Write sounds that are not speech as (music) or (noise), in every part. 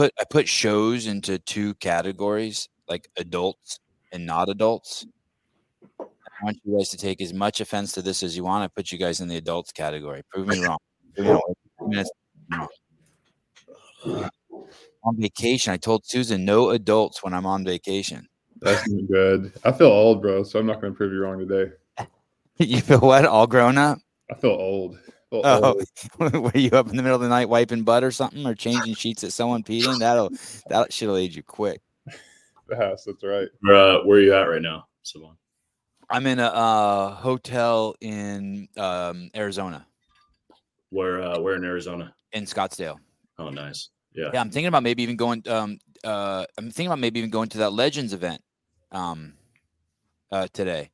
put I put shows into two categories, like adults and not adults. I want you guys to take as much offense to this as you want. I put you guys in the adults category. Prove me wrong. Prove me wrong. On vacation, I told Susan no adults when I'm on vacation. That's good. I feel old, bro, so I'm not going to prove you wrong today. (laughs) you feel what? All grown up? I feel old. I feel Oh, (laughs) were you up in the middle of the night wiping butt or something, or changing sheets at someone peeing? That'll that shit'll age you quick. (laughs) Yes, that's right. Where, uh, where are you at right now, Simone? I'm in a uh, hotel in um, Arizona, Where uh, where in Arizona? in Scottsdale. Oh, nice. Yeah. Yeah, I'm thinking about maybe even going. Um, uh, I'm thinking about maybe even going to that Legends event, um, uh, today.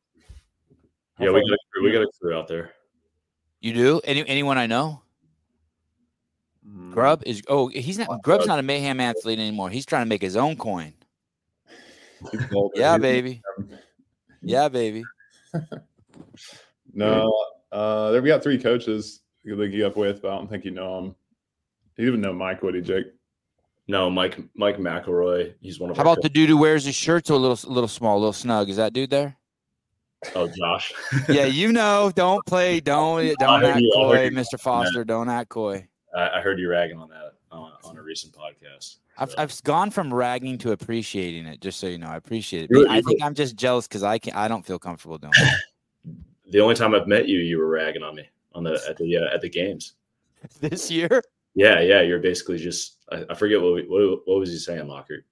Yeah, we got a crew, we got a crew out there. You do? Any anyone I know? Mm, Grub is. Oh, he's not. Grub's not a mayhem athlete anymore. He's trying to make his own coin. Yeah, baby. (laughs) Yeah, baby. No, uh, there we got three coaches you link you up with, but I don't think you know them. You even know Mike Woody, Jake. No, Mike Mike McElroy. He's one of How our about the dude who wears his shirt so a little, a little small, a little snug? Is that dude there? Oh Josh. Yeah, you know. Don't play. (laughs) Don't don't act you, coy. Mr. Foster. Don't act coy. I, I heard you ragging on that on, on a recent podcast. I've, So, I've gone from ragging to appreciating it. Just so you know, I appreciate it. I think I'm just jealous because I can not I don't feel comfortable doing it. (laughs) (laughs) the only time I've met you, you were ragging on me on the at the uh, at the games. this year. Yeah, yeah. You're basically just I, I forget what, we, what what was he saying, Lockert?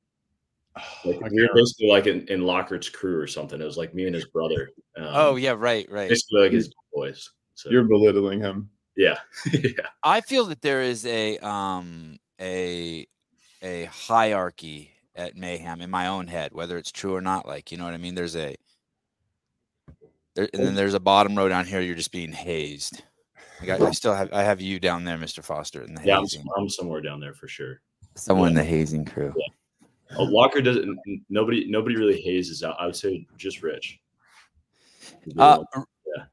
Like, we were basically like in, in Lockert's crew or something. It was like me and his brother. Um, Oh yeah, right, right. basically like his boys. So You're belittling him. yeah, (laughs) yeah. I feel that there is a um a a hierarchy at Mayhem in my own head, whether it's true or not. Like, you know what I mean? There's a there, and then there's a bottom row down here. You're just being hazed. Like I, I still have I have you down there, Mr. Foster, in the Yeah, I'm. I'm somewhere down there for sure. Someone in the hazing crew. Oh, Locker doesn't. Nobody, nobody really hazes out. I would say just Rich. Uh, Yeah.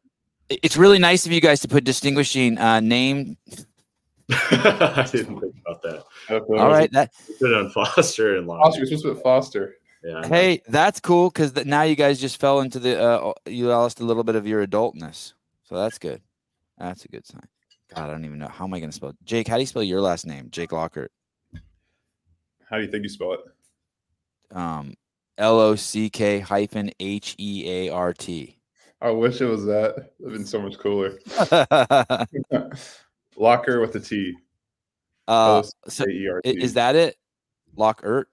It's really nice of you guys to put distinguishing uh, name. (laughs) I didn't think about that. All right, that Put on (laughs) Foster and Locker. Foster, you're supposed to put Foster. Yeah, hey, that's cool because now you guys just fell into the uh, you lost a little bit of your adultness, so that's good. That's a good sign. God, I don't even know how am I going to spell Jake. How do you spell your last name? Jake Lockert. How do you think you spell it? Um, L O C K hyphen H E A R T. I wish it was that. It'd have been so much cooler. (laughs) (laughs) Locker with a T. uh, so L-O-C-K-E-R-T. is that it? Lockert.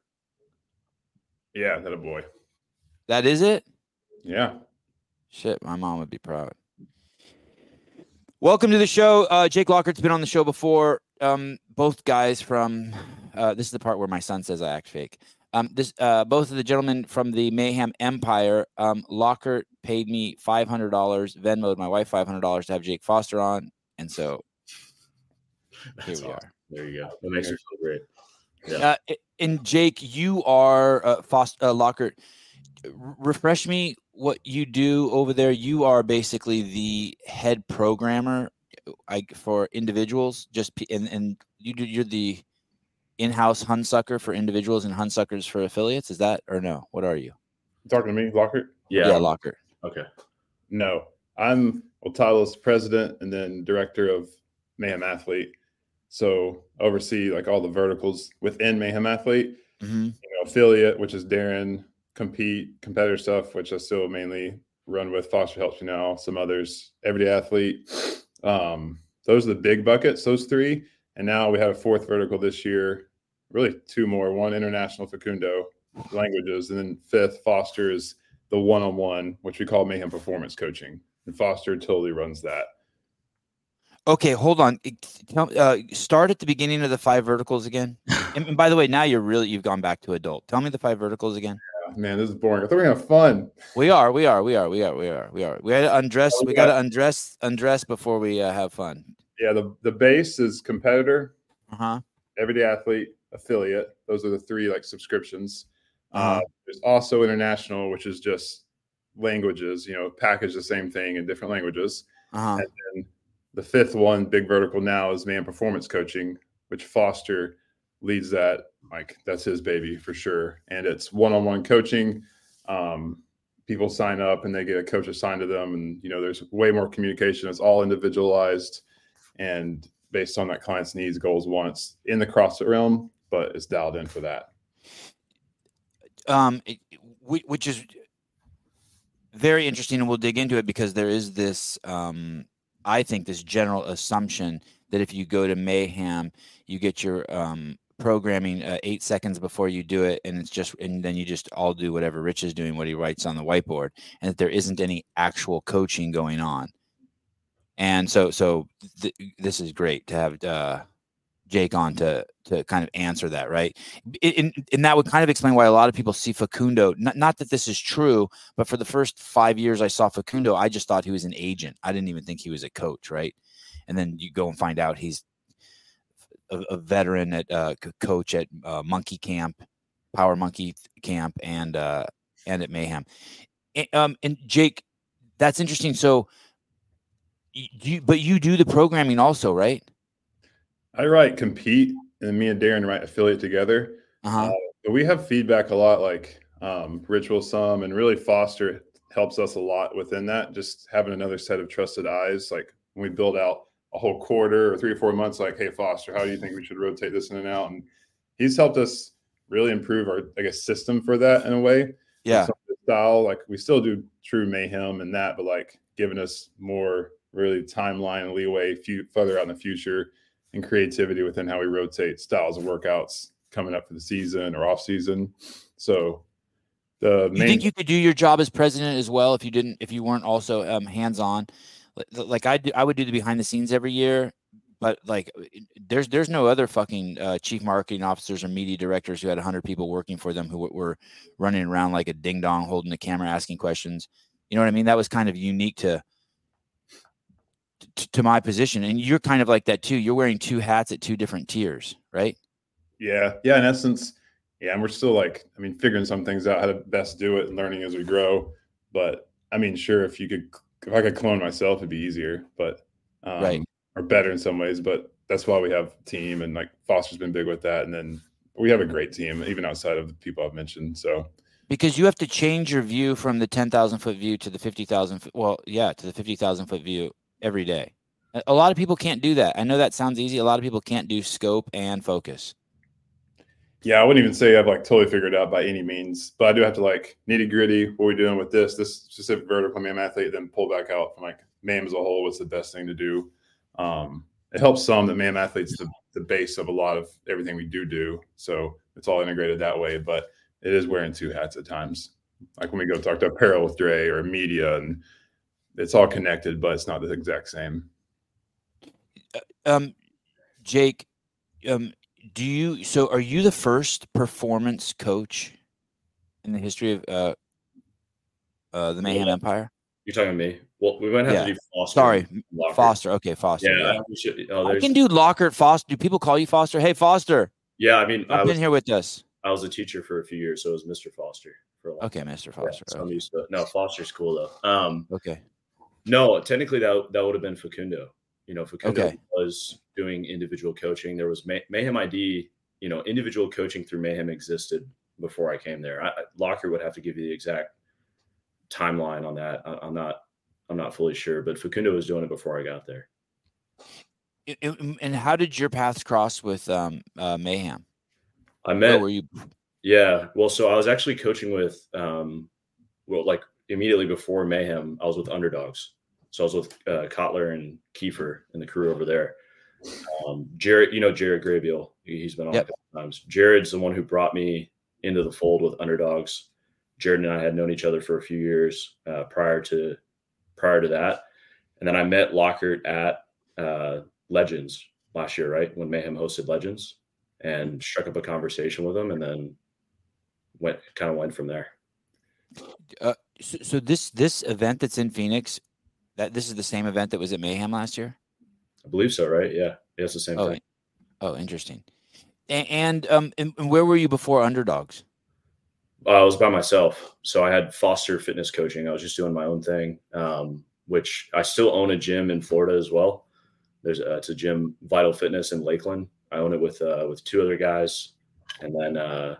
Yeah, that a boy. That is it. Yeah. Shit, my mom would be proud. Welcome to the show. Uh, Jake Lockert's been on the show before. Um, both guys from uh, this is the part where my son says I act fake. Um, this uh, both of the gentlemen from the Mayhem Empire. Um, Lockert paid me five hundred dollars. Venmoed my wife five hundred dollars to have Jake Foster on, and so (laughs) here we awesome. are. There you go. That makes me feel great. Yeah. Uh, and Jake, you are uh, Foster uh, Refresh me what you do over there. You are basically the head programmer, I for individuals. Just p- and and you do, you're the in-house Hunsucker for individuals and Hunsuckers for affiliates. Is that or no? What are you? You talking to me, Locker? Yeah. yeah Lockert. Okay. No. I'm well title is president and then director of Mayhem Athlete. So oversee like all the verticals within Mayhem Athlete. hmm you know, affiliate, which is Darren, compete, competitor stuff, which I still mainly run with. Foster helps me now, some others, everyday athlete. Um, those are the big buckets, those three. And now we have a fourth vertical this year, really two more, one international Facundo languages, and then fifth, Foster is the one on one, which we call Mayhem Performance Coaching. And Foster totally runs that. Okay, hold on. Tell, uh, start at the beginning of the five verticals again. (laughs) and, and by the way, now you're really you've gone back to adult. Tell me the five verticals again. Man, this is boring. I thought we were gonna have fun. We are, we are, we are, we are, we are, we are. We got to undress. Oh, We we got to undress, undress before we uh, have fun. Yeah, the, the base is competitor, Uh huh. everyday athlete affiliate those are the three like subscriptions Uh-huh. uh, there's also international which is just languages you know package the same thing in different languages Uh huh. and then the fifth one big vertical now is man performance coaching which foster leads that like that's his baby for sure. And it's one-on-one coaching. Um, people sign up and they get a coach assigned to them, and you know, there's way more communication. It's all individualized and based on that client's needs, goals, wants in the CrossFit realm, but it's dialed in for that. Um, it, which is very interesting, and we'll dig into it because there is this, um, I think, this general assumption that if you go to Mayhem, you get your um, programming uh, eight seconds before you do it, and it's just, and then you just all do whatever Rich is doing, what he writes on the whiteboard, and that there isn't any actual coaching going on. And so, so th- this is great to have uh, Jake on to to kind of answer that, right? And, and that would kind of explain why a lot of people see Facundo. Not, not that this is true, but for the first five years I saw Facundo, I just thought he was an agent. I didn't even think he was a coach, right? And then you go and find out he's a, a veteran at uh, coach at uh, Monkey Camp, Power Monkey Camp, and uh, and at Mayhem. And, um, and Jake, that's interesting. So, you but you do the programming also, right? I write compete, and me and Darren write affiliate together. Uh-huh. Uh, but we have feedback a lot, like um, Ritual Some, and really Foster helps us a lot within that. Just having another set of trusted eyes, like when we build out a whole quarter or three or four months, like, hey Foster, how do you think we should rotate this in and out? And he's helped us really improve our, I guess, system for that in a way. Yeah. Style, like we still do true mayhem and that, but like giving us more really timeline leeway, few further out in the future and creativity within how we rotate styles of workouts coming up for the season or off season. So the you think you could do your job as president as well if you didn't if you weren't also um, hands on like I do, I would do the behind the scenes every year but like there's there's no other fucking uh, chief marketing officers or media directors who had 100 people working for them who were running around like a ding dong holding the camera asking questions. You know what i mean? That was kind of unique to to my position and you're kind of like that too. You're wearing two hats at two different tiers right? Yeah yeah in essence yeah and we're still like i mean figuring some things out how to best do it and learning as we grow. But i mean sure if you could if i could clone myself it'd be easier but um, right. or better in some ways but that's why we have team and like foster's been big with that and then we have a great team even outside of the people i've mentioned so. Because you have to change your view from the 10,000 foot view to the 50,000 well yeah to the 50,000 foot view every day. A lot of people can't do that. I know that sounds easy. A lot of people can't do scope and focus. Yeah, I wouldn't even say I've like totally figured out by any means, but I do have to like nitty gritty. What are we doing with this? This specific vertical MAM athlete, then pull back out from like MAM as a whole. What's the best thing to do? Um, it helps some that MAM athletes the, the base of a lot of everything we do do, so it's all integrated that way. But it is wearing two hats at times. Like when we go talk to apparel with Dre or media and it's all connected, but it's not the exact same. Uh, um, Jake, um, do you? So, are you the first performance coach in the history of uh, uh, the Mayhem yeah. Empire? You're talking to me. Well, we might have yeah. to do Foster. Sorry, Foster. Okay, Foster. Yeah, yeah. Should, oh, I can do Lockert Foster. Do people call you Foster? Hey, Foster. Yeah, I mean, I've I was, been here with us. I was a teacher for a few years, so it was Mr. Foster. For a okay, Mr. Foster. Yeah, so I'm used to it. No, Foster's cool though. Um, okay. No, technically that that would have been Facundo. You know, Facundo okay. was doing individual coaching. There was May- Mayhem ID. You know, individual coaching through Mayhem existed before I came there. I, Locker would have to give you the exact timeline on that. I, I'm not I'm not fully sure, but Facundo was doing it before I got there. And how did your paths cross with um, uh, Mayhem? I met. were you? Yeah, well, so I was actually coaching with, um, well, like immediately before Mayhem, I was with Underdogs. So I was with uh, Kotler and Kiefer and the crew over there. Um, Jared, you know Jared Graybeal, he's been on yep. a couple times. Jared's the one who brought me into the fold with Underdogs. Jared and I had known each other for a few years uh, prior to prior to that, and then I met Lockert at uh, Legends last year, right when Mayhem hosted Legends, and struck up a conversation with him, and then went kind of went from there. Uh, so, so this this event that's in Phoenix, that this is the same event that was at Mayhem last year. I believe so, right? Yeah, yeah it's the same oh, thing. Oh, interesting. And, and um, and, where were you before Underdogs? Uh, I was by myself, so I had Foster Fitness Coaching. I was just doing my own thing, um, which I still own a gym in Florida as well. There's a, it's a gym, Vital Fitness in Lakeland. I own it with uh, with two other guys. and then uh,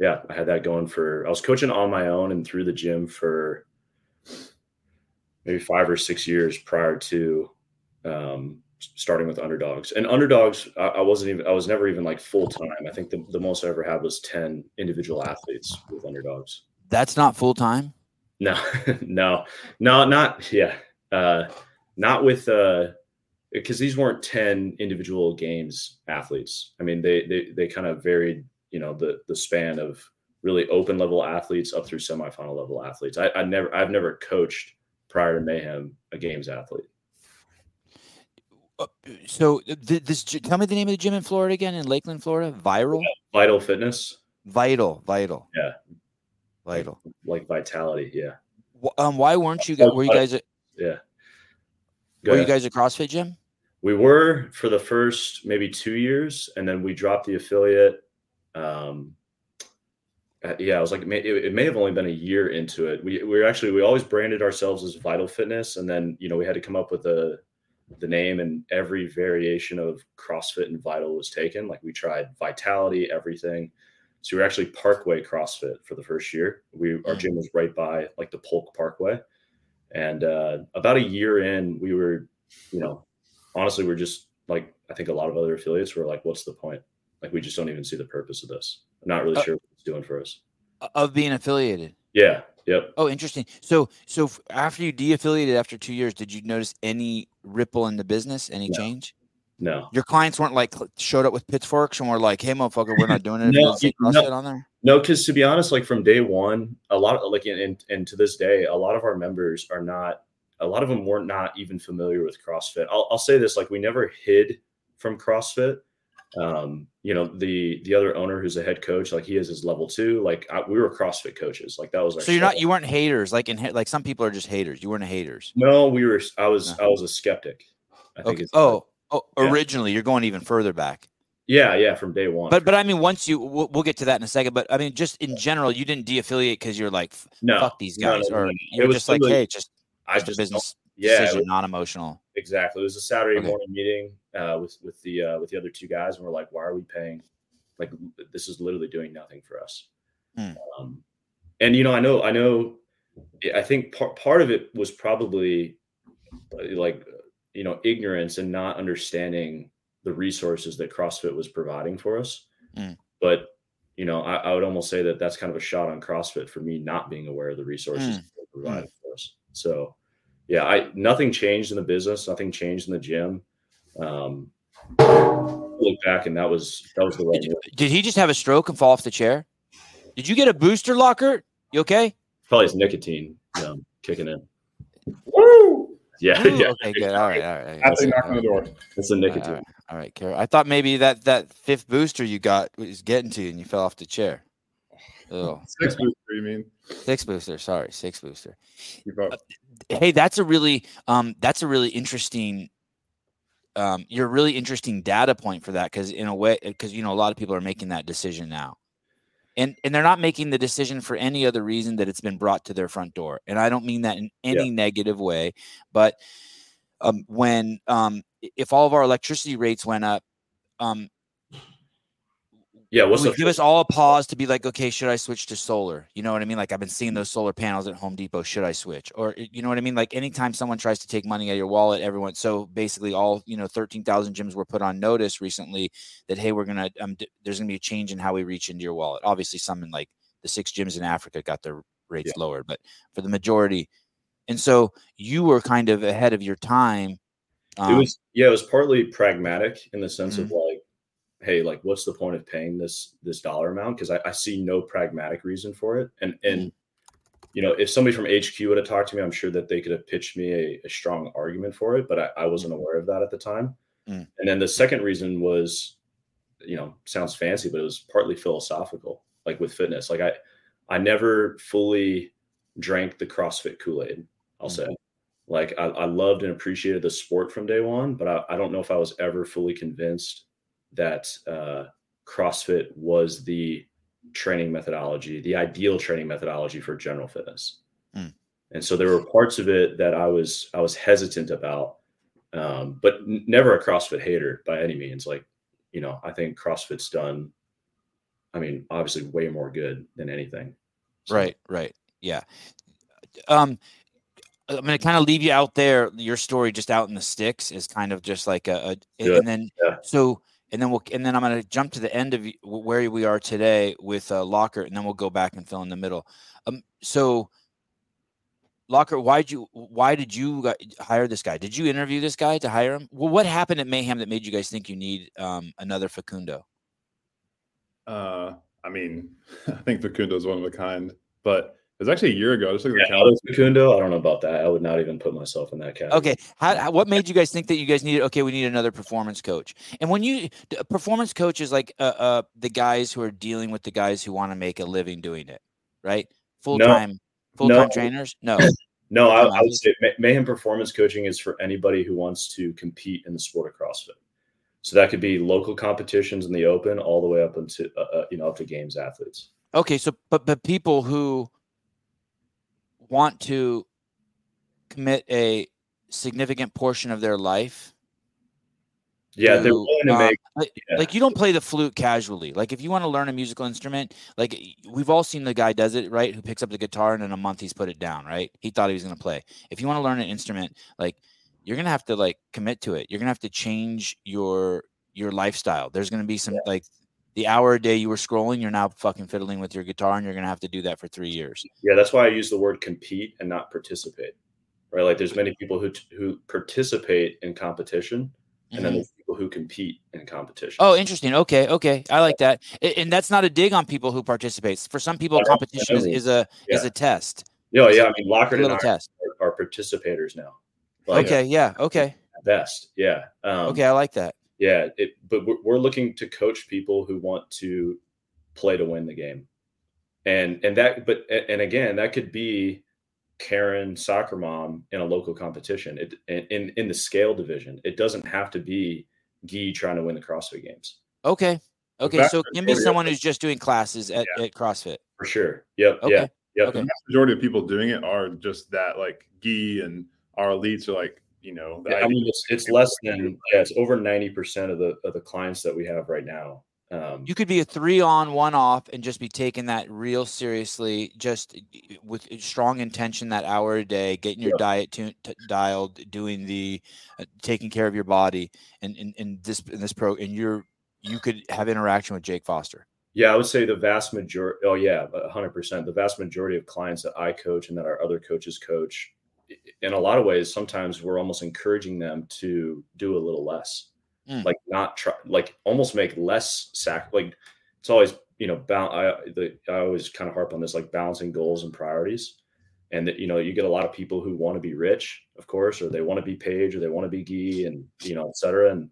yeah, I had that going for. I was coaching on my own and through the gym for maybe five or six years prior to um, starting with underdogs. And underdogs, I, I, wasn't even. I was never even like full time. I think the, the most I ever had was ten individual athletes with underdogs. That's not full time. No, (laughs) no, no, not yeah, uh, not with uh, because these weren't 10 individual games athletes. I mean, they they they kind of varied, you know, the the span of really open level athletes up through semifinal level athletes. I, I never I've never coached prior to Mayhem a games athlete. Uh, so this tell me the name of the gym in Florida again in Lakeland, Florida. Viral. Yeah, vital Fitness. Vital, vital. Yeah. Vital. Like, like vitality. Yeah. Um. Why weren't you guys? Were you guys? yeah. Go were ahead. you guys a CrossFit gym? We were for the first maybe two years, and then we dropped the affiliate. Um, uh, yeah, it was like it may, it may, have only been a year into it. We we actually we always branded ourselves as Vital Fitness, and then you know we had to come up with a the name, and every variation of CrossFit and Vital was taken. Like we tried Vitality, everything. So we were actually Parkway CrossFit for the first year. We our mm. gym was right by like the Polk Parkway, and uh, about a year in, we were, you know, honestly, we're just like I think a lot of other affiliates were like, "What's the point? Like, we just don't even see the purpose of this. I'm not really uh, sure doing for us." Of being affiliated. Yeah. Yep. Oh, interesting. So, so after you de-affiliated after two years, did you notice any ripple in the business? Any no. change? No. Your clients weren't like showed up with pitchforks and were like, "Hey, motherfucker, we're not doing it." (laughs) no, no, on there. No, because to be honest, like from day one, a lot of like, and and to this day, a lot of our members are not a lot of them weren't not even familiar with CrossFit. I'll, I'll say this: like we never hid from CrossFit. Um, you know, the the other owner who's a head coach, like he is his level two. Like I, we were CrossFit coaches. Like that was. so you're not you weren't haters. Like in like some people are just haters. You weren't haters. No, we were. I was. No. I was a skeptic. I think. Okay. oh, oh, yeah. originally you're going even further back. Yeah, yeah, from day one. But but I mean, once you we'll, we'll, get to that in a second. But I mean, just in general, you didn't de-affiliate because you're like, no, fuck these guys, no, no, or you're just like, hey, just I just business yeah, decision, was, non-emotional. Exactly. It was a Saturday okay. morning meeting uh, with with the uh, with the other two guys, and we're like, why are we paying? Like, this is literally doing nothing for us. Hmm. Um, and you know, I know, I know. I think part part of it was probably like you know ignorance and not understanding the resources that CrossFit was providing for us. Mm. But you know, I, I, would almost say that that's kind of a shot on CrossFit for me not being aware of the resources mm. provided mm. for us. So yeah, I nothing changed in the business, nothing changed in the gym. Um, look back, and that was that was the right. Did, did, he just have a stroke and fall off the chair? Did you get a booster locker? You okay? Probably his nicotine um, kicking in. Woo! Yeah, yeah. Okay, good. All right, all right. That's a knock on the door. It's a nicotine. All right, all right, Kara. I thought maybe that that fifth booster you got was getting to you and you fell off the chair. Oh. Six booster, you mean? Six booster. Sorry, six booster. Uh, hey, that's a really um that's a really interesting um you're a really interesting data point for that because in a way because you know a lot of people are making that decision now. And and they're not making the decision for any other reason that it's been brought to their front door. And I don't mean that in any yeah. negative way, but um when um if all of our electricity rates went up, um yeah, what's would give us all a pause to be like, okay, should I switch to solar? You know what I mean? Like I've been seeing those solar panels at Home Depot. Should I switch? Or you know what I mean? Like anytime someone tries to take money out of your wallet, everyone. So basically, all you know, thirteen thousand gyms were put on notice recently that hey, we're gonna um, there's gonna be a change in how we reach into your wallet. Obviously, some in like the six gyms in Africa got their rates yeah. lowered, but for the majority, and so you were kind of ahead of your time. Um, it was yeah, it was partly pragmatic in the sense mm-hmm. of like hey like what's the point of paying this this dollar amount because I, I, see no pragmatic reason for it and and mm. you know if somebody from hq would have talked to me i'm sure that they could have pitched me a, a strong argument for it but I, I, wasn't aware of that at the time mm. and then the second reason was you know sounds fancy but it was partly philosophical like with fitness like i i never fully drank the crossfit kool-aid i'll mm. say like I, I, loved and appreciated the sport from day one but I, I don't know if i was ever fully convinced that uh, CrossFit was the training methodology, the ideal training methodology for general fitness. Mm. And so there were parts of it that I was I was hesitant about, um, but n- never a CrossFit hater by any means. Like, you know, I think CrossFit's done I mean, obviously way more good than anything. So. Right, right. Yeah. Um, I'm going to kind of leave you out there. Your story just out in the sticks is kind of just like a, a and then yeah. so and then we'll and then I'm going to jump to the end of where we are today with uh, Lockert, and then we'll go back and fill in the middle. Um, so Locker, why did you why did you hire this guy? Did you interview this guy to hire him? Well, what happened at Mayhem that made you guys think you need um, another Facundo? Uh, I mean, (laughs) I think Facundo is one of a kind, but was actually a year ago. Just like yeah, the Facundo, I don't know about that. I would not even put myself in that category. Okay, how, how, what made you guys think that you guys needed? Okay, we need another performance coach. And when you performance coach is like uh, uh, the guys who are dealing with the guys who want to make a living doing it, right? Full time, no. full time no. trainers. No, (laughs) no. I, I, would say Mayhem performance coaching is for anybody who wants to compete in the sport of CrossFit. So that could be local competitions in the open, all the way up into uh, uh you know up to games athletes. Okay, so but but people who want to commit a significant portion of their life yeah, to, they're willing to uh, make. Like, yeah. like, you don't play the flute casually. Like if you want to learn a musical instrument, like we've all seen the guy does it, right? Who picks up the guitar and in a month he's put it down, right? He thought he was going to play. If you want to learn an instrument, like you're going to have to like commit to it. You're going to have to change your your lifestyle. There's going to be some yeah. like the hour a day you were scrolling, you're now fucking fiddling with your guitar, and you're gonna have to do that for three years. Yeah, that's why I use the word compete and not participate. Right, like there's many people who who participate in competition, and mm-hmm. then there's people who compete in competition. Oh, interesting. Okay, okay, I like that. And that's not a dig on people who participate. For some people, competition is, is a yeah. is a test. Yeah, yeah. I mean, Lockert and I test. Are, are participators now. Like, okay. Yeah. Okay. Best. Yeah. Um, okay, I like that yeah, it, but we're looking to coach people who want to play to win the game, and and that, but and again, that could be Karen soccer mom in a local competition. It in in the scale division, it doesn't have to be Guy trying to win the CrossFit Games. Okay, okay, so it can be someone who's just doing classes at, yeah. at CrossFit for sure. Yep. Okay. Yeah. Yep. Okay. The majority of people doing it are just that, like Guy and our elites are like you know yeah, i mean it's, it's less than yeah it's over 90% of the of the clients that we have right now um, you could be a three on one off and just be taking that real seriously just with strong intention that hour a day getting your yeah. diet to, to, dialed doing the uh, taking care of your body and in, in this in this pro and you're you could have interaction with jake foster yeah, I would say the vast majority. Oh yeah, hundred percent. The vast majority of clients that I coach and that our other coaches coach in a lot of ways, sometimes we're almost encouraging them to do a little less, mm. like not try, like almost make less sac. Like it's always, you know, ba- I, the, I always kind of harp on this, like balancing goals and priorities. And that, you know, you get a lot of people who want to be rich, of course, or they want to be Paige or they want to be Guy and, you know, et cetera. And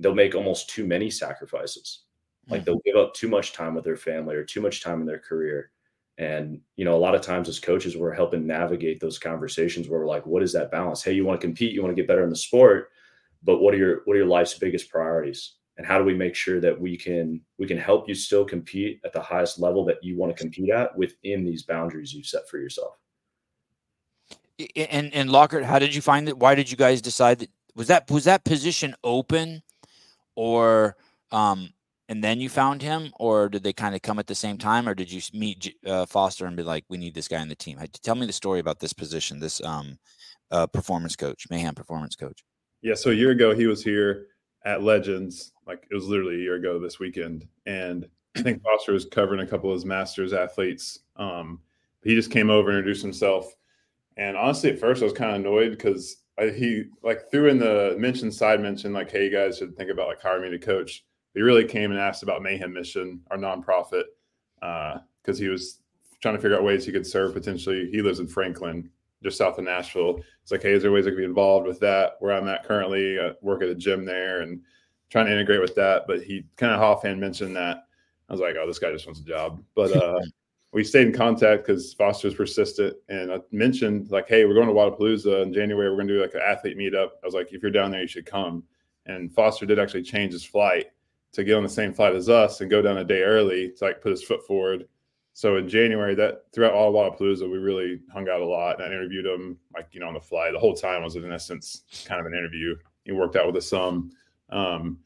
they'll make almost too many sacrifices. Like mm. they'll give up too much time with their family or too much time in their career and, you know, a lot of times as coaches, we're helping navigate those conversations where we're like, what is that balance? Hey, you want to compete, you want to get better in the sport, but what are your what are your life's biggest priorities? And how do we make sure that we can we can help you still compete at the highest level that you want to compete at within these boundaries you've set for yourself? And and Lockert, how did you find it? Why did you guys decide that was that was that position open or um and then you found him, or did they kind of come at the same time, or did you meet uh, Foster and be like, "We need this guy in the team"? Tell me the story about this position, this um, uh, performance coach, Mayhem performance coach. Yeah, so a year ago he was here at Legends, like it was literally a year ago this weekend, and I think Foster was covering a couple of his Masters athletes. Um, he just came over and introduced himself, and honestly, at first I was kind of annoyed because he like threw in the mention side mention like, "Hey, you guys should think about like hiring me to coach." He really came and asked about Mayhem Mission, our nonprofit, because uh, he was trying to figure out ways he could serve potentially. He lives in Franklin, just south of Nashville. It's like, hey, is there ways I could be involved with that? Where I'm at currently, I work at a gym there and trying to integrate with that. But he kind of offhand mentioned that. I was like, oh, this guy just wants a job. But uh, (laughs) we stayed in contact because Foster's persistent. And I mentioned like, hey, we're going to Wodapalooza in January. We're going to do like an athlete meetup. I was like, if you're down there, you should come. And Foster did actually change his flight to get on the same flight as us and go down a day early to like put his foot forward. So in January, that throughout all Wodapalooza, we really hung out a lot. And I interviewed him like, you know, on the fly. The whole time was in essence kind of an interview. He worked out with us some. Um,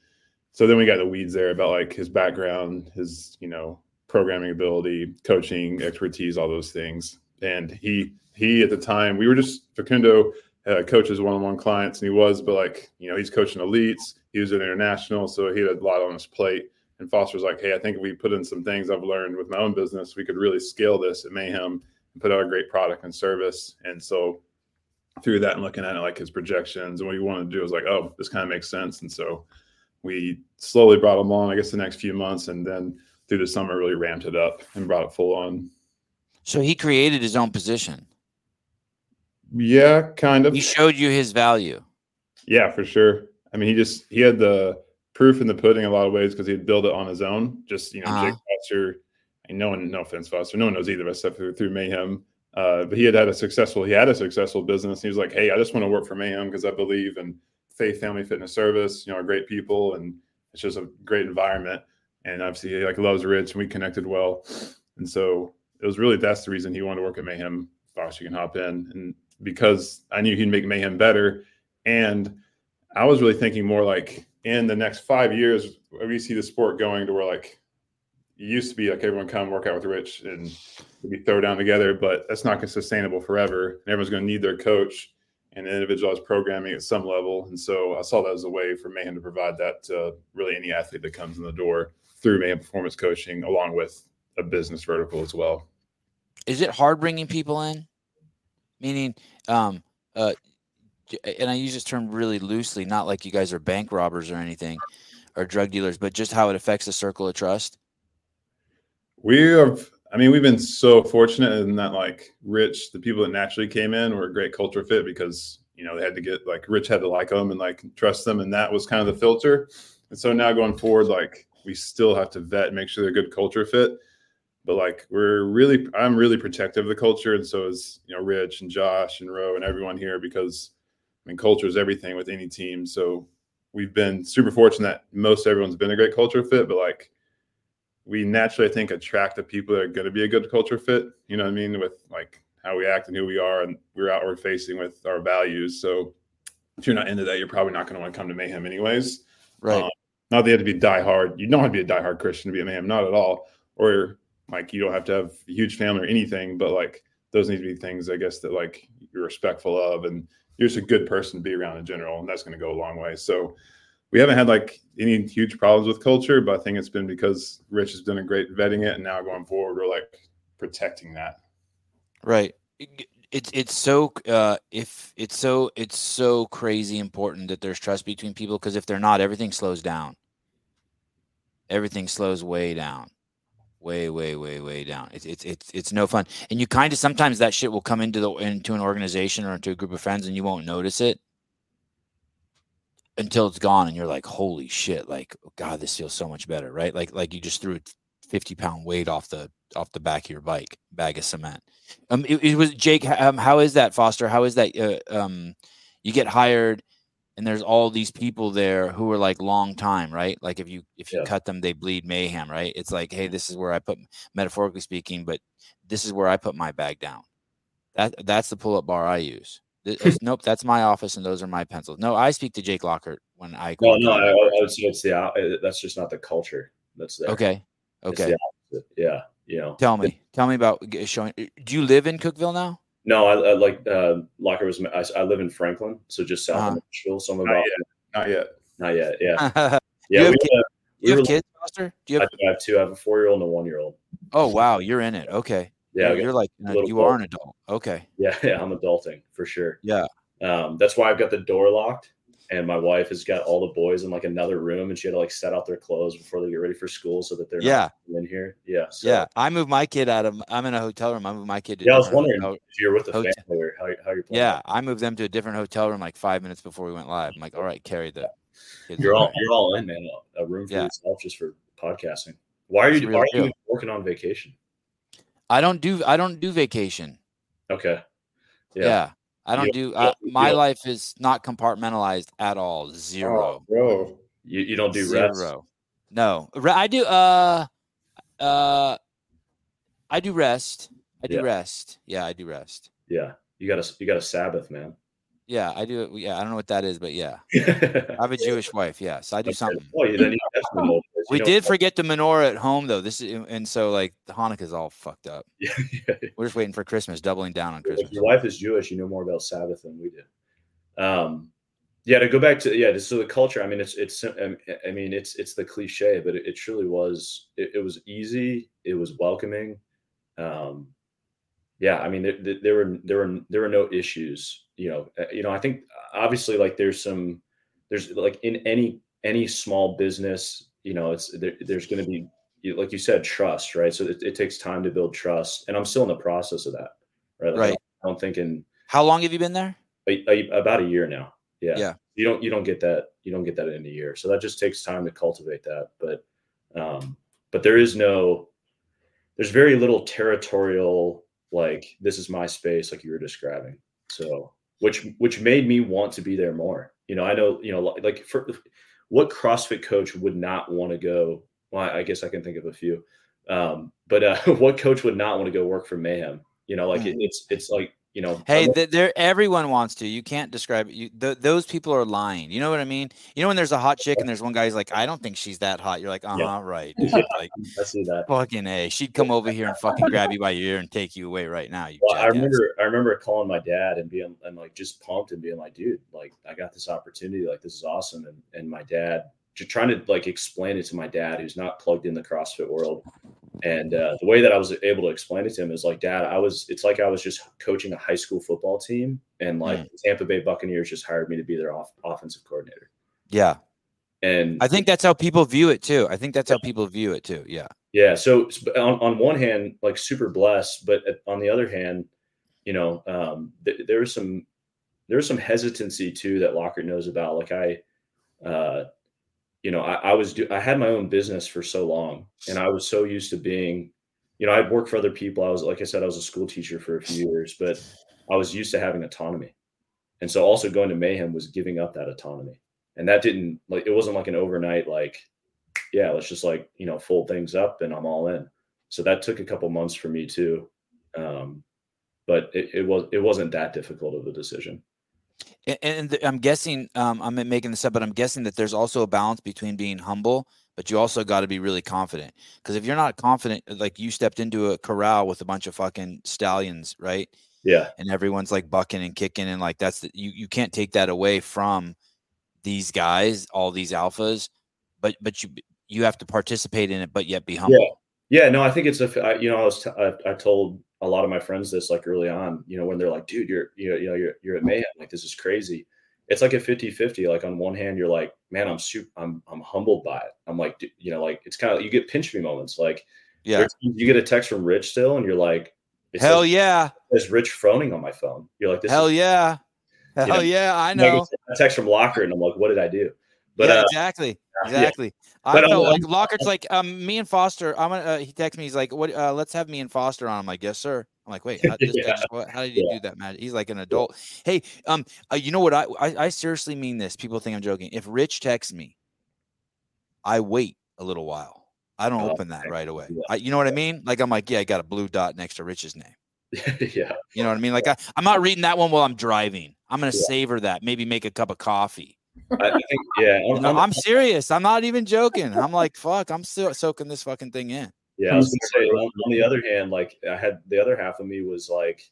so then we got the weeds there about like his background, his, you know, programming ability, coaching expertise, all those things. And he he at the time we were just Facundo uh, coaches one-on-one clients, and he was, but like you know he's coaching elites. He was an international, so he had a lot on his plate. And Foster's like, hey, I think if we put in some things I've learned with my own business, we could really scale this at Mayhem and put out a great product and service. And so through that and looking at it like his projections and what he wanted to do was like, oh, this kind of makes sense. And so we slowly brought him on, I guess, the next few months, and then through the summer really ramped it up and brought it full on. So he created his own position. Yeah, kind of. He showed you his value. Yeah, for sure. I mean, he just he had the proof in the pudding in a lot of ways because he'd build it on his own. Just you know, uh-huh. Jake Foster. And no one, no offense, Foster. No one knows either of us except through, through Mayhem. Uh, but he had had a successful he had a successful business. He was like, "Hey, I just want to work for Mayhem because I believe in Faith Family Fitness Service. You know, great people, and it's just a great environment. And obviously, he like loves Rich, and we connected well. And so it was really that's the reason he wanted to work at Mayhem. Foster you can hop in, and because I knew he'd make Mayhem better, and I was really thinking more like in the next five years, we see the sport going to where like it used to be like everyone come work out with Rich and we throw down together, but that's not gonna sustainable forever. And everyone's going to need their coach and individualized programming at some level. And so I saw that as a way for Mayhem to provide that to really any athlete that comes in the door through Mayhem Performance Coaching, along with a business vertical as well. Is it hard bringing people in? Meaning, um, uh, and I use this term really loosely, not like you guys are bank robbers or anything or drug dealers, but just how it affects the circle of trust. We have, I mean, we've been so fortunate in that, like, Rich, the people that naturally came in were a great culture fit because, you know, they had to get, like, Rich had to like them and, like, trust them. And that was kind of the filter. And so now going forward, like, we still have to vet, make sure they're good culture fit. But, like, we're really, I'm really protective of the culture. And so is, you know, Rich and Josh and Roe and everyone here because, I mean, culture is everything with any team. So we've been super fortunate that most everyone's been a great culture fit, but, like, we naturally, I think, attract the people that are going to be a good culture fit. You know what I mean? With like how we act and who we are, and we're outward facing with our values. So if you're not into that, you're probably not going to want to come to Mayhem anyways. Right. Um, not that you have to be die hard. You don't have to be a die hard Christian to be a Mayhem, not at all. Or like you don't have to have a huge family or anything, but like those need to be things, I guess, that like you're respectful of and you're just a good person to be around in general, and that's going to go a long way. So we haven't had like any huge problems with culture, but I think it's been because Rich has done a great vetting it, and now going forward, we're like protecting that. Right. It's it's so uh, if it's so it's so crazy important that there's trust between people because if they're not, everything slows down. Everything slows way down, way way way way down. It's it's it's it's no fun, and you kind of sometimes that shit will come into the into an organization or into a group of friends, and you won't notice it until it's gone and you're like holy shit like god this feels so much better right? Like like you just threw 50 pound weight off the off the back of your bike bag of cement. Um it, it was jake um, how is that foster? How is that uh, um you get hired and there's all these people there who are like long time right like if you if you yeah. cut them they bleed mayhem right it's like hey this is where i put metaphorically speaking but this is where i put my bag down that that's the pull-up bar i use (laughs) nope, that's my office, and those are my pencils. No, I speak to Jake Lockert when I. No, no, I, I would say it's the that's just not the culture that's there. Okay, okay, yeah, you know. Tell me, tell me about showing. Do you live in Cookeville now? No, I, I like uh, Lockert was. I, I, live in Franklin, so just south uh-huh. of Nashville. So I'm about not yet, not yet, yeah, (laughs) yeah. you have, kids, you have kids, Foster? Do you have? I have two. I have a four year old and a one year old. Oh wow, you're in it. Okay. Yeah, you're like you are an adult. Okay. Yeah, (laughs) yeah, I'm adulting for sure. Yeah. Um, that's why I've got the door locked, and my wife has got all the boys in like another room, and she had to like set out their clothes before they get ready for school so that they're yeah in here. Yeah. So. Yeah, I moved my kid out of. I'm in a hotel room. I moved my kid. yeah, I was wondering hotel, if you're with the hotel. family or how, how you're. Yeah. I moved them to a different hotel room like five minutes before we went live. I'm like, all right, carry the. You're all you're all in, man. A room for yeah. yourself just for podcasting. Why are you? Really why are you working on vacation? I don't do I don't do vacation. Okay. Yeah. yeah. I don't do uh, my life is not compartmentalized at all. Zero. Oh, bro. You, you don't do Zero. rest. No. I do uh uh I do rest. I do yeah. rest. Yeah, I do rest. Yeah. You got a you got a Sabbath, man. Yeah, I do. Yeah, I don't know what that is, but yeah, (laughs) I have a Jewish wife. Yeah, so I do something. We did forget the menorah at home though. This is and so like the Hanukkah's all fucked up. (laughs) Yeah, we're just waiting for Christmas, doubling down on Christmas. If your wife is Jewish, you know more about Sabbath than we do. Um, yeah, to go back to yeah, so the culture. I mean, it's it's. I mean, it's it's the cliche, but it, it truly was. It, it, was easy. It was welcoming. Um, yeah, I mean, there, there were there were there were no issues. You know, uh, you know. I think obviously, like there's some there's like in any any small business, you know, it's there, there's going to be like you said, trust, right? So it, it, takes time to build trust, and I'm still in the process of that, right? Like right. I don't think in how long have you been there? A, a, about a year now. Yeah. Yeah. You don't you don't get that you don't get that in a year. So that just takes time to cultivate that. But um, but there is no there's very little territorial like this is my space like you were describing. So which which made me want to be there more. You know, I know, you know, like for what CrossFit coach would not want to go? Well, I guess I can think of a few. Um, but uh, (laughs) what coach would not want to go work for Mayhem? You know, like it, mm. it's it's like you know hey there everyone wants to you can't describe it you, th- those people are lying you know what i mean? You know when there's a hot chick and there's one guy who's like i don't think she's that hot you're like uh-huh yeah. right (laughs) like i see that. fucking a she'd come over here and fucking grab you by your ear and take you away right now well, i remember i remember calling my dad and being and like just pumped and being like dude like i got this opportunity like this is awesome and and my dad just trying to like explain it to my dad who's not plugged in the CrossFit world. And uh, the way that I was able to explain it to him is like, Dad, I was. It's like I was just coaching a high school football team, and like mm. Tampa Bay Buccaneers just hired me to be their off- offensive coordinator. Yeah, and I think that's how people view it too. I think that's how people view it too. Yeah. Yeah. So on, on one hand, like super blessed, but on the other hand, you know, um, th- there was some there was some hesitancy too that Lockert knows about. Like I, uh, you know, I, I was do, I had my own business for so long, and I was so used to being, you know, I'd worked for other people. I was like I said, I was a school teacher for a few years, but I was used to having autonomy, and so also going to Mayhem was giving up that autonomy, and that didn't like it wasn't like an overnight like, yeah, let's just like you know fold things up and I'm all in. So that took a couple months for me too, um, but it, it was it wasn't that difficult of a decision. And, I'm guessing, um, I'm making this up, but I'm guessing that there's also a balance between being humble, but you also got to be really confident. Because if you're not confident, like you stepped into a corral with a bunch of fucking stallions, right? Yeah. And everyone's like bucking and kicking, and like that's the, you you can't take that away from these guys, all these alphas, but but you you have to participate in it, but yet be humble. Yeah. Yeah, no, I think it's a. You know, I was t- I, I told a lot of my friends this like early on, you know, when they're like, dude, you're, you know, you know, you're, you're at Mayhem. Like, this is crazy. It's like a 50 50. Like on one hand, you're like, man, I'm super, I'm, I'm humbled by it. I'm like, you know, like it's kind of, you get pinch me moments. Like, yeah, you get a text from Rich still, and you're like, hell yeah. There's Rich phoning on my phone. You're like, this hell is, yeah. Hell you know, yeah. I know. A text from Locker, and I'm like, what did I do? But yeah, uh, exactly, exactly. Yeah. I felt like Lockert's like, um, me and Foster. I'm gonna. Uh, he texts me. He's like, what? Uh, let's have me and Foster on. I'm like, yes, sir. I'm like, wait, how, (laughs) yeah. how did you yeah. do that, Matt? He's like an adult. Hey, um, uh, you know what? I, I I seriously mean this. People think I'm joking. If Rich texts me, I wait a little while. I don't oh, open that right away. Yeah. I, you know what I mean? Like I'm like, yeah, I got a blue dot next to Rich's name. (laughs) yeah. You know what I mean? Like I, I'm not reading that one while I'm driving. I'm gonna savor that. Maybe make a cup of coffee. I think, yeah, (laughs) I'm, I'm, I'm, serious. I'm not even joking. I'm like, fuck, I'm still soaking this fucking thing in. Yeah, I was gonna say. On, on the other hand, like I had the other half of me was like,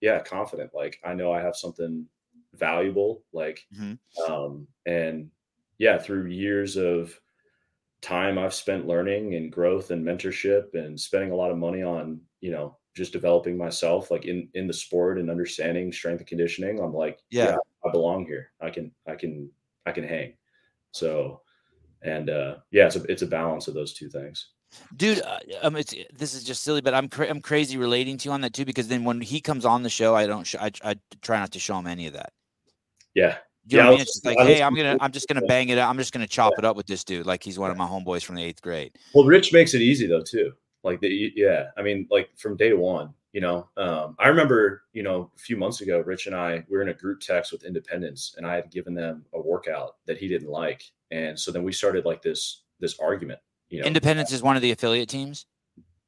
yeah, confident. Like I know I have something valuable. Like, mm-hmm. um, and yeah, through years of time I've spent learning and growth and mentorship and spending a lot of money on, you know, just developing myself like in in the sport and understanding strength and conditioning i'm like yeah, yeah i belong here i can i can I can hang. So, and uh, yeah, it's a, it's a balance of those two things. Dude, uh, um, it's this is just silly, but I'm cra- I'm crazy relating to you on that too because then when he comes on the show, I don't sh- I, I try not to show him any of that. Yeah, you know yeah, what I mean? It's just like, hey, I'm gonna, I'm just gonna bang it out. I'm just gonna chop yeah. it up with this dude, like he's one of my homeboys from the eighth grade. Well, Rich makes it easy though too. Like the, yeah, I mean, like from day one, you know um, i remember you know a few months ago rich and i we were in a group text with independence and i had given them a workout that he didn't like and so then we started like this this argument you know independence is one of the affiliate teams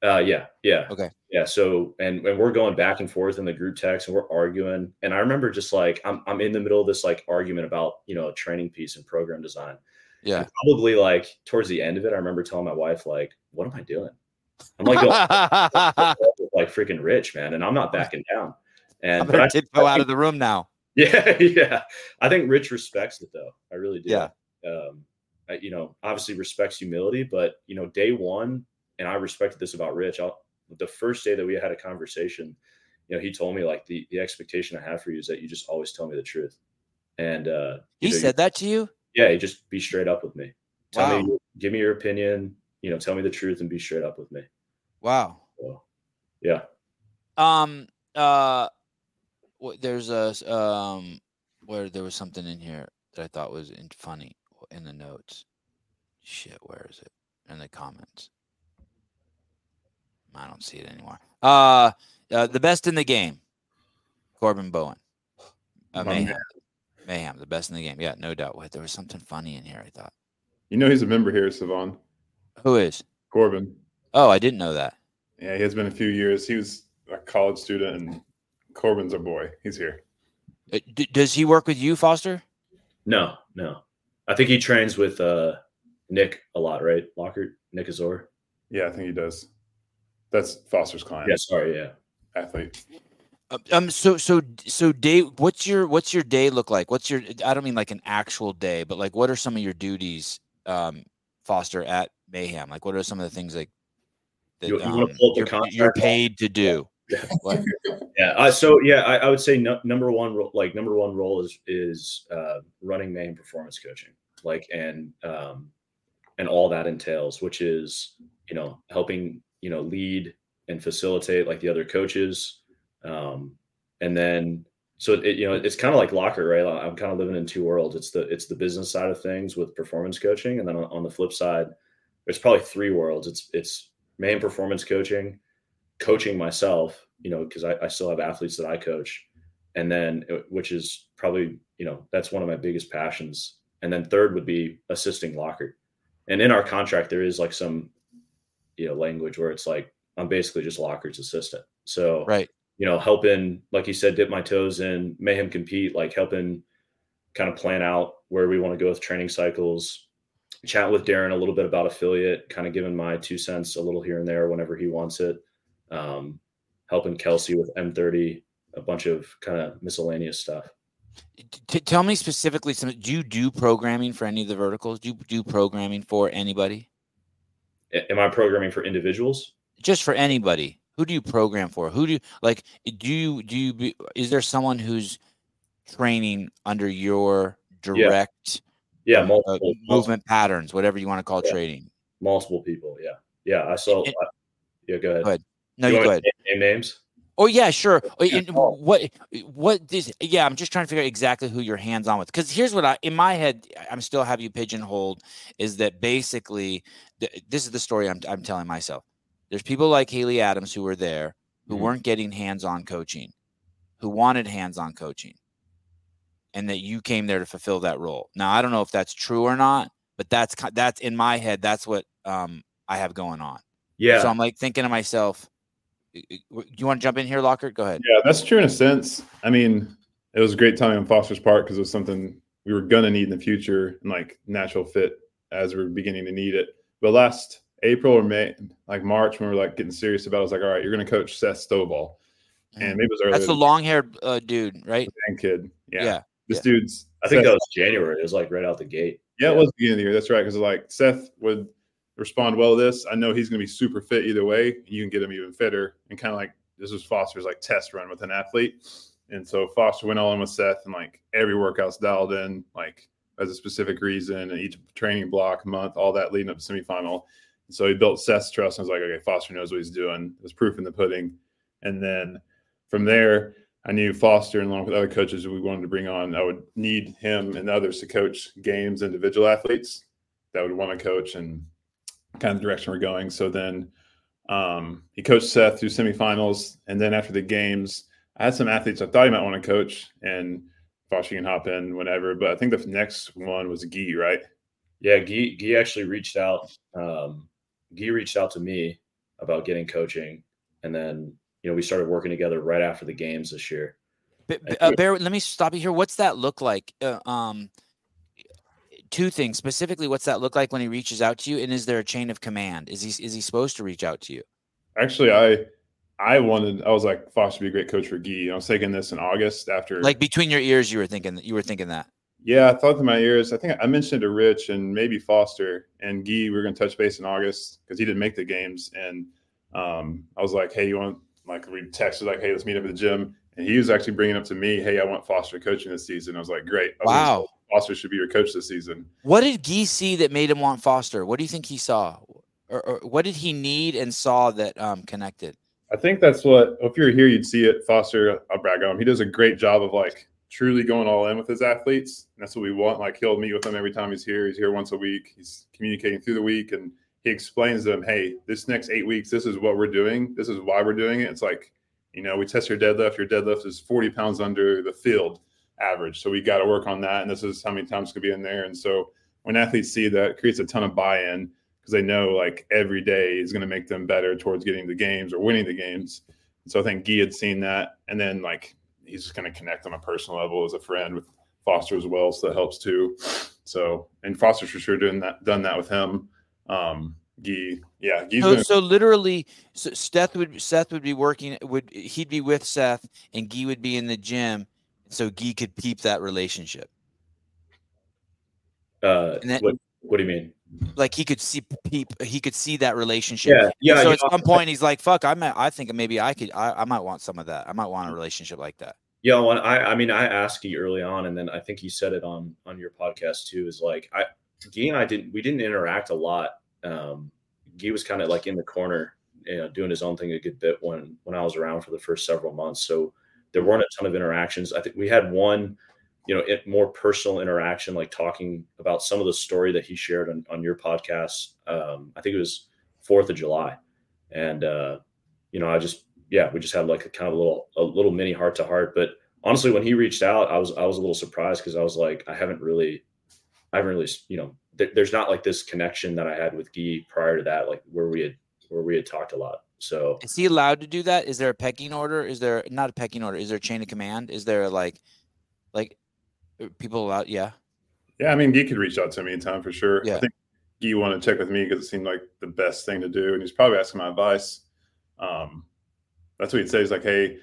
Uh, yeah, yeah. Okay. Yeah. So, and and we're going back and forth in the group text, and we're arguing. And I remember just like I'm I'm in the middle of this like argument about you know a training piece and program design. Yeah. And probably like towards the end of it, I remember telling my wife like, "What am I doing?" I'm like, (laughs) like freaking rich, man, and I'm not backing down. And I'm gonna tiptoe out of the room now. (laughs) Yeah, yeah. I think Rich respects it though. I really do. Yeah. Um, I, you know, obviously respects humility, but you know, day one, and I respected this about Rich. I'll, the first day that we had a conversation, you know, he told me like the the expectation I have for you is that you just always tell me the truth. And uh he know, said that to you. Yeah, just be straight up with me. Tell Wow. me, give me your opinion. You know, tell me the truth and be straight up with me. Wow. So, yeah. Um. Uh. There's a um where there was something in here that I thought was in, funny in the notes. Shit, where is it? In the comments. I don't see it anymore. Uh, uh the best in the game. Corbin Bowen. Uh, My Mayhem. Mayhem, the best in the game. Yeah, no doubt. Wait, there was something funny in here. I thought. You know he's a member here, Sevan Who is? Corbin. Oh, I didn't know that. Yeah, he has been a few years. He was a college student, and Corbin's a boy. He's here. Uh, d- does he work with you, Foster? No, no. I think he trains with uh Nick a lot, right? Lockert, Nick Azor. Yeah, I think he does. That's Foster's client, Yeah, sorry, yeah. athlete. Uh, Um. So so so day. What's your what's your day look like? What's your? I don't mean like an actual day, but like what are some of your duties, um, Foster at Mayhem? Like what are some of the things like that You- you um, pull up the you're, you're paid to do? (laughs) Yeah. Uh, so yeah, I, I would say no, number one, like number one role is is uh, running main performance coaching, like and um, and all that entails, which is you know helping you know lead and facilitate like the other coaches, um, and then so it you know it's kind of like Lockert, right? I'm kind of living in two worlds. It's the it's the business side of things with performance coaching, and then on, on the flip side, there's probably three worlds. It's it's main performance coaching coaching myself, you know, because I, I still have athletes that I coach, and then uh, which is probably you know that's one of my biggest passions. And then third would be assisting Lockert. And in our contract, there is like some you know language where it's like I'm basically just Lockert's assistant. So Right. you know, helping like you said, dip my toes in, mayhem compete, like helping kind of plan out where we want to go with training cycles. Chat with Darren a little bit about affiliate, kind of giving my two cents a little here and there whenever he wants it um, helping Kelsey with M30, a bunch of kind of miscellaneous stuff. T- tell me specifically some. Do you do programming for any of the verticals? Do you do programming for anybody? Am I programming for individuals? Just for anybody. Who do you program for? Who do you like? Do you do you? Be, is there someone who's training under your direct Yeah, uh, multiple multiple, movement patterns, whatever you want to call Yeah. trading? multiple people. Yeah, yeah. I saw. I- yeah, go ahead. Go ahead. No, You go ahead. Name names. Oh yeah, sure. Oh, Yeah. and what what this? Yeah, I'm just trying to figure out exactly who you're hands on with. Because here's what I in my head, I'm still have you pigeonholed. Is that basically th- this is the story I'm I'm telling myself. There's people like Haley Adams who were there who Mhm. weren't getting hands on coaching, who wanted hands on coaching, and that you came there to fulfill that role. Now I don't know if that's true or not, but that's that's in my head. That's what um I have going on. Yeah, So I'm like thinking to myself, "Y- y- w- you want to jump in here, Lockert? Go ahead. Yeah, that's true in a sense. I mean, it was a great time on Foster's Park because it was something we were gonna need in the future and like natural fit as we are beginning to need it. But last April or May, like March, when we were like getting serious about, it, I was like, all right, you're gonna coach Seth Stovall, and maybe it was earlier. That's the long haired uh, dude, right? kid. Yeah, Yeah. This yeah. dude's. I think Seth- that was January. It was like right out the gate. Yeah, Yeah. it was the beginning of the year. That's right. Because like Seth would respond well to this. I know he's going to be super fit either way. You can get him even fitter. And kind of like this was Foster's like test run with an athlete. And so Foster went all in with Seth and like every workout's dialed in, like as a specific reason and each training block, month, all that leading up to semifinal. And so he built Seth's trust and was like, okay, Foster knows what he's doing. It was proof in the pudding. And then from there, I knew Foster and along with other coaches we wanted to bring on, I would need him and others to coach games, individual athletes that would want to coach and kind of the direction we're going. So then um, he coached Seth through semifinals. And then after the games, I had some athletes I thought he might want to coach and Foster can hop in whenever. But I think the next one was Gee, right? Yeah, Guy, Guy actually reached out. Um, Guy reached out to me about getting coaching, and then you know we started working together right after the games this year. uh, Bear, let me stop you here. What's that look like? Uh, um, two things specifically. What's that look like when he reaches out to you, and is there a chain of command? Is he is he supposed to reach out to you? Actually, I I wanted. I was like, Foster be a great coach for Gee. I was thinking this in August after. Like between your ears, you were thinking that you were thinking that. Yeah, I thought in my ears. I think I mentioned to Rich and maybe Foster and Gee. We are going to touch base in August because he didn't make the games, and um, I was like, "Hey, you want?" Like we texted, like, "Hey, let's meet up at the gym." And he was actually bringing up to me, "Hey, I want Foster coaching this season." I was like, "Great!" Was wow, Foster should be your coach this season. What did Gee see that made him want Foster? What do you think he saw, or, or what did he need and saw that um, connected? I think that's what. If you're here, you'd see it. Foster, I'll brag on him. He does a great job of like truly going all in with his athletes. And that's what we want. Like he'll meet with them every time he's here. He's here once a week. He's communicating through the week and he explains to them, hey, this next eight weeks, this is what we're doing. This is why we're doing it. It's like, you know, we test your deadlift. Your deadlift is 40 pounds under the field average. So we got to work on that. And this is how many times could be in there. And so when athletes see that, creates a ton of buy-in because they know like every day is going to make them better towards getting the games or winning the games. And so I think Gee had seen that. And then like he's just going to connect on a personal level as a friend with Foster as well, so that helps too. So, and Foster's for sure doing that, done that with him. Um, Gee, yeah. so, so literally, so Seth would Seth would be working. Would he'd be with Seth, and Gee would be in the gym, so Gee could keep that relationship. Uh, that, what, what do you mean? Like he could see people, he could see that relationship. Yeah, yeah. So at know, some point, he's like, "Fuck, I might, I think maybe I could, I, I might want some of that. I might want a relationship like that." Yeah, I, I mean, I asked you early on, and then I think you said it on on your podcast too. Is like, I, Gee and I didn't, we didn't interact a lot. Um, Gee was kind of like in the corner, you know, doing his own thing a good bit when when I was around for the first several months. So there weren't a ton of interactions. I think we had one you know, it, more personal interaction, like talking about some of the story that he shared on, on your podcast. Um, I think it was Fourth of July, and uh, you know, I just yeah, we just had like a kind of a little a little mini heart to heart. But honestly, when he reached out, I was I was a little surprised because I was like, I haven't really, I haven't really, you know, th- there's not like this connection that I had with Gee prior to that, like where we had where we had talked a lot. So is he allowed to do that? Is there a pecking order? Is there not a pecking order? Is there a chain of command? Is there like like uh, people out yeah yeah i mean Gee could reach out to me anytime for sure yeah. i think Gee wanted to check with me because it seemed like the best thing to do and he's probably asking my advice um that's what he'd say he's like hey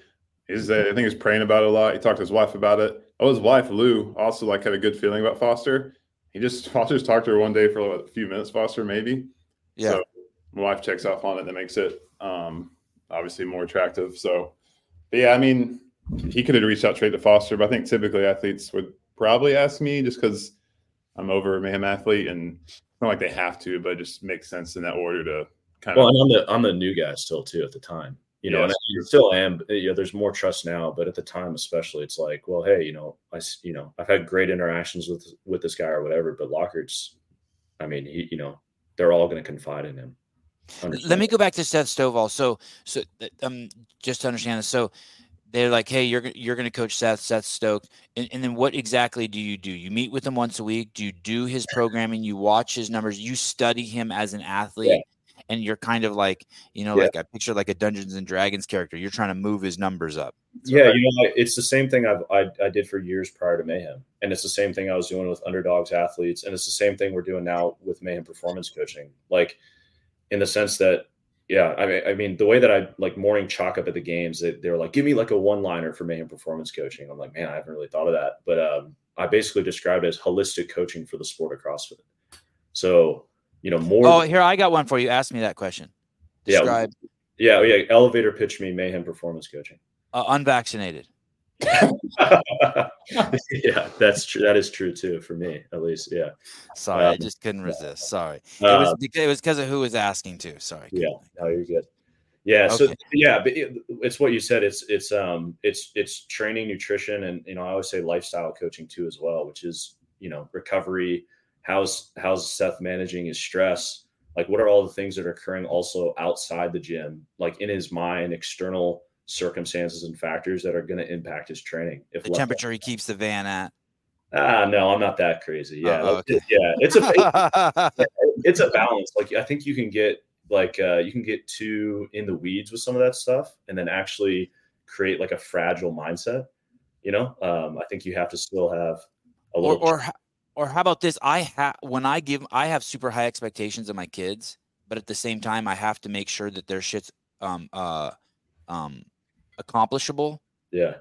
he's i think he's praying about it a lot he talked to his wife about it oh his wife lou also like had a good feeling about foster he just foster just talked to her one day for a few minutes foster maybe. Yeah. So my wife checks off on it that makes it um obviously more attractive. So yeah i mean he could have reached out straight to foster but i think typically athletes would probably ask me just because I'm over a mayhem athlete, and it's not like they have to, but it just makes sense in that order to kind well, of. Well, I'm the I'm the new guy still too at the time, you know, and I still am. You know, there's more trust now, but at the time, especially, it's like, well, hey, you know, I you know I've had great interactions with with this guy or whatever, but Lockert's, I mean, he, you know, they're all going to confide in him. Let me go back to Seth Stovall. So, so um, just to understand this, so they're like, "Hey, you're you're going to coach Seth. Seth stoked." And, and then what exactly do you do? You meet with him once a week. Do you do his programming? You watch his numbers. You study him as an athlete, yeah. And you're kind of like, you know, yeah. like I picture like a Dungeons and Dragons character. You're trying to move his numbers up. yeah, you know, it's the same thing I've, I I did for years prior to Mayhem, and it's the same thing I was doing with underdogs athletes, and it's the same thing we're doing now with Mayhem performance coaching. Like, in the sense that yeah, I mean, I mean, the way that I like morning chalk up at the games, they, they were like, "Give me like a one-liner for mayhem performance coaching." I'm like, man, I haven't really thought of that, but um, I basically described it as holistic coaching for the sport of CrossFit. So, you know, more. Oh, here I got one for you. Ask me that question. Describe. Yeah, yeah, yeah. Elevator pitch me mayhem performance coaching. Uh, unvaccinated. (laughs) yeah, that's true. That is true too for me, at least. Yeah. Sorry, um, I just couldn't resist. Sorry, it was it was because of who was asking too. Sorry. Yeah. No, you're good. Yeah. Okay. So yeah, but it, it's what you said. It's it's um it's it's training, nutrition, and you know I always say lifestyle coaching too as well, which is you know recovery. How's how's Seth managing his stress? Like, what are all the things that are occurring also outside the gym, like in his mind, external circumstances and factors that are going to impact his training. If the temperature he keeps the van at. Ah, no, I'm not that crazy. Yeah, oh, okay. yeah, it's a (laughs) it's a balance. Like I think you can get like uh, you can get too in the weeds with some of that stuff, and then actually create like a fragile mindset. You know, um, I think you have to still have a little. Or, or, or how about this? I have when I give, I have super high expectations of my kids, but at the same time, I have to make sure that their shit's um uh um accomplishable. Yeah.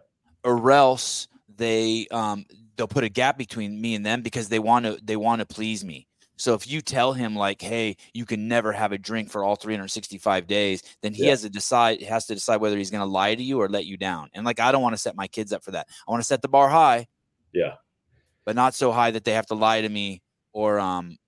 Or else they um they'll put a gap between me and them because they want to they want to please me. So if you tell him like, "Hey, you can never have a drink for all 365 days," then he yeah. has to decide has to decide whether he's going to lie to you or let you down. And like, I don't want to set my kids up for that. I want to set the bar high. Yeah. But not so high that they have to lie to me or um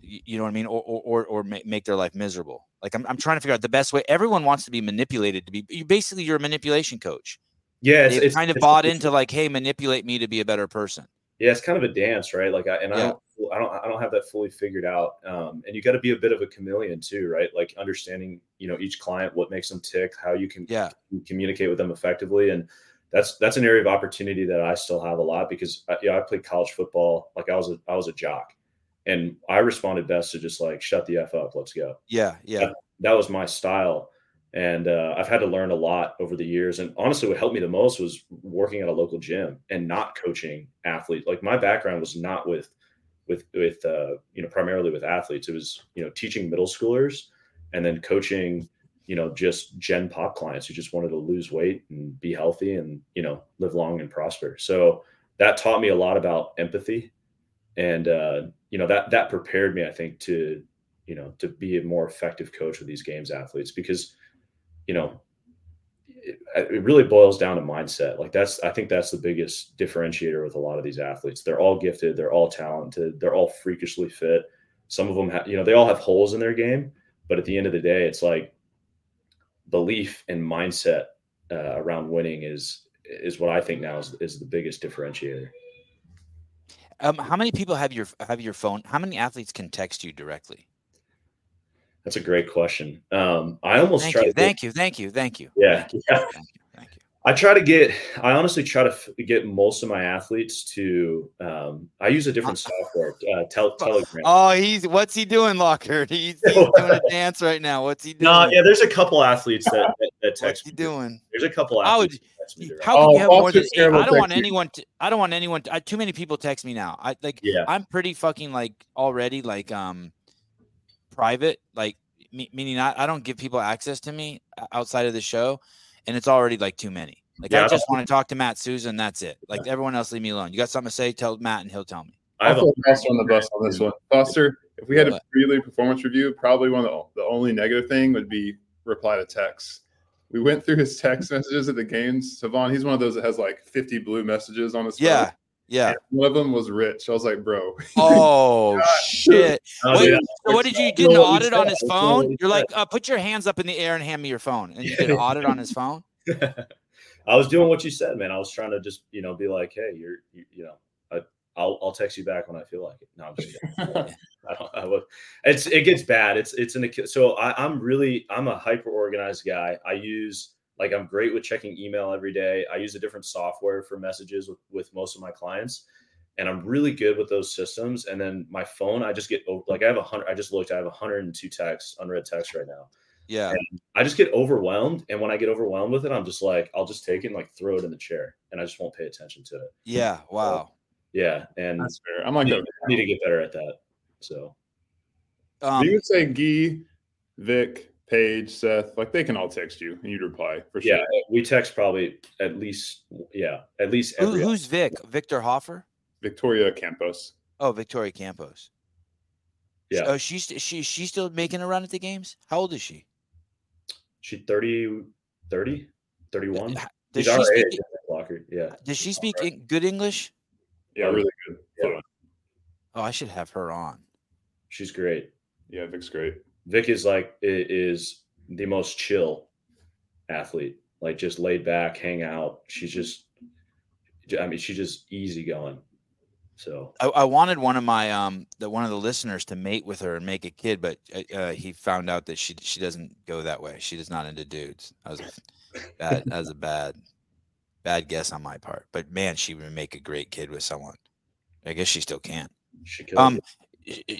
you know what I mean or or or, make their life miserable. Like I'm I'm trying to figure out the best way. Everyone wants to be manipulated to be you basically you're a manipulation coach. Yeah, it's, it's kind of it's, bought it's, into like, hey, manipulate me to be a better person. Yeah, it's kind of a dance, right? Like, I, and yeah. I don't, I don't, I don't have that fully figured out. Um, and you got to be a bit of a chameleon too, right? Like understanding, you know, each client, what makes them tick, how you can yeah. communicate with them effectively, and that's that's an area of opportunity that I still have a lot because I, you know, I played college football, like I was a I was a jock, and I responded best to just like shut the f up, let's go. Yeah, yeah. That, that was my style and uh, I've had to learn a lot over the years. And honestly, what helped me the most was working at a local gym and not coaching athletes. Like my background was not with with with uh, you know primarily with athletes. It was you know teaching middle schoolers and then coaching you know just gen pop clients who just wanted to lose weight and be healthy and you know live long and prosper. So that taught me a lot about empathy, and uh, you know that that prepared me, I think, to you know to be a more effective coach with these games athletes because you know, it, it, really boils down to mindset. Like that's, I think that's the biggest differentiator with a lot of these athletes. They're all gifted, they're all talented, they're all freakishly fit. Some of them have, you know, they all have holes in their game, but at the end of the day, it's like belief and mindset uh, around winning is is what I think now is, is the biggest differentiator. Um, how many people have your have your phone? How many athletes can text you directly? That's a great question. Um, I almost thank try. You, to thank you, thank you, thank you. Yeah, (laughs) yeah. Thank you, thank you. I try to get. I honestly try to f- get most of my athletes to. Um, I use a different (laughs) software, uh, tel- Telegram. Oh, he's what's he doing, Lockert? He's, he's doing a (laughs) dance right now. What's he doing? No, yeah, there's a couple athletes that (laughs) that, that text. What's he doing? There's a couple athletes. Would, how can oh, you have more than eight? I don't want anyone to. I don't want anyone. To, I, too many people text me now. I like. Yeah. I'm pretty fucking like already like um private. Like meaning I, I don't give people access to me outside of the show, and it's already like too many. Like yeah. I just want to talk to Matt Susan. that's it. Like yeah. everyone else, leave me alone. You got something to say? Tell Matt, and he'll tell me. I have a Foster on the bus on this one. Foster, if we had a pre performance review, probably one of the, the only negative thing would be reply to text. We went through his text messages at the games. Sevan, he's one of those that has like 50 blue messages on his yeah. Phone. Yeah. one of them was Rich. I was like, bro. (laughs) Oh shit! (laughs) Oh, Wait, so what did you, get an audit on his phone? You're like, uh, put your hands up in the air and hand me your phone, and you get (laughs) an audit on his phone. I was doing what you said, man. I was trying to just, you know, be like, hey, you're, you, you know, I, I'll, I'll text you back when I feel like it. No, I'm just kidding. I don't, I it's, it gets bad. It's, it's an, so I, I'm really, I'm a hyper organized guy. I use like I'm great with checking email every day. I use a different software for messages with, with most of my clients. And I'm really good with those systems. And then my phone, I just get like I have a hundred. I just looked. I have 102 texts, unread text right now. Yeah. And I just get overwhelmed. And when I get overwhelmed with it, I'm just like, I'll just take it and like throw it in the chair, and I just won't pay attention to it. Yeah. Wow. So, yeah, and that's fair. I'm like, I need, need to get better at that. So, um, you would say Gee, Vic, Paige, Seth, like they can all text you and you'd reply for sure. Yeah, we text probably at least, yeah, at least. Who, who's Vic? Victor Hoffer? Victoria Campos. Oh, Victoria Campos. Yeah. Oh, she's she she's still making a run at the games. How old is she? She 30, 30, 31. Uh, does she speak, age, yeah. Does she speak right. good English? Yeah, um, really good. Yeah. Oh, I should have her on. She's great. Yeah, Vic's great. Vic is like is the most chill athlete, like just laid back, hang out. She's just, I mean, she's just easy going. So I, I, wanted one of my um the one of the listeners to mate with her and make a kid, but uh, uh he found out that she she doesn't go that way. She does not into dudes. That was a bad that was a bad bad guess on my part. But man, she would make a great kid with someone. I guess she still can. She could. Um,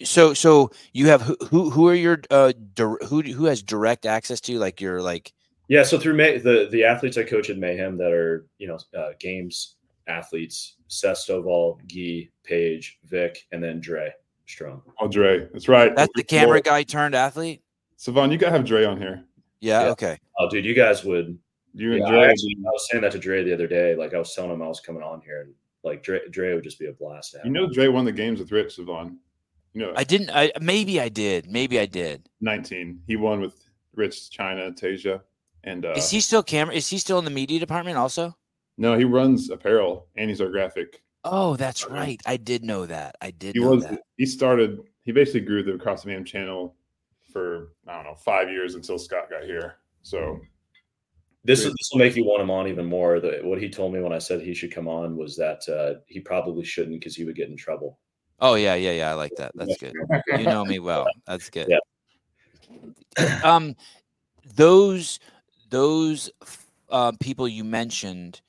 so so you have who who are your uh who who has direct access to you like your like yeah so through May the the athletes I coach at Mayhem that are you know uh, games athletes Seth Stovall, Guy, Page, Vic, and then Dre Strohm. Oh, Dre, that's right. That's the camera guy turned athlete. Sevan, you gotta have Dre on here. Yeah, yeah. Okay. Oh, dude, you guys would. You and yeah, Dre. I, actually, I was saying that to Dre the other day. Like I was telling him I was coming on here, and like Dre, Dre would just be a blast. You know, Dre won the games with Rich Sevan. You know, I didn't. I maybe I did. Maybe I did. Nineteen. He won with Rich China Tasia. And uh, is he still camera? Is he still in the media department also? No, he runs apparel and he's our graphic. Oh, that's right. I did know that. I did. He was. That. He started. He basically grew the Cross Man channel for I don't know five years until Scott got here. So this this will make you want him on even more. The, what he told me when I said he should come on was that uh, he probably shouldn't because he would get in trouble. Oh yeah, yeah, yeah. I like that. That's good. you know me well. (laughs) That's good. Yeah. (clears throat) Um, those those uh, people you mentioned,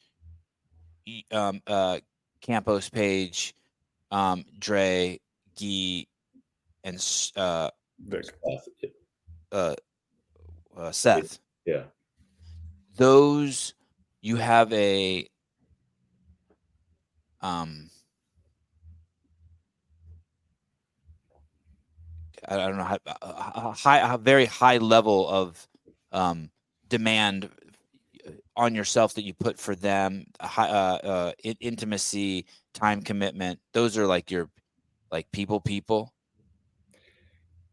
um, uh, Campos Page, um, Dre, Gee, and uh, Vic. Uh, uh, Seth. Yeah. Those you have a um I don't know a high a very high level of um, demand on yourself that you put for them high, uh, uh, intimacy time commitment. Those are like your like people people.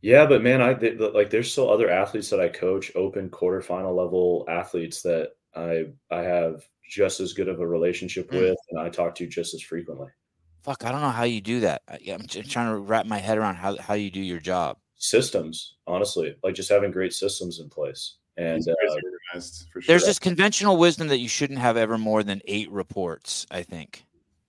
Yeah but man i like there's still other athletes that i coach open quarterfinal level athletes that i i have just as good of a relationship mm. with and i talk to just as frequently fuck i don't know how you do that I, i'm trying to wrap my head around how, how you do your job systems honestly like just having great systems in place and uh, sure. there's this conventional wisdom that you shouldn't have ever more than eight reports. I think.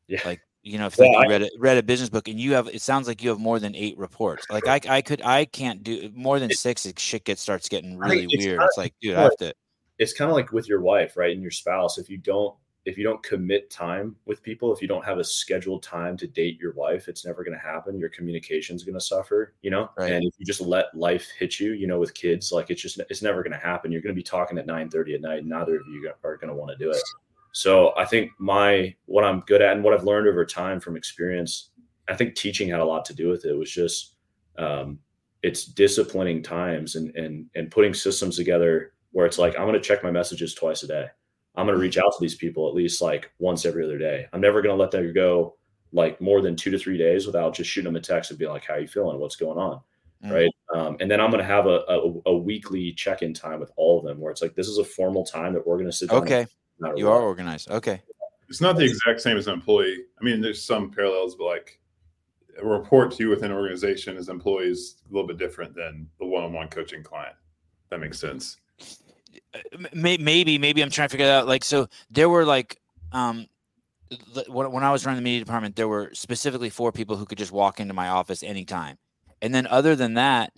Yeah. Like you know, if like you read a, read a business book and you have, it sounds like you have more than eight reports. Like I, I could, I can't do more than six. It, shit gets starts getting really it's weird. It's like, dude, I have to. It's kind of like with your wife, right, and your spouse. If you don't if you don't commit time with people, if you don't have a scheduled time to date your wife, it's never going to happen. Your communication's going to suffer, you know. Right. And if you just let life hit you, you know, with kids, like it's just it's never going to happen. You're going to be talking at nine thirty at night. Neither of you are going to want to do it. So I think my what I'm good at and what I've learned over time from experience, I think teaching had a lot to do with it. it was just um, it's disciplining times and and and putting systems together where it's like I'm going to check my messages twice a day I'm going to reach out to these people at least like once every other day. I'm never going to let them go like more than two to three days without just shooting them a text and being like, how are you feeling? What's going on? Mm-hmm. Right. Um, and then I'm going to have a, a, a weekly check-in time with all of them where it's like, this is a formal time that we're going to sit down. Okay. You what. are organized. Okay. It's not the exact same as an employee. I mean, there's some parallels, but like a report to you within an organization as employees a little bit different than the one-on-one coaching client. That makes sense maybe maybe I'm trying to figure it out. Like so, there were like um when I was running the media department, there were specifically four people who could just walk into my office anytime. And then other than that,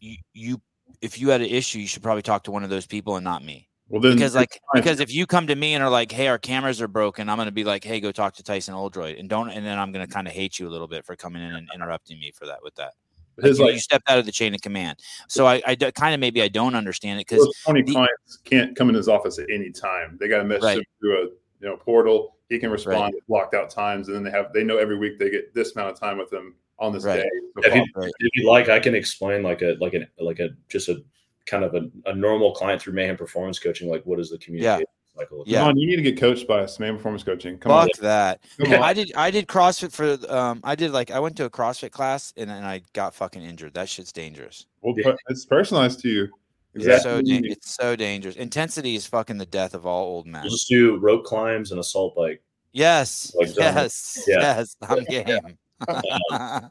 you, you if you had an issue, you should probably talk to one of those people and not me. Well, then because like because if you come to me and are like, "Hey, our cameras are broken," I'm going to be like, "Hey, go talk to Tyson Oldroyd," and don't, and then I'm going to kind of hate you a little bit for coming in and interrupting me for that with that. His like, like, you stepped out of the chain of command. So I, I kind of maybe I don't understand it because twenty clients can't come in his office at any time. They got to message right. him through a you know portal. He can respond right. at blocked out times, and then they have they know every week they get this amount of time with him on this right. day. If you, if you, like, I can explain like a like a like a just a kind of a, a normal client through Mayhem Performance Coaching. Like, what is the communication? Yeah cycle. Yeah, Come on, you need to get coached by us, man. Performance coaching. Come Fuck on. that. Come I did. I did CrossFit for. Um, I did like I went to a CrossFit class and, and I got fucking injured. That shit's dangerous. Well, yeah. it's personalized to you. Exactly. It's so, da- it's so dangerous. Intensity is fucking the death of all old men. We'll just do rope climbs and assault bike. Yes. Like yes. (laughs) Yeah. Yes. I'm game. (laughs) the,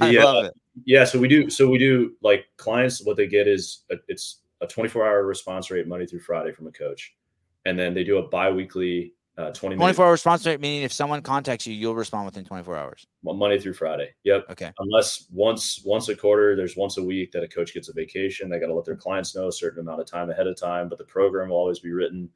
I love uh, it. Yeah. So we do. So we do like clients. What they get is a, it's a 24 hour response rate Monday through Friday from a coach and then they do a bi-weekly uh, 20 24 hour response rate meaning if someone contacts you you'll respond within 24 hours. Well, monday through friday. Yep. Okay. Unless once once a quarter there's once a week that a coach gets a vacation they got to let their clients know a certain amount of time ahead of time but the program will always be written.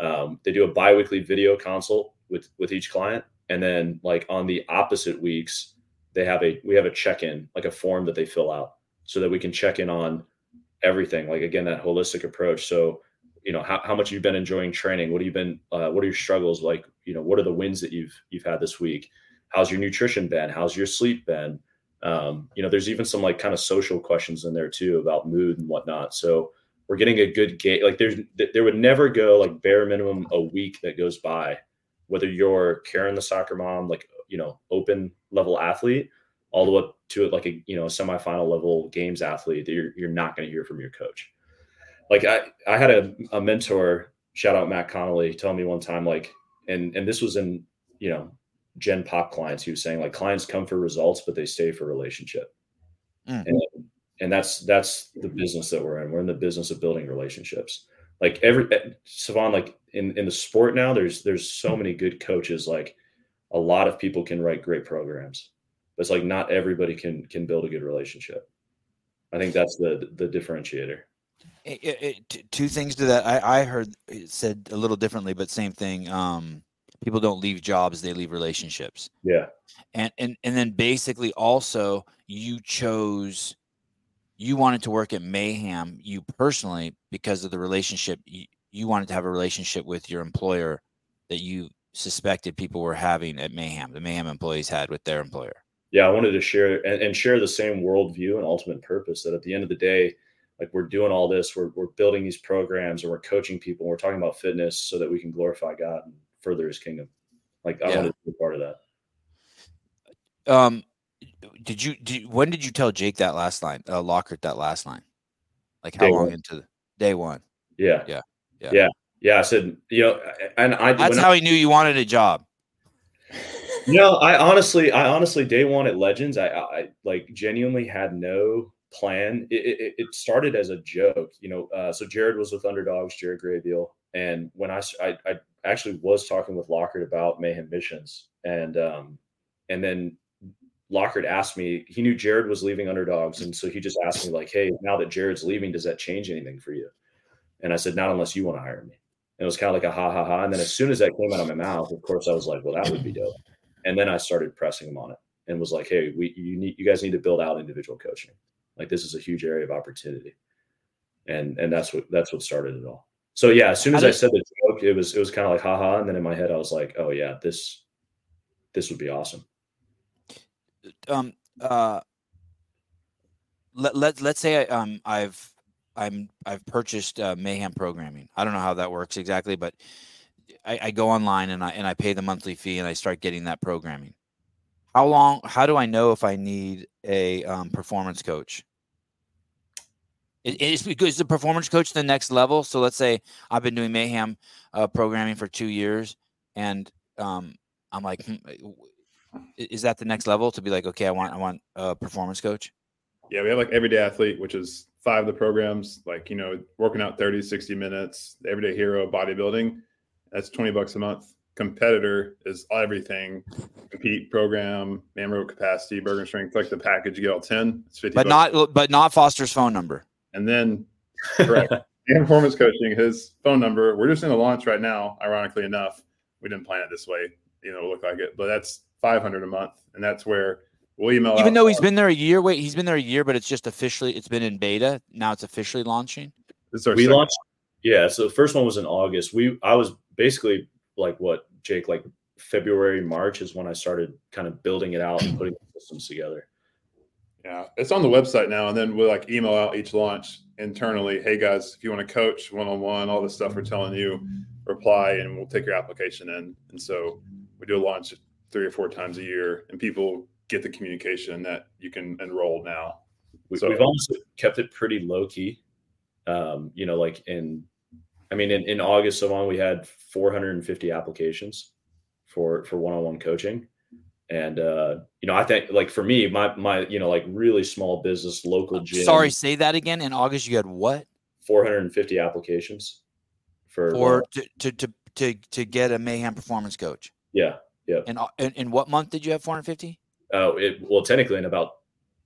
Um, they do a bi-weekly video consult with with each client and then like on the opposite weeks they have a we have a check-in like a form that they fill out so that we can check in on everything like again that holistic approach. So you know how, how much you've been enjoying training? What have you been uh, what are your struggles like? You know what are the wins that you've you've had this week? How's your nutrition been? How's your sleep been? Um, you know there's even some like kind of social questions in there too about mood and whatnot. So we're getting a good gate like there's there would never go like bare minimum a week that goes by whether you're Karen the soccer mom like you know open level athlete all the way up to like a you know semifinal level games athlete that you're, you're not going to hear from your coach like i i had a, a mentor shout out matt connolly tell me one time like and and this was in you know gen pop clients he was saying like clients come for results but they stay for relationship. Mm. and, and that's that's the business that we're in. We're in the business of building relationships. Like every eh, Sevan, like in in the sport now there's there's so many good coaches like a lot of people can write great programs but it's like not everybody can can build a good relationship. I think that's the the differentiator it, it, two things to that. I i heard said a little differently but same thing um people don't leave jobs they leave relationships. Yeah. And and and then basically also you chose you wanted to work at mayhem you personally because of the relationship you, you wanted to have a relationship with your employer that you suspected people were having at mayhem the mayhem employees had with their employer. Yeah i wanted to share and, and share the same worldview and ultimate purpose that at the end of the day like we're doing all this we're, we're building these programs and we're coaching people and we're talking about fitness so that we can glorify god and further his kingdom. Like I yeah. wanted to be part of that. Um, did you, did, when did you tell Jake that last line, uh, Lockert that last line? Like how day long one. into the, day one? Yeah. Yeah. Yeah. Yeah. Yeah. I said, you know, and I, that's how I, he knew you wanted a job. no, I honestly, I honestly, day one at Legends, I, I like genuinely had no plan. It, it, it started as a joke, you know. Uh, so Jared was with Underdogs, Jared Graybeal, and when I, I, I actually was talking with Lockert about Mayhem Missions, and um, and then Lockert asked me. He knew Jared was leaving Underdogs, and so he just asked me like, "Hey, now that Jared's leaving, does that change anything for you?" And I said, "Not unless you want to hire me." And it was kind of like a ha ha ha. And then as soon as that came out of my mouth, of course, I was like, "Well, that would be dope." And then I started pressing him on it, and was like, "Hey, we you need you guys need to build out individual coaching. Like this is a huge area of opportunity." And and that's what that's what started it all. So yeah, as soon as I said the joke, it was it was kind of like haha, and then in my head I was like, oh yeah, this this would be awesome. Um. Uh. Let let let's say I, um I've I'm I've purchased uh, Mayhem programming. I don't know how that works exactly, but I, I go online and I and I pay the monthly fee and I start getting that programming. How long? How do I know if I need a um, performance coach? Is, is the performance coach the next level? So let's say I've been doing mayhem uh, programming for two years, and um, I'm like, hmm, uh, is that the next level to be like, okay, I want I want a performance coach? Yeah, we have like everyday athlete, which is five of the programs, like you know, working out 30, 60 minutes, everyday hero, bodybuilding. That's 20 bucks a month. Competitor is everything. Compete program, man capacity, burger strength, like the package, you get all 10. It's 50 But not but not Foster's phone number. And then, (laughs) correct, and performance coaching, his phone number. We're just in the launch right now. Ironically enough, we didn't plan it this way. You know, look like it, but that's 500 a month, and that's where we'll email. Even though he's been there a year. Wait, he's been there a year, but it's just officially. It's been in beta. Now it's officially launching. we launched. Yeah, so the first one was in August. We I was basically like what Jake like February March is when I started kind of building it out and putting the systems together. Yeah, it's on the website now, and then we'll like email out each launch internally. Hey guys, if you want to coach one on one, all the stuff we're telling you, reply, and we'll take your application in. And so we do a launch three or four times a year, and people get the communication that you can enroll now. We, so, we've also kept it pretty low key. Um, you know, like in, I mean, in, in August so on, we had 450 applications for for one on one coaching and uh, you know, I think like for me, my my you know like really small business local gym. Sorry, say that again. In August, you had what? 450 applications for or to, to to to to get a mayhem performance coach. Yeah, yeah. And in, in what month did you have 450? Oh, it well technically in about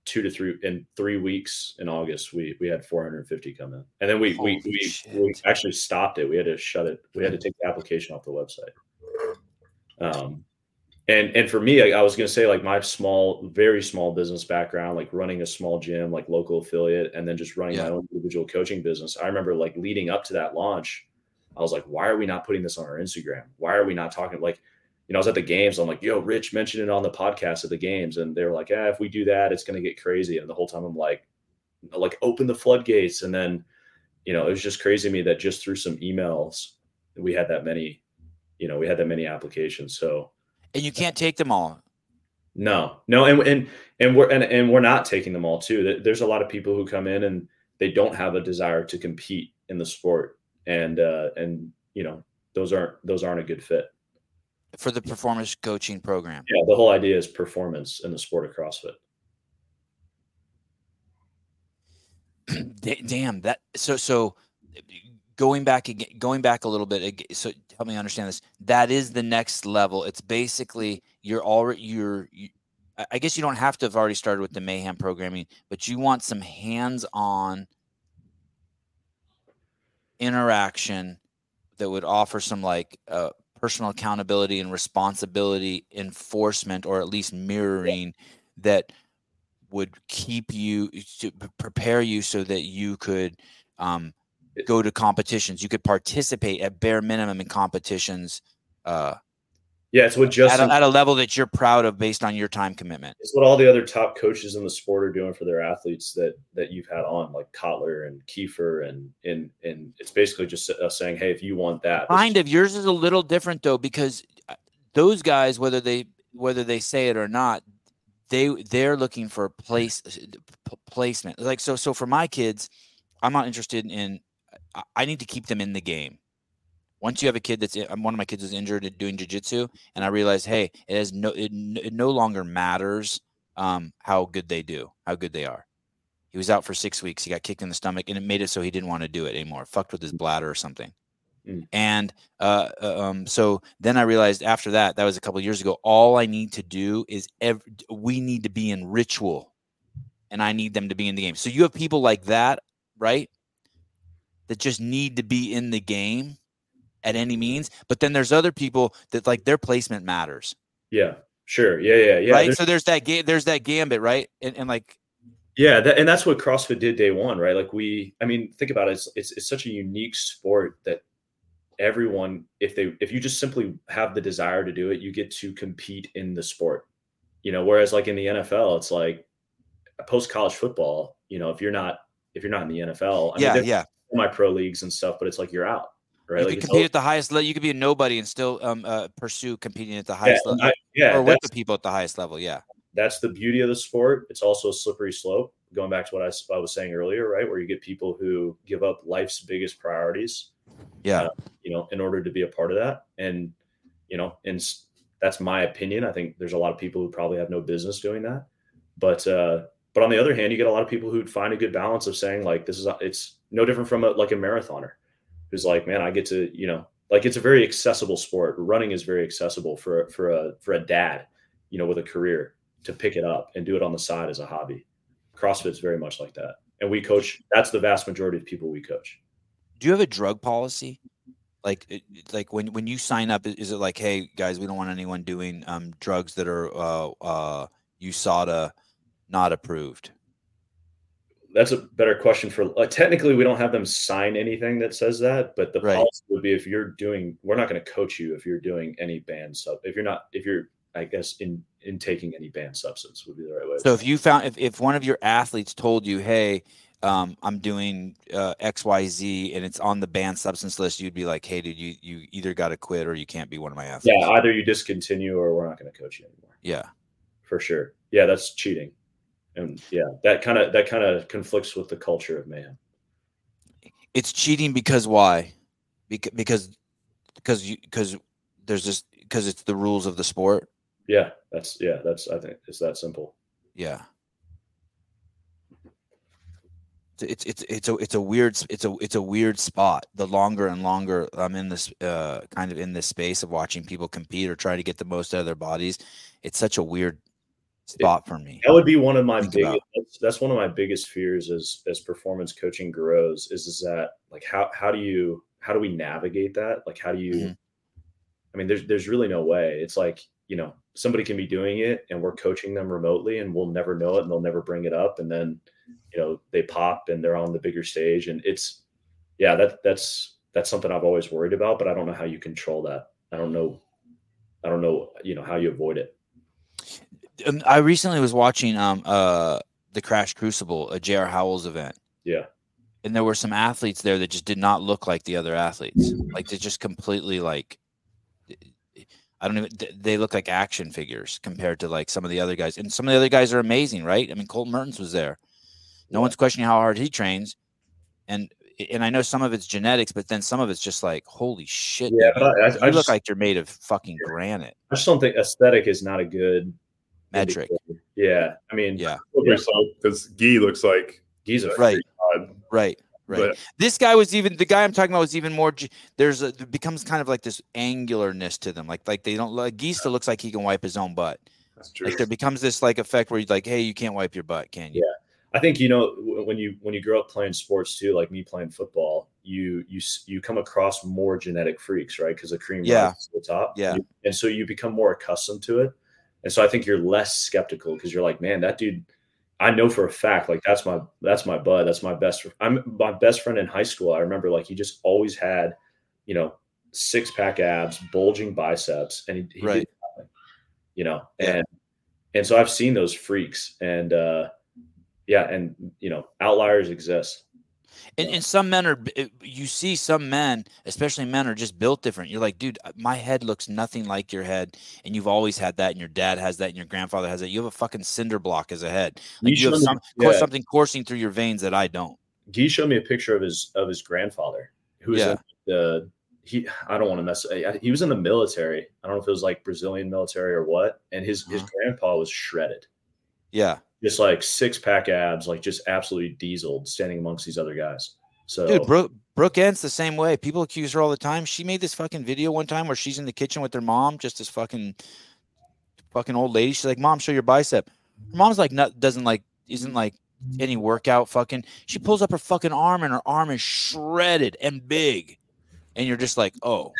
two to three in three weeks in August we we had 450 come in, and then we we we, we actually stopped it. We had to shut it. We had to take the application off the website. Um, and and for me I, I was going to say like my small very small business background like running a small gym like local affiliate and then just running yeah. my own individual coaching business i remember like leading up to that launch i was like why are we not putting this on our instagram why are we not talking like you know i was at the games i'm like yo rich mentioned it on the podcast at the games and they were like yeah if we do that it's going to get crazy and the whole time i'm like like open the floodgates and then you know it was just crazy to me that just through some emails we had that many you know we had that many applications so and you can't take them all. No, no, and and and we're and, and we're not taking them all too. There's a lot of people who come in and they don't have a desire to compete in the sport, and uh, and you know those aren't those aren't a good fit for the performance coaching program. Yeah, the whole idea is performance in the sport of CrossFit. (clears throat) Damn that. So so going back again, going back a little bit. So help me understand this. That is the next level. It's basically you're already you're. You, I guess you don't have to have already started with the mayhem programming, but you want some hands-on interaction that would offer some like uh, personal accountability and responsibility enforcement, or at least mirroring that would keep you to prepare you so that you could um, go to competitions. You could participate at bare minimum in competitions. Uh, yeah, it's what just at, at, a level that you're proud of based on your time commitment. It's what all the other top coaches in the sport are doing for their athletes that that you've had on, like Kotler and Kiefer, and and and it's basically just uh, saying, hey, if you want that, kind of. Yours is a little different though because uh, those guys, whether they whether they say it or not, they they're looking for place placement. Like so, so for my kids, I'm not interested in I need to keep them in the game. Once you have a kid that's one of my kids is injured doing jujitsu, and I realized, hey, it has no, it, it no longer matters um, how good they do, how good they are. He was out for six weeks. He got kicked in the stomach, and it made it so he didn't want to do it anymore. Fucked with his bladder or something. Mm. And uh, uh, um, so then I realized after that, that was a couple years ago. All I need to do is we need to be in ritual, and I need them to be in the game. So you have people like that, right? That just need to be in the game at any means. But then there's other people that like their placement matters. Yeah, sure. Yeah, yeah, yeah. Right. There's, so there's that ga- there's that gambit, right? And, and like, yeah, that, and that's what CrossFit did day one, right? Like we, I mean, think about it. It's, it's it's such a unique sport that everyone, if they if you just simply have the desire to do it, you get to compete in the sport. You know, whereas like in the NFL, it's like post college football. You know, if you're not if you're not in the NFL, I yeah, mean, yeah, my pro leagues and stuff, but it's like you're out. Right? You like can compete all- at the highest level. You could be a nobody and still um, uh, pursue competing at the highest yeah, level. I, yeah, or with the people at the highest level. Yeah, that's the beauty of the sport. It's also a slippery slope. Going back to what I, I was saying earlier, right, where you get people who give up life's biggest priorities. Yeah, uh, you know, in order to be a part of that, and you know, and that's my opinion. I think there's a lot of people who probably have no business doing that, but uh, but on the other hand, you get a lot of people who'd find a good balance of saying like, this is it's no different from a, like a marathoner who's like, man, I get to, you know, like it's a very accessible sport. Running is very accessible for for a for a dad, you know, with a career to pick it up and do it on the side as a hobby. CrossFit's very much like that. And we coach, that's the vast majority of people we coach. Do you have a drug policy? Like, like when, when you sign up, is it like, Hey guys, we don't want anyone doing um, drugs that are uh, uh, USADA not approved? that's a better question for uh, technically we don't have them sign anything that says that but the right. policy would be if you're doing we're not going to coach you if you're doing any banned sub if you're not if you're i guess in in taking any banned substance would be the right way so if you found if, if one of your athletes told you hey um, i'm doing uh, xyz and it's on the banned substance list you'd be like hey dude you you either got to quit or you can't be one of my athletes. Yeah either you discontinue or we're not going to coach you anymore. Yeah. For sure. Yeah that's cheating and yeah, that kind of that kind of conflicts with the culture of man. It's cheating because why? Because because because you because there's just because it's the rules of the sport. Yeah, that's yeah, that's I think it's that simple. Yeah. It's it's it's a it's a weird it's a it's a weird spot. The longer and longer I'm in this uh kind of in this space of watching people compete or try to get the most out of their bodies, it's such a weird spot for me. That would be one of my biggest. That's, that's, one of my biggest fears as as performance coaching grows. Is is that like how how do you how do we navigate that? Like how do you? Mm-hmm. I mean, there's there's really no way. It's like you know, somebody can be doing it and we're coaching them remotely and we'll never know it and they'll never bring it up. And then, you know, they pop and they're on the bigger stage. And it's, yeah, that that's, that's something I've always worried about, but I don't know how you control that. I don't know. I don't know, you know, how you avoid it. I recently was watching um uh the Crash Crucible, a J.R. Howells event. Yeah. And there were some athletes there that just did not look like the other athletes. Like they just completely like I don't even they look like action figures compared to like some of the other guys. And some of the other guys are amazing, right? I mean, Colton Mertens was there. No yeah. one's questioning how hard he trains. And and I know some of it's genetics, but then some of it's just like, holy shit. Yeah, but I, I, you I look just, like you're made of fucking granite. I just don't think aesthetic is not a good metric. Yeah, I mean, yeah, because Guy looks like he's a right, right, right. But, this guy was even the guy I'm talking about was even more. There's a it becomes kind of like this angularness to them, like like they don't like Guy still looks like he can wipe his own butt. That's true. Like there becomes this like effect where you're like, hey, you can't wipe your butt, can you? Yeah. I think you know when you when you grow up playing sports too, like me playing football, you you you come across more genetic freaks, right? Because the cream yeah. rises to the top, yeah, and so you become more accustomed to it, and so I think you're less skeptical because you're like, man, that dude, I know for a fact, like that's my that's my bud, that's my best. I'm my best friend in high school. I remember like he just always had, you know, six pack abs, bulging biceps, and he, he right. you know, and and so I've seen those freaks, and uh yeah, and you know, outliers exist. And, and some men are, you see some men, especially men, are just built different. You're like, dude, uh, my head looks nothing like your head. And you've always had that, and your dad has that, and your grandfather has that. You have a fucking cinder block as a head. Like you, you have some, me, yeah. something coursing through your veins that I don't. He showed me a picture of his of his grandfather, who was yeah. the he. I don't want to mess. He was in the military. I don't know if it was like Brazilian military or what. And his uh-huh. his grandpa was shredded. Yeah, just like six pack abs, like just absolutely dieseled, standing amongst these other guys. So, dude, Brooke, Brooke Ence's the same way. People accuse her all the time. She made this fucking video one time where she's in the kitchen with her mom, just this fucking, fucking old lady. She's like, "Mom, show your bicep." Her mom's like, not doesn't like, isn't like any workout. Fucking, she pulls up her fucking arm, and her arm is shredded and big, and you're just like, oh,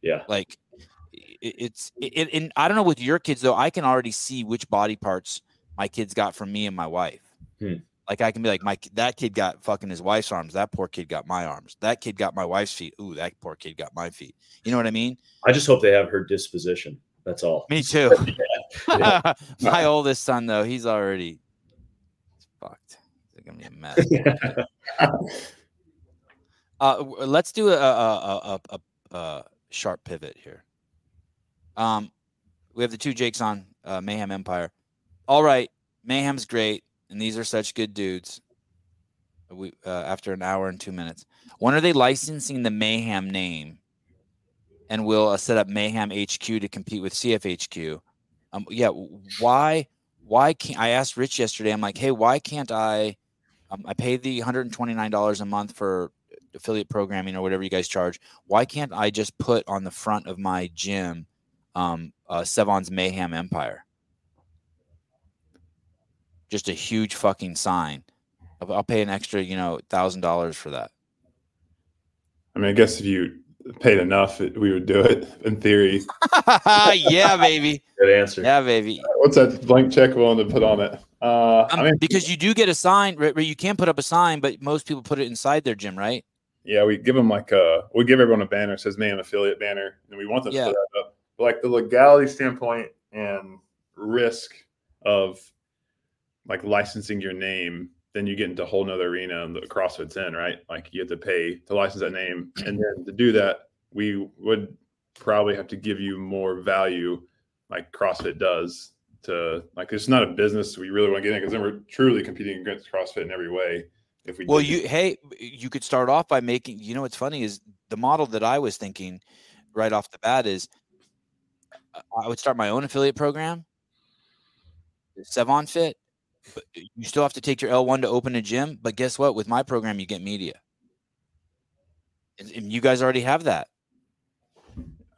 yeah, like it's it, and I don't know with your kids though. I can already see which body parts my kids got from me and my wife. Hmm. Like I can be like, my that kid got fucking his wife's arms. That poor kid got my arms. That kid got my wife's feet. Ooh, that poor kid got my feet. You know what I mean? I just hope they have her disposition. That's all. Me too. (laughs) (laughs) yeah. my oldest son though, he's already fucked. It's gonna be a mess. (laughs) uh, let's do a a, a, a, a sharp pivot here. Um, we have the two Jakes on uh, Mayhem Empire all right, Mayhem's great, and these are such good dudes. We uh, after an hour and two minutes. When are they licensing the Mayhem name? And we'll uh, set up Mayhem HQ to compete with CFHQ. Um, yeah, why? Why can't I asked Rich yesterday? I'm like, hey, why can't I? Um, I pay the 129 dollars a month for affiliate programming or whatever you guys charge. Why can't I just put on the front of my gym um, uh, Sevan's Mayhem Empire? Just a huge fucking sign. I'll, I'll pay an extra, you know, thousand dollars for that. I mean, I guess if you paid enough, we would do it in theory. (laughs) yeah, baby. Good answer. Yeah, baby. What's that blank check willing to put on it? Uh, um, I mean, because you do get a sign, right, you can put up a sign, but most people put it inside their gym, right? Yeah, we give them like a, uh, we give everyone a banner says "Man Affiliate" banner, and we want them yeah. to put that up. But like the legality standpoint and risk of like licensing your name, then you get into a whole nother arena and the CrossFit's in, right? Like you have to pay to license that name. (clears throat) And then to do that, we would probably have to give you more value like CrossFit does to like it's not a business we really want to get in because then we're truly competing against CrossFit in every way. If we do well, you hey, you could start off by making. You know, what's funny is the model that I was thinking right off the bat is uh, I would start my own affiliate program, Sevan Fit, you still have to take your L1 to open a gym. But guess what? With my program, you get media. And you guys already have that.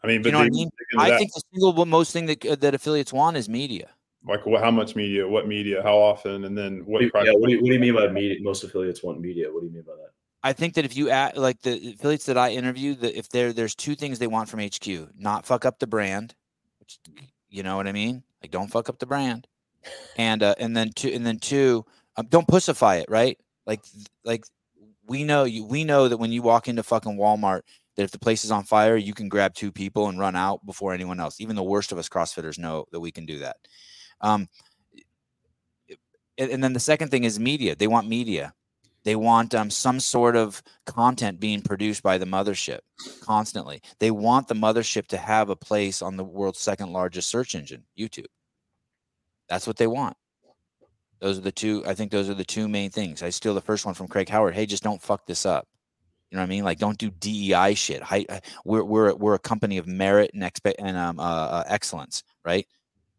I mean, but you know what I mean? I think the single most thing that uh, that affiliates want is media. Like what, how much media, what media, how often, and then what? Yeah, what do, you, what do you mean by media? Most affiliates want media. What do you mean by that? I think that if you add like the affiliates that I interview, that if there there's two things they want from HQ, not fuck up the brand, which You know what I mean? Like, don't fuck up the brand. And uh, and then two, and then two, um, don't pussify it, right? Like, like we know you. We know that when you walk into fucking Walmart, that if the place is on fire, you can grab two people and run out before anyone else. Even the worst of us CrossFitters know that we can do that. Um, and, and then the second thing is media. They want media. They want um, some sort of content being produced by the mothership constantly. They want the mothership to have a place on the world's second largest search engine, YouTube. That's what they want. Those are the two. I think those are the two main things. I steal the first one from Craig Howard. Hey, just don't fuck this up. You know what I mean? Like, don't do DEI shit. Uh, we're we're we're a company of merit and expect and um, uh, uh, excellence, right?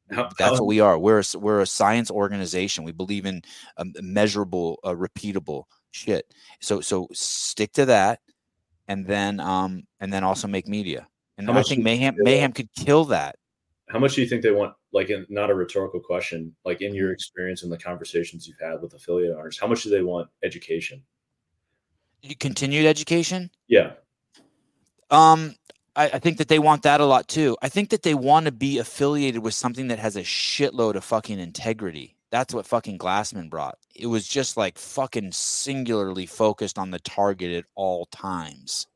That's what we are. We're a, we're a science organization. We believe in um, measurable, uh, repeatable shit. So so stick to that, and then um and then also make media. And I think mayhem mayhem could kill that. How much do you think they want? Like, in, not a rhetorical question. Like in your experience and the conversations you've had with affiliate owners, how much do they want education? Continued education? Yeah. Um, I, I, think that they want that a lot too. I think that they want to be affiliated with something that has a shitload of fucking integrity. That's what fucking Glassman brought. It was just like fucking singularly focused on the target at all times.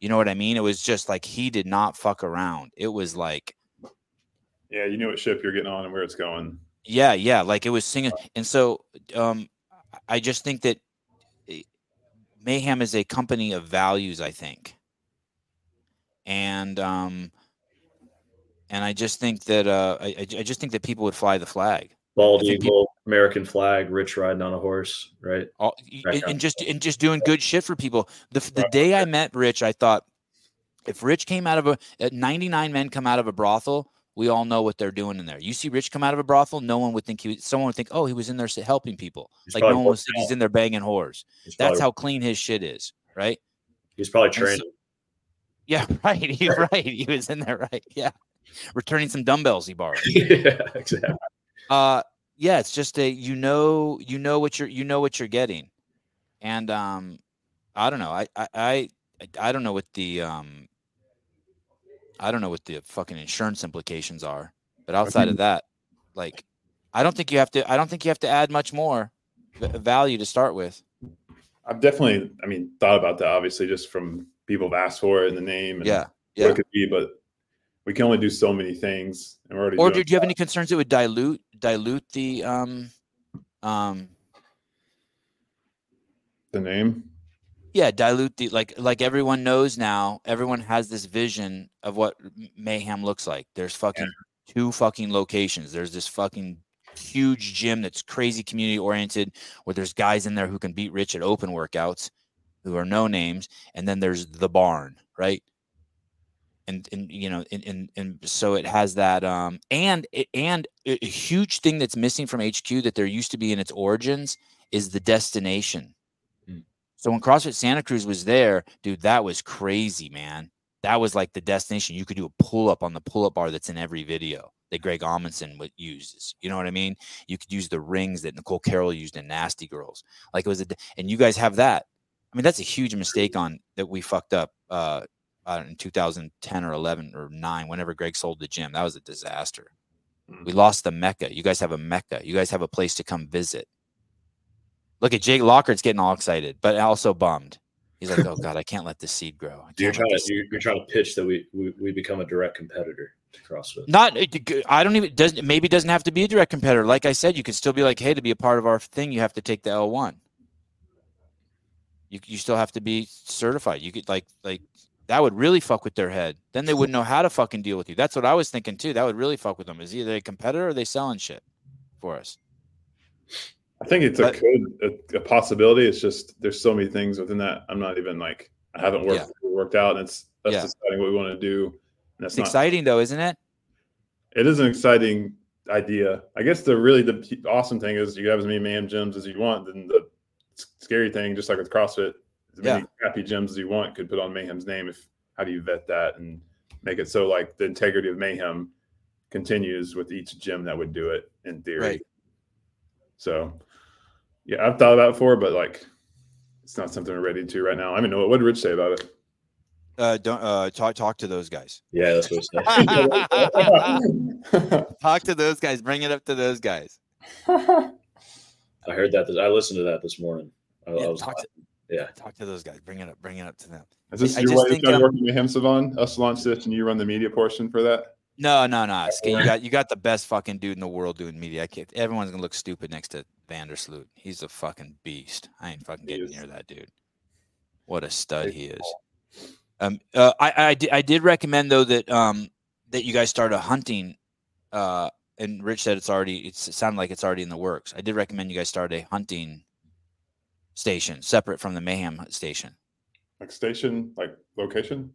You know what I mean? It was just like he did not fuck around. It was like, yeah, you knew what ship you're getting on and where it's going. Yeah, yeah, like it was singing. And so, um, I just think that eh, Mayhem is a company of values. I think and um, and I just think that uh, I, I just think that people would fly the flag. Bald eagle, people, American flag, rich riding on a horse, right? All, and, and, just and just doing good shit for people. The the day I met Rich, I thought if Rich came out of a 99 men come out of a brothel, we all know what they're doing in there. You see Rich come out of a brothel, no one would think he was, someone would think, oh, he was in there helping people. He's like no one would think he's in there banging whores. He's That's probably, how clean his shit is, right? He's probably training. So, yeah, (laughs) right. You're right. He was in there, right? Yeah, returning some dumbbells he borrowed. (laughs) yeah, exactly. Uh, yeah, it's just a you know you know what you're you know what you're getting, and um, I don't know. I I I, I don't know what the um, I don't know what the fucking insurance implications are, but outside of that, like, I don't think you have to. I don't think you have to add much more value to start with. I've definitely, I mean, thought about that. Obviously, just from people have asked for it in the name and yeah, yeah. what it could be, but we can only do so many things. And we're already or do you have any concerns that would dilute dilute the um um the name? Yeah, dilute the like like everyone knows now. Everyone has this vision of what mayhem looks like. There's fucking yeah. two fucking locations. There's this fucking huge gym that's crazy community oriented where there's guys in there who can beat rich at open workouts who are no names, and then there's the barn, right? And and you know, and and, and so it has that um and it, and a huge thing that's missing from HQ that there used to be in its origins is the destination. So when CrossFit Santa Cruz was there, dude, that was crazy, man. That was like the destination. You could do a pull up on the pull up bar that's in every video that Greg Amundson would uses. You know what I mean? You could use the rings that Nicole Carroll used in Nasty Girls. Like it was a, and you guys have that. I mean, that's a huge mistake on that we fucked up uh, in 2010 or 11 or 9, whenever Greg sold the gym. That was a disaster. Mm-hmm. We lost the Mecca. You guys have a Mecca. You guys have a place to come visit. Look at Jake Lockert's getting all excited, but also bummed. He's like, "Oh (laughs) God, I can't let this seed grow." You're trying to you're, you're, trying to pitch that we, we we become a direct competitor to CrossFit. Not, uh, I don't even doesn't maybe doesn't have to be a direct competitor. Like I said, you could still be like, "Hey, to be a part of our thing, you have to take the L one." You you still have to be certified. You could like like that would really fuck with their head. Then they wouldn't know how to fucking deal with you. That's what I was thinking too. That would really fuck with them. Is either a competitor or they selling shit for us. I think it's but, a code, a, a, possibility. It's just there's so many things within that. I'm not even like I haven't worked yeah. worked out, and it's that's yeah. deciding what we want to do. that's it's not, exciting though, isn't it? It is an exciting idea. I guess the really the awesome thing is you have as many man gyms as you want. Then the scary thing, just like with CrossFit, as many yeah. crappy gyms as you want could put on Mayhem's name. If how do you vet that and make it so like the integrity of Mayhem continues with each gym that would do it in theory. Right. So, yeah, I've thought about it before, but like, it's not something we're ready to right now. I mean, what did Rich say about it? Uh, don't uh, talk talk to those guys. Yeah, that's what I said. (laughs) (laughs) talk to those guys. Bring it up to those guys. I heard that. This, I listened to that this morning. I, yeah, I was, talk to, yeah, talk to those guys. Bring it up. Bring it up to them. Is this I, your I way of um, working with him, Sevan? Us launch this, and you run the media portion for that. No, no, no. You got you got the best fucking dude in the world doing media. I can't, everyone's gonna look stupid next to Vandersloot. He's a fucking beast. I ain't fucking getting near that dude. What a stud he is. Um, uh, I, I, I did recommend though that um that you guys start a hunting. Uh, and Rich said it's already. It's, it sounded like it's already in the works. I did recommend you guys start a hunting station separate from the Mayhem station. Like station, like location.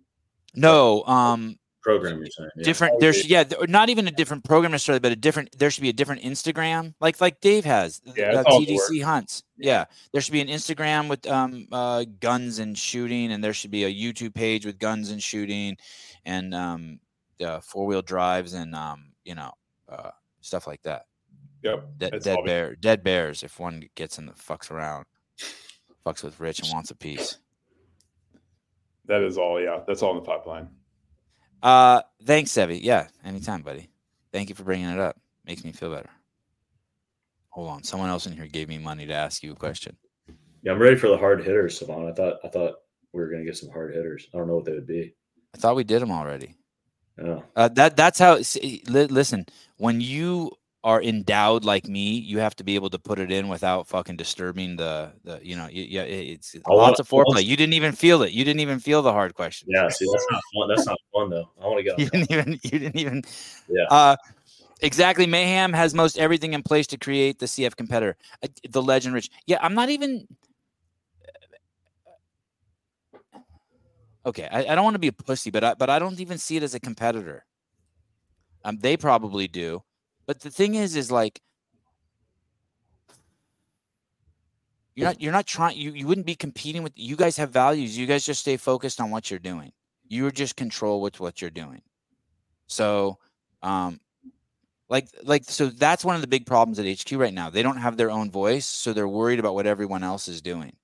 No, um, program you're saying yeah. different there's yeah not even a different program necessarily but a different there should be a different instagram like like dave has yeah, uh, tdc hunts yeah. yeah. there should be an instagram with um uh guns and shooting and there should be a youtube page with guns and shooting and um uh, four-wheel drives and um you know uh stuff like that yep De- dead bear dead bears if one gets in the fucks around fucks with rich and wants a piece that is all yeah that's all in the pipeline uh, thanks, Sevy. Yeah, anytime, buddy. Thank you for bringing it up. Makes me feel better. Hold on, someone else in here gave me money to ask you a question. Yeah, I'm ready for the hard hitters, Sevan. I thought I thought we were gonna get some hard hitters. I don't know what they would be. I thought we did them already. Yeah. Uh, that that's how. See, listen, when you are endowed like me, you have to be able to put it in without fucking disturbing the the you know yeah it's, it's lots of foreplay. You didn't even feel it. You didn't even feel the hard question. Yeah, see that's not fun. That's not fun though. I want to go. You didn't even you didn't even yeah. Uh, exactly. Mayhem has most everything in place to create the CF competitor. Uh, the legend rich. Yeah, I'm not even. Okay, I, I don't want to be a pussy, but I but I don't even see it as a competitor. Um, they probably do. But the thing is, is like you're not you're not trying you, you wouldn't be competing with you guys have values. You guys just stay focused on what you're doing. You just control with what you're doing. So um like like so that's one of the big problems at HQ right now. They don't have their own voice, so they're worried about what everyone else is doing.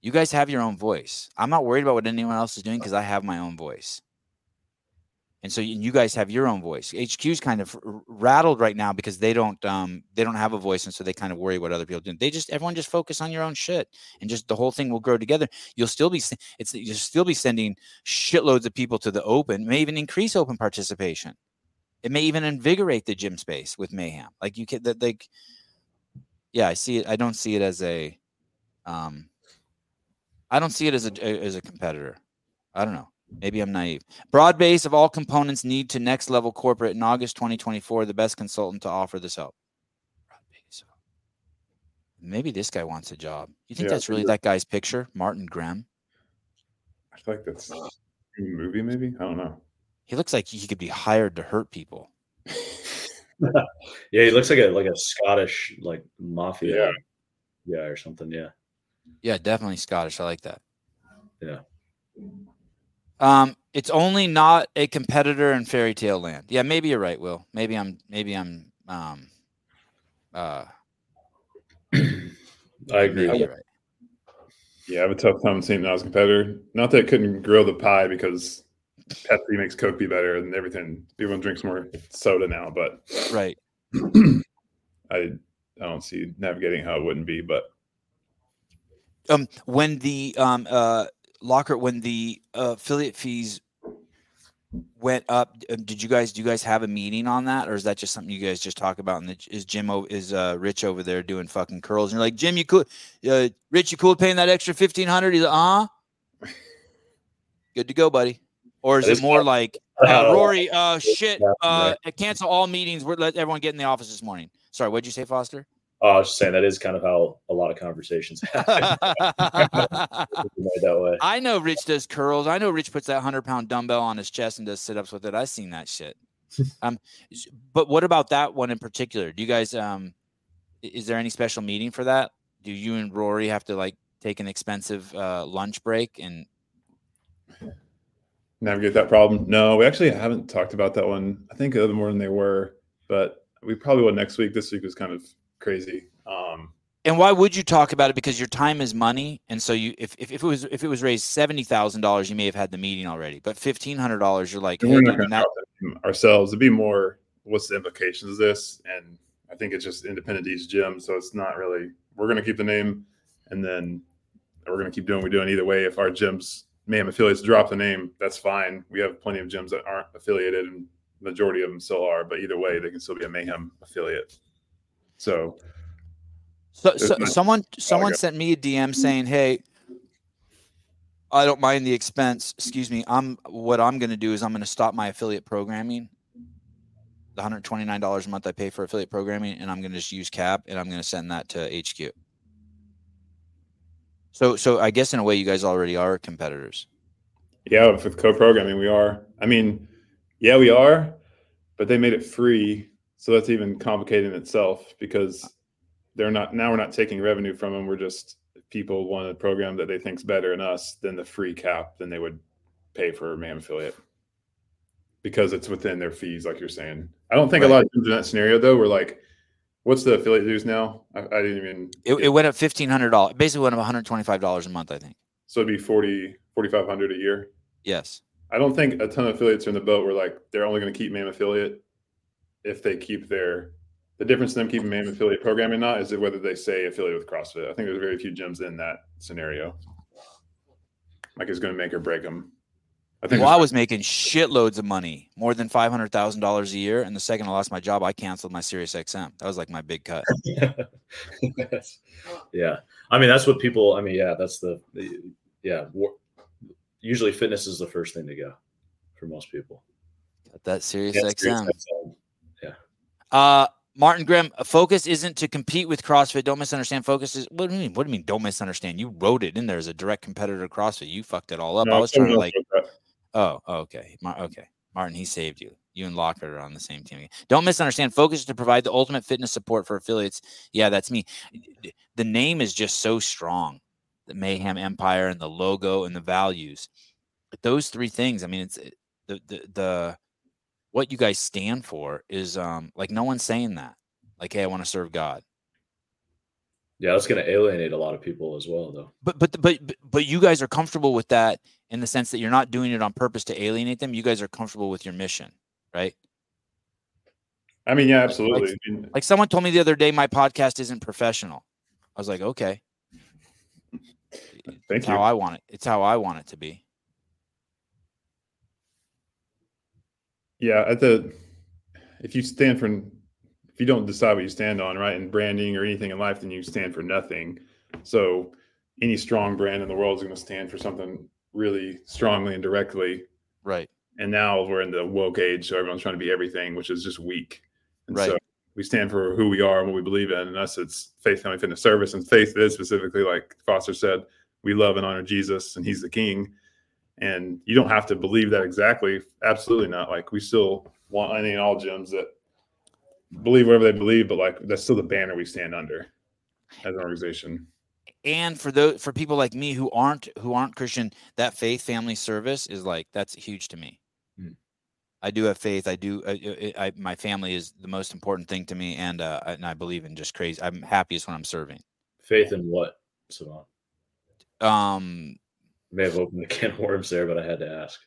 You guys have your own voice. I'm not worried about what anyone else is doing because I have my own voice. And so you guys have your own voice. HQ's kind of rattled right now because they don't um, they don't have a voice, and so they kind of worry what other people do. They just everyone just focus on your own shit, and just the whole thing will grow together. You'll still be it's you'll still be sending shitloads of people to the open. may even increase open participation. It may even invigorate the gym space with mayhem. Like you can that like, yeah, I see it. I don't see it as a, um, I don't see it as a as a competitor. I don't know. Maybe I'm naive. Broad base of all components need to next level corporate in August 2024. The best consultant to offer this help. Maybe this guy wants a job. You think yeah, that's really that guy's picture, Martin Graham? I feel like that's a movie. Maybe I don't know. He looks like he could be hired to hurt people. (laughs) yeah, he looks like a like a Scottish like mafia, yeah, yeah, or something. Yeah, yeah, definitely Scottish. I like that. Yeah. Um, it's only not a competitor in fairy tale land. Yeah, maybe you're right, Will. Maybe I'm maybe I'm um uh (clears throat) I agree. You're right. Yeah, I have a tough time seeing that as a competitor. Not that it couldn't grow the pie because Pepsi makes Coke be better and everything. Everyone drinks more soda now, but right. (clears throat) I I don't see navigating how it wouldn't be, but um when the um uh Locker, when the affiliate fees went up, um, did you guys do you guys have a meeting on that, or is that just something you guys just talk about? And the, is Jim is uh, Rich over there doing fucking curls? And you're like, Jim, you cool? Uh, Rich, you cool paying that extra fifteen hundred? He's like, uh good to go, buddy. Or is it more like (laughs) uh, Rory? Uh, shit. Uh, cancel all meetings. We're let everyone get in the office this morning. Sorry, what'd you say, Foster? Oh, I was just saying that is kind of how a lot of conversations (laughs) happen. that way. I know Rich does curls. I know Rich puts that hundred pound dumbbell on his chest and does sit ups with it. I've seen that shit. (laughs) um, but what about that one in particular? Do you guys um, is there any special meeting for that? Do you and Rory have to like take an expensive uh, lunch break and navigate that problem? No, we actually haven't talked about that one. I think other more than they were, but we probably will next week. This week was kind of crazy. Um, and why would you talk about it? Because your time is money, and so you if if, if it was if it was raised seventy thousand dollars, you may have had the meeting already. But fifteen hundred dollars, you're like, hey, we're not ourselves. It'd be more, what's the implications of this? And I think it's just independent each gym, so it's not really. We're going to keep the name, and then we're going to keep doing what we're doing either way. If our gyms Mayhem affiliates drop the name, that's fine. We have plenty of gyms that aren't affiliated, and majority of them still are. But either way, they can still be a Mayhem affiliate. So so, so someone someone sent me a DM saying, "Hey, I don't mind the expense. Excuse me. I'm what I'm going to do is I'm going to stop my affiliate programming. The $129 a month I pay for affiliate programming, and I'm going to just use Cap, and I'm going to send that to HQ. So, so I guess in a way, you guys already are competitors. Yeah, with co-programming, we are. I mean, yeah, we are, but they made it free, so that's even complicated in itself because they're not now we're not taking revenue from them. We're just people want a program that they think's better than us than the free cap than they would pay for a MAM affiliate because it's within their fees, like you're saying. I don't think right. a lot of times in that scenario though. We're like, what's the affiliate dues now? I, I didn't even. It, it, went up fifteen hundred dollars. Basically, went up one hundred twenty five dollars a month. I think. So it'd be 40, 4,500 a year. Yes. I don't think a ton of affiliates are in the boat where like they're only going to keep MAM affiliate if they keep their the difference in them keeping main affiliate program programming not is it whether they say affiliate with CrossFit. I think there's very few gyms in that scenario. Like it's going to make or break them. I think. Well, I was making shitloads of money, more than five hundred thousand dollars a year, and the second I lost my job, I canceled my Sirius XM. That was like my big cut. (laughs) yeah, I mean that's what people. I mean, yeah, that's the, the yeah. Usually, fitness is the first thing to go for most people. Got that Sirius yeah, XM. XM. Uh, Martin Graham, focus isn't to compete with CrossFit. Don't misunderstand. Focus is what do you mean? What do you mean? Don't misunderstand. You wrote it in there as a direct competitor to CrossFit. You fucked it all up. No, I was trying to like. Oh, okay, okay, Martin. He saved you. You and Lockert are on the same team. Don't misunderstand. Focus is to provide the ultimate fitness support for affiliates. Yeah, that's me. The name is just so strong. The Mayhem Empire and the logo and the values. But those three things. I mean, it's the the the what you guys stand for is um like no one's saying that. Like, hey, I want to serve God. Yeah, that's going to alienate a lot of people as well, though. But but but but you guys are comfortable with that in the sense that you're not doing it on purpose to alienate them. You guys are comfortable with your mission, right? I mean, yeah, absolutely. Like, like someone told me the other day, my podcast isn't professional. I was like, okay. Thank it's you. How I want it. It's how I want it to be. Yeah, at the if you stand for if you don't decide what you stand on, right, in branding or anything in life, then you stand for nothing. So any strong brand in the world is going to stand for something really strongly and directly. Right. And now we're in the woke age, so everyone's trying to be everything, which is just weak. And right. so we stand for who we are and what we believe in. And us, it's faith, family, fitness, service. And faith is specifically, like Foster said, we love and honor Jesus, and He's the King. And you don't have to believe that exactly. Absolutely not. Like we still want any and all gyms that believe whatever they believe, but like that's still the banner we stand under as an organization. And for those for people like me who aren't who aren't Christian, that faith family service is like that's huge to me. Hmm. I do have faith. I do. I, I, my family is the most important thing to me, and uh, and I believe in just crazy. I'm happiest when I'm serving. Faith in what, Sevan? Um, may have opened the can of worms there, but I had to ask.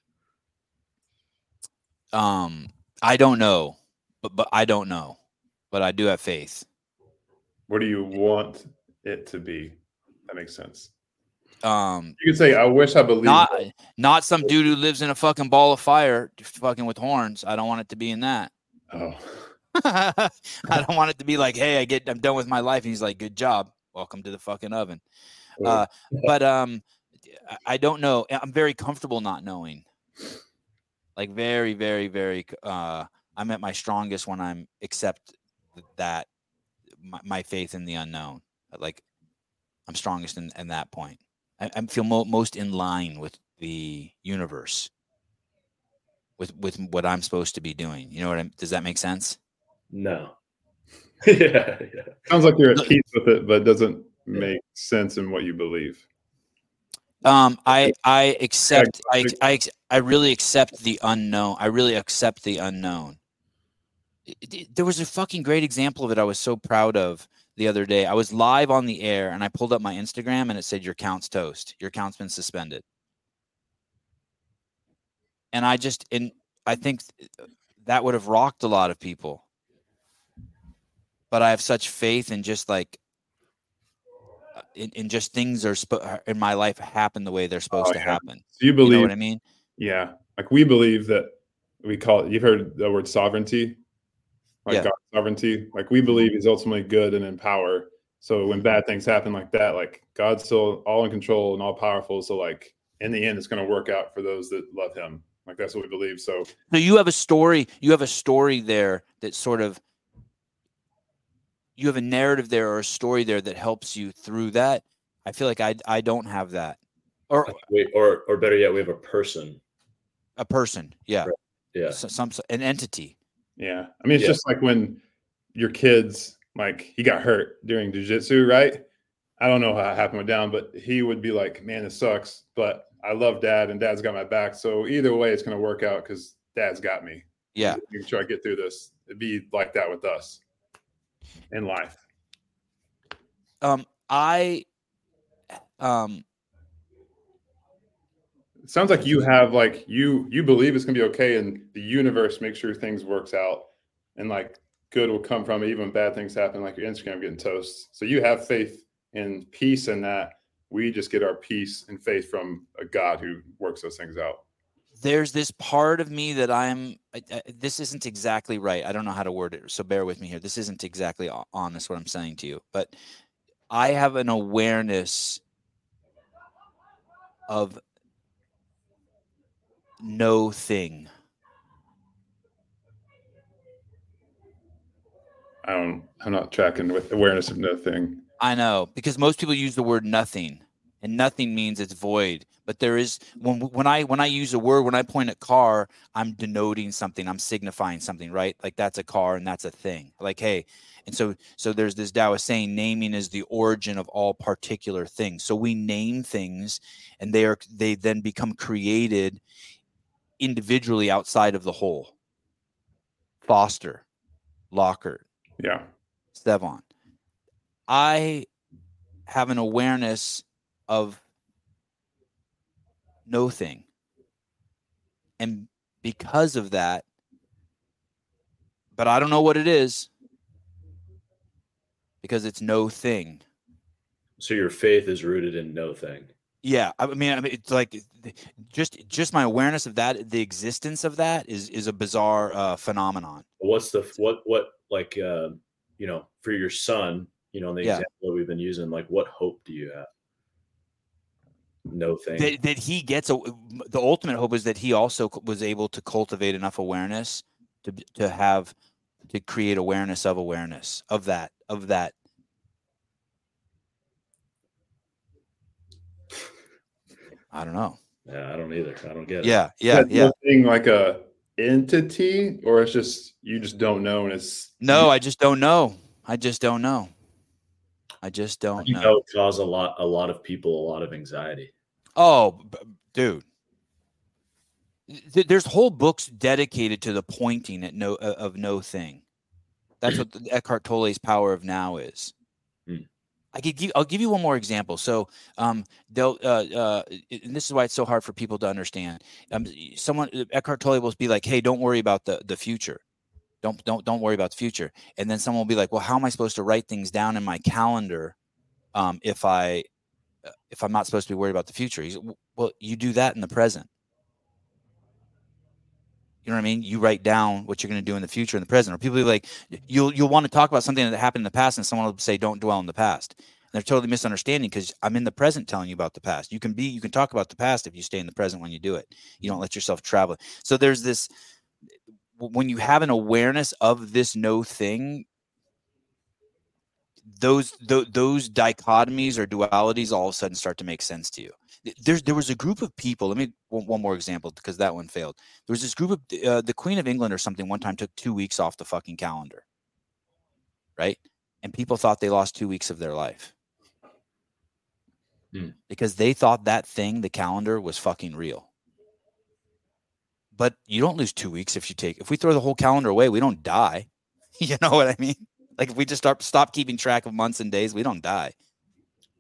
Um, I don't know, but but I don't know, but I do have faith. What do you want it to be? That makes sense. Um, you could say, "I wish I believed." Not, not some dude who lives in a fucking ball of fire, fucking with horns. I don't want it to be in that. Oh. (laughs) I don't want it to be like, "Hey, I get, I'm done with my life." And he's like, "Good job, welcome to the fucking oven." Uh, but um, I don't know. I'm very comfortable not knowing. Like very, very, very. Uh, I'm at my strongest when I'm accept that my, my faith in the unknown. Like I'm strongest in, in that point. I, I feel mo- most in line with the universe, with with what I'm supposed to be doing. You know what? I'm, does that make sense? No. (laughs) yeah, yeah. Sounds like you're at peace with it, but it doesn't make sense in what you believe. Um, I I accept I, I I really accept the unknown. I really accept the unknown. There was a fucking great example of it. I was so proud of the other day. I was live on the air and I pulled up my Instagram and it said, Your count's toast. Your count's been suspended. And I just, and I think that would have rocked a lot of people. But I have such faith in just like, uh, in, in just things are sp- uh, in my life happen the way they're supposed oh, to happen. So you believe you know what I mean? Yeah. Like we believe that we call it, you've heard the word sovereignty like yeah. God's sovereignty. Like we believe He's ultimately good and in power. So when bad things happen like that, like God's still all in control and all powerful. So like in the end, it's going to work out for those that love Him. Like that's what we believe. So, so you have a story. You have a story there that sort of you have a narrative there or a story there that helps you through that. I feel like I I don't have that. Or Wait, or or better yet, we have a person. A person, yeah, right. yeah, so, some an entity. Yeah. I mean, it's yeah. just like when your kids, like he got hurt during jujitsu, right? I don't know how it happened down, but he would be like, man, it sucks, but I love dad and dad's got my back. So either way, it's going to work out because dad's got me. Yeah. We can try to get through this. It'd be like that with us in life. Um, I, um, it sounds like you have like you you believe it's gonna be okay and the universe makes sure things works out and like good will come from it even bad things happen like your instagram getting toast. So you have faith and peace in that. We just get our peace and faith from a god who works those things out there's this part of me that i'm I, I, this isn't exactly right i don't know how to word it so bear with me here this isn't exactly honest what i'm saying to you but i have an awareness of no thing. I don't. I'm not tracking with awareness of no thing. I know because most people use the word nothing, and nothing means it's void. But there is when when I when I use a word when I point at car, I'm denoting something. I'm signifying something, right? Like that's a car and that's a thing. Like hey, and so so there's this Taoist saying naming is the origin of all particular things. So we name things, and they are they then become created individually outside of the whole. Foster, locker yeah, Sevan. I have an awareness of no thing. And because of that, but I don't know what it is because it's no thing. So your faith is rooted in no thing. Yeah, I mean, I mean, it's like just just my awareness of that, the existence of that is is a bizarre uh, phenomenon. What's the what what like uh, you know for your son? You know, in the yeah. example that we've been using, like, what hope do you have? No thing that, that he gets a. The ultimate hope is that he also was able to cultivate enough awareness to to have to create awareness of awareness of that of that I don't know. Yeah, I don't either. I don't get it. Yeah, yeah, yeah. Thing like a entity, or it's just you just don't know, and it's no. I just don't know. I just don't know. I just don't you know. know cause a lot a lot of people a lot of anxiety. Oh, dude. There's whole books dedicated to the pointing at no of no thing. That's what Eckhart Tolle's power of now is. I could give, I'll give you one more example. So, um, they'll, uh, uh, and this is why it's so hard for people to understand. Um, someone, uh, Eckhart Tolle will be like, "Hey, don't worry about the the future. Don't don't don't worry about the future." And then someone will be like, "Well, how am I supposed to write things down in my calendar um, if I Uh, if I'm not supposed to be worried about the future?" He's, "Well, you do that in the present." You know what I mean? You write down what you're going to do in the future in the present. Or people be like, you'll you'll want to talk about something that happened in the past, and someone will say, "Don't dwell in the past." And they're totally misunderstanding because I'm in the present telling you about the past. You can be you can talk about the past if you stay in the present when you do it. You don't let yourself travel. So there's this when you have an awareness of this no thing, those th- those dichotomies or dualities all of a sudden start to make sense to you there's there was a group of people. Let me one, one more example because that one failed. There was this group of uh, the Queen of England or something. One time took two weeks off the fucking calendar, right? And people thought they lost two weeks of their life hmm. because they thought that thing, the calendar, was fucking real. But you don't lose two weeks if you take. If we throw the whole calendar away, we don't die. (laughs) you know what I mean? Like if we just start stop keeping track of months and days, we don't die.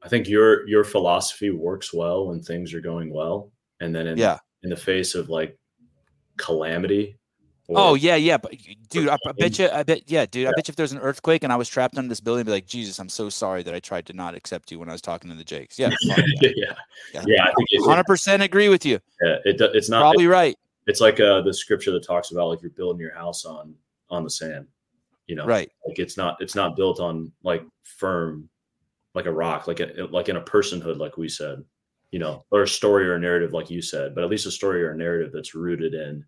I think your your philosophy works well when things are going well, and then in, yeah, in the face of like calamity. oh yeah, yeah, but dude, I, I, bet you, I bet, yeah, dude, yeah. I bet you if there's an earthquake and I was trapped under this building, I'd be like, Jesus, I'm so sorry that I tried to not accept you when I was talking to the Jakes. Yeah, yeah, (laughs) yeah, yeah, yeah. I think hundred percent agree with you. Yeah, it, it's not probably it, right. It's like uh, the scripture that talks about like you're building your house on on the sand. You know, right? Like it's not it's not built on like firm, like a rock, like a, like in a personhood, like we said, you know, or a story or a narrative, like you said, but at least a story or a narrative that's rooted in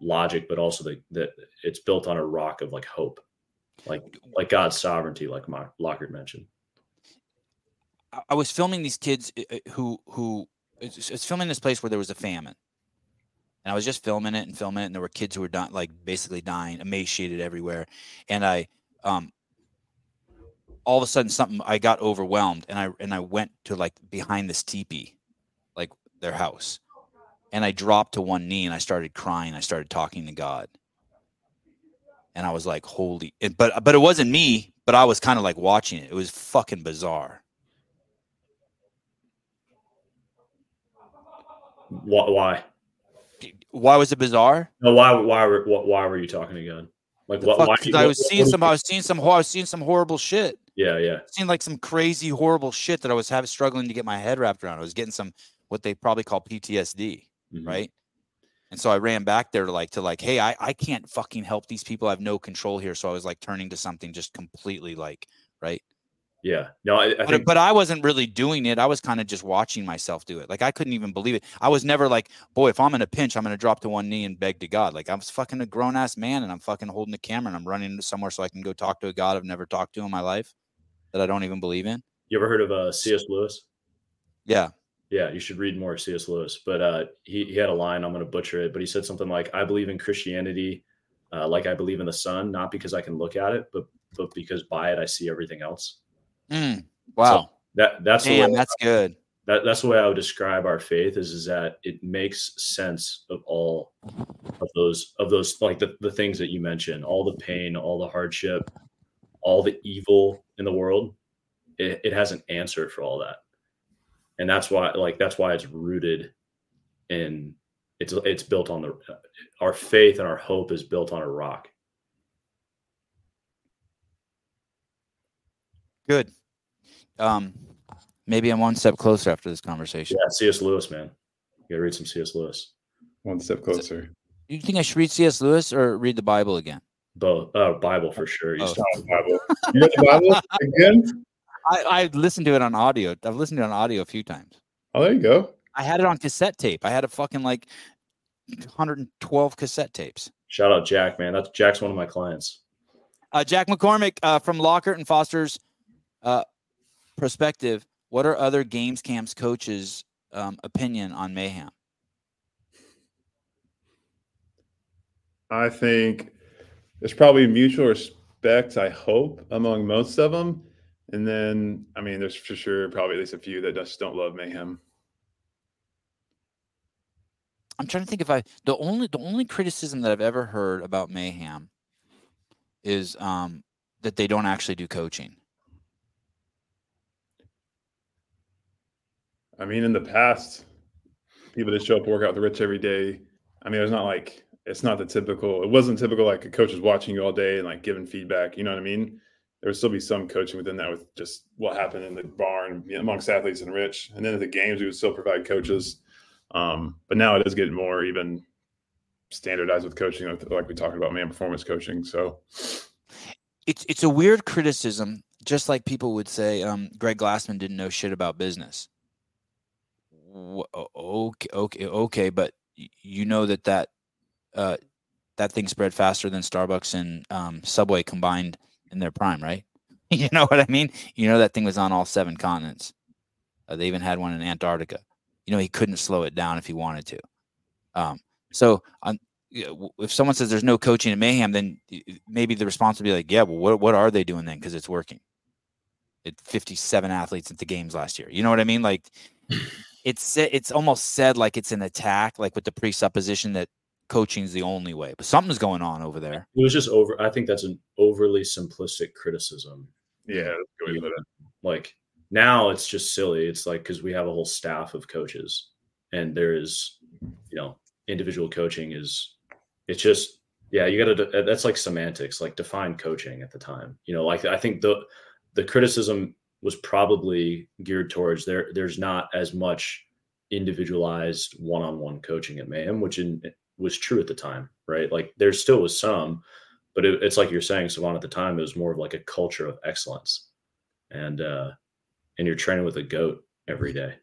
logic, but also the, that it's built on a rock of like hope, like like God's sovereignty, like Lockert mentioned. I was filming these kids uh, uh, who who it's filming this place where there was a famine, and I was just filming it and filming it, and there were kids who were dying, like basically dying, emaciated everywhere, and I um all of a sudden something I got overwhelmed and I and I went to like behind this teepee, like their house, and I dropped to one knee and I started crying. I started talking to God. And I was like, holy, but, but it wasn't me, but I was kind of like watching it. It was fucking bizarre. Why? Why was it bizarre? No, why, why, were, why were you talking again? Like what? Fuck, why, I was seeing some. I was seeing some. I was seeing some horrible shit. Yeah, yeah. Seeing like some crazy, horrible shit that I was having struggling to get my head wrapped around. I was getting some what they probably call PTSD mm-hmm. right? And so I ran back there to like to like, hey, I, I can't fucking help these people. I have no control here. So I was like turning to something just completely like, right? Yeah. No, I, I but, think- but I wasn't really doing it. I was kind of just watching myself do it. Like I couldn't even believe it. I was never like, boy, if I'm in a pinch, I'm gonna drop to one knee and beg to God. Like I'm fucking a grown ass man and I'm fucking holding the camera and I'm running somewhere so I can go talk to a God I've never talked to in my life that I don't even believe in. You ever heard of uh C.S. Lewis? Yeah. Yeah, you should read more C.S. Lewis. But uh, he, he had a line, I'm going to butcher it, but he said something like, I believe in Christianity uh, like I believe in the sun, not because I can look at it, but but because by it I see everything else. Mm, wow. So that that's Damn, that's I, good. That, that's the way I would describe our faith is, is that it makes sense of all of those of those like the, the things that you mentioned, all the pain, all the hardship, all the evil in the world. It, it has an answer for all that and that's why like that's why it's rooted in it's it's built on the our faith and our hope is built on a rock good um maybe i'm one step closer after this conversation yeah cs lewis man you gotta read some cs lewis one step closer do you think i should read cs lewis or read the bible again both uh bible for sure you, oh. bible. (laughs) you read the bible again I, I listened to it on audio. I've listened to it on audio a few times. Oh, there you go. I had it on cassette tape. I had a fucking like 112 cassette tapes. Shout out Jack, man. That's Jack's one of my clients. Uh, Jack McCormick uh, from Lockert and Foster's uh, perspective. What are other games camps coaches' um, opinion on mayhem? I think there's probably mutual respect. I hope among most of them. And then, I mean, there's for sure probably at least a few that just don't love mayhem. I'm trying to think if I the only the only criticism that I've ever heard about mayhem is um, that they don't actually do coaching. I mean, in the past, people that show up work out the rich every day. I mean, it's not like it's not the typical. It wasn't typical like a coach is watching you all day and like giving feedback. You know what I mean? there would still be some coaching within that with just what happened in the barn you know, amongst athletes and rich. And then at the games, we would still provide coaches. Um, but now it is getting more even standardized with coaching, like we talked about man performance coaching. So it's it's a weird criticism, just like people would say um, Greg Glassman didn't know shit about business. Okay, okay, okay, but you know that that uh, that thing spread faster than Starbucks and um, Subway combined in their prime, right? (laughs) you know what I mean? You know that thing was on all seven continents. Uh, they even had one in Antarctica. You know he couldn't slow it down if he wanted to. Um, so if someone says there's no coaching in mayhem, then maybe the response would be like, yeah, well, what what are they doing then? Because it's working. It 57 athletes at the games last year. You know what I mean? Like (laughs) it's it's almost said like it's an attack, like with the presupposition that coaching is the only way, but something's going on over there. It was just over. I think that's an overly simplistic criticism. Yeah, you know, like now it's just silly. It's like because we have a whole staff of coaches, and there is, you know, individual coaching is. It's just yeah, you got to. That's like semantics, like define coaching at the time. You know, like I think the the criticism was probably geared towards there. There's not as much individualized one-on-one coaching at Mayhem, which in, was true at the time, right? Like there still was some, but it, it's like you're saying, Sevan. At the time, it was more of like a culture of excellence, and uh, and you're training with a goat every day.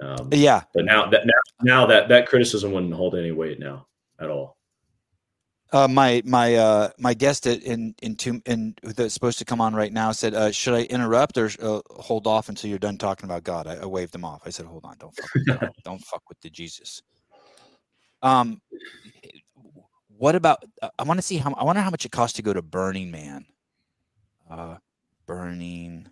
Um, yeah, but now that now, now that that criticism wouldn't hold any weight now at all. Uh, my my uh, my guest in in two in that's supposed to come on right now said, uh, "Should I interrupt or uh, hold off until you're done talking about God?" I, I waved him off. I said, "Hold on, don't fuck with God. (laughs) don't fuck with the Jesus." Um, what about? Uh, I want to see how I wonder how much it costs to go to Burning Man. Uh, Burning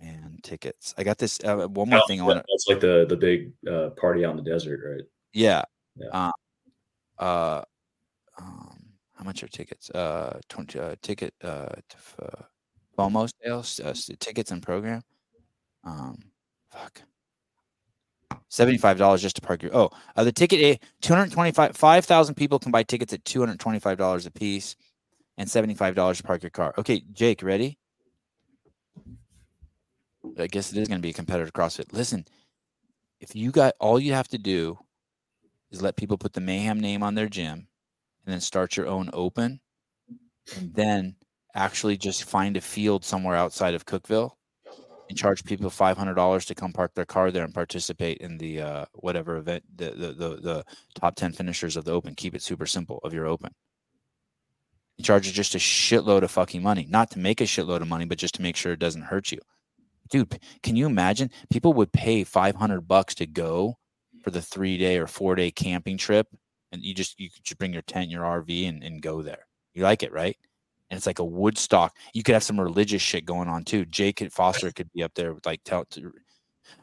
Man tickets. I got this. Uh, one more oh, thing. I want. That's like the the big uh, party on the desert, right? Yeah. Yeah. Uh, uh, um, how much are tickets? Uh, 20 uh, ticket uh, uh FOMO sales, uh, tickets and program. Um, fuck. Seventy-five dollars just to park your. Oh, uh, the ticket a twenty-five. Five thousand people can buy tickets at two hundred twenty-five dollars a piece, and seventy-five dollars to park your car. Okay, Jake, ready? I guess it is going to be a competitor CrossFit. Listen, if you got all you have to do is let people put the Mayhem name on their gym and then start your own open and then actually just find a field somewhere outside of Cookeville and charge people five hundred dollars to come park their car there and participate in the uh, whatever event the, the, the the top ten finishers of the open. Keep it super simple of your open. Charge just a shitload of fucking money, not to make a shitload of money, but just to make sure it doesn't hurt you. Dude, can you imagine? People would pay five hundred bucks to go for the three day or four day camping trip and you just you could just bring your tent, your RV, and, and go there. You like it, right? And it's like a Woodstock. You could have some religious shit going on too. Jake Foster could be up there with like tell.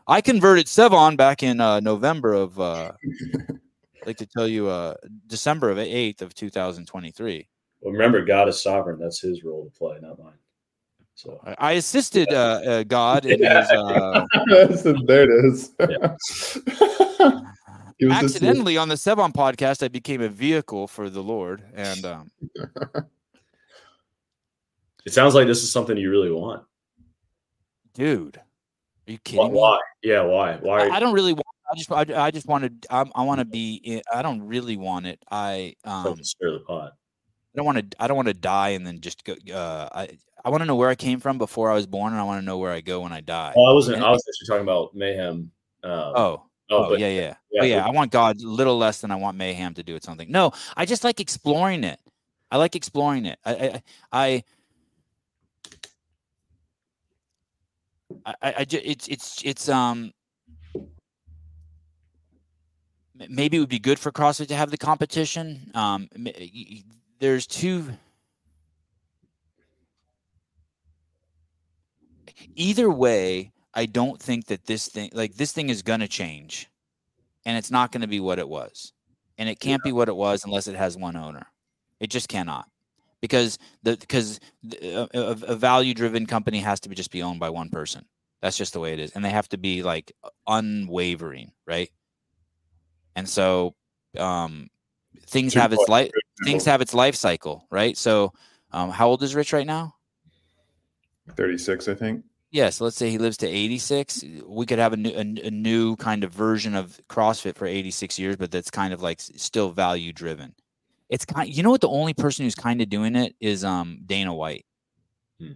I converted Sevan back in uh, November of. Uh, like to tell you, uh, December of eighth of two thousand twenty three. Well, remember, God is sovereign. That's His role to play, not mine. So I, I assisted uh, uh, God in yeah. his. Uh, (laughs) there it is. Yeah. (laughs) accidentally on the Sevan podcast, I became a vehicle for the Lord, and um, (laughs) it sounds like this is something you really want, dude. Are you kidding why? me? Yeah, why? Why? I, I don't really. Want, I just. I, I just wanted. I, I want to be. In, I don't really want it. I um. Stir the pot. I don't want to. I don't want to die and then just go. Uh, I I want to know where I came from before I was born, and I want to know where I go when I die. Oh, I wasn't. I was actually talking about mayhem. Uh, oh, Oh, oh yeah, yeah, yeah. yeah. I want God a little less than I want mayhem to do it something. No, I just like exploring it. I like exploring it. I, I, I, I, I, I just, it's, it's, it's, um, maybe it would be good for CrossFit to have the competition. Um, there's two. Either way, I don't think that this thing, like this thing, is going to change, and it's not going to be what it was, and it can't yeah. be what it was unless it has one owner. It just cannot, because the because a, a value driven company has to be just be owned by one person. That's just the way it is, and they have to be like unwavering, right? And so, um, things have its life. Things have its life cycle, right? So, um, how old is Rich right now? Thirty six, I think yeah, so let's say he lives to 86. We could have a new, a, a, new kind of version of CrossFit for 86 years, but that's kind of like still value driven. It's kind, you know what? The only person who's kind of doing it is um Dana White. Hmm.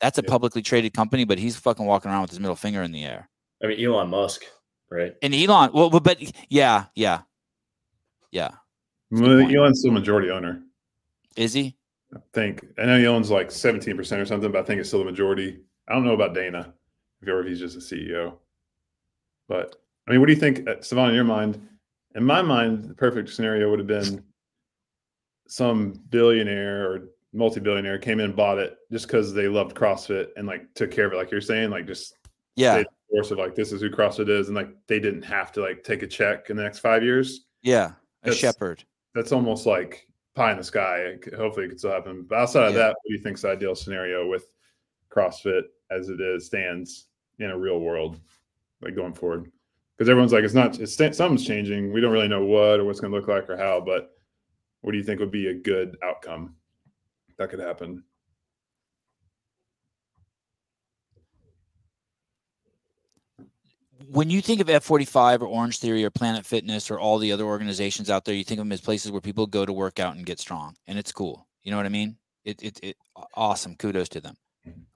That's a yeah. publicly traded company, but he's fucking walking around with his middle finger in the air. I mean, Elon Musk, right? And Elon, well, but yeah, yeah, yeah. Well, Elon's still majority owner. Is he? I think I know he owns like 17% or something, but I think it's still the majority. I don't know about Dana, if or if he's just a CEO. But I mean, what do you think, uh, Sevan, in your mind? In my mind, the perfect scenario would have been some billionaire or multi-billionaire came in and bought it just because they loved CrossFit and like took care of it, like you're saying, like just yeah, course of like this is who CrossFit is, and like they didn't have to like take a check in the next five years. Yeah, a shepherd. that's almost like pie in the sky. Hopefully, it could still happen. But outside of that, what do you think's the ideal scenario with CrossFit as it is stands in a real world, like going forward? Because everyone's like, it's not, it's something's changing. We don't really know what or what's going to look like or how. But what do you think would be a good outcome that could happen? when you think of F45 or Orange Theory or Planet Fitness or all the other organizations out there, you think of them as places where people go to work out and get strong, and it's cool. You know what I mean? It, it, it awesome. Kudos to them.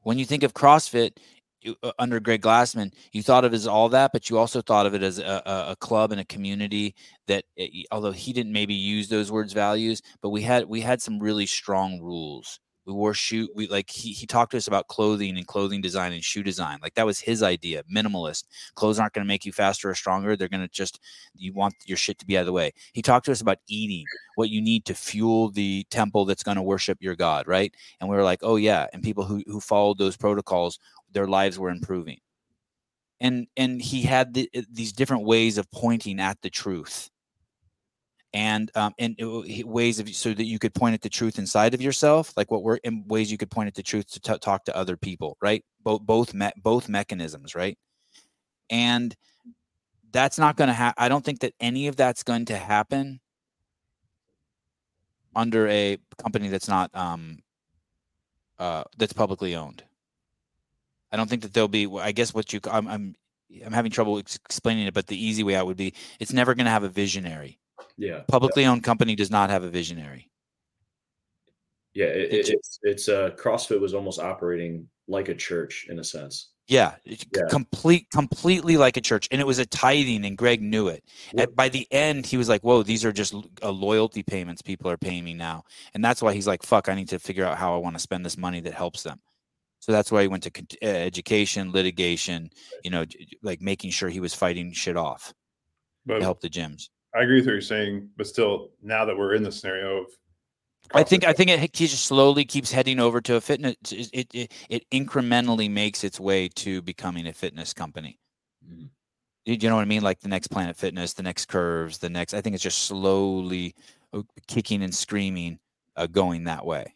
When you think of CrossFit you, uh, under Greg Glassman, you thought of as all that, but you also thought of it as a, a, a club and a community that, it, eh, although he didn't maybe use those words values, but we had we had some really strong rules we wore shoe we like he, he talked to us about clothing and clothing design and shoe design. Like that was his idea minimalist. Clothes aren't going to make you faster or stronger. They're going to just you want your shit to be out of the way. He talked to us about eating what you need to fuel the temple that's going to worship your god right? And we were like oh yeah. And people who who followed those protocols their lives were improving. And and he had the, eh, these different ways of pointing at the truth and um, and ways of so that you could point at the truth inside of yourself, like what we're in ways you could point at the truth to t- talk to other people, right? Both both me- both mechanisms, right? And that's not going to happen. I don't think that any of that's going to happen under a company that's not um uh that's publicly owned. I don't think that there'll be. I guess what you I'm I'm I'm having trouble explaining it, but the easy way out would be it's never going to have a visionary yeah. Publicly owned company does not have a visionary. Yeah, it, it, it's it's uh CrossFit was almost operating like a church in a sense. Yeah, yeah, complete completely like a church, and it was a tithing, and Greg knew it. By the end, he was like, "Whoa, these are just uh, loyalty payments people are paying me now," and that's why he's like, "Fuck, I need to figure out how I want to spend this money that helps them." So that's why he went to uh, education, litigation, you know, like making sure he was fighting shit off but, to help the gyms. I agree with what you're saying, but still, now that we're in the scenario of, I think I think it, just slowly keeps heading over to a fitness. It, it it incrementally makes its way to becoming a fitness company. Mm-hmm. Do you know what I mean? Like the next Planet Fitness, the next Curves, the next. I think it's just slowly uh, kicking and screaming, uh, going that way.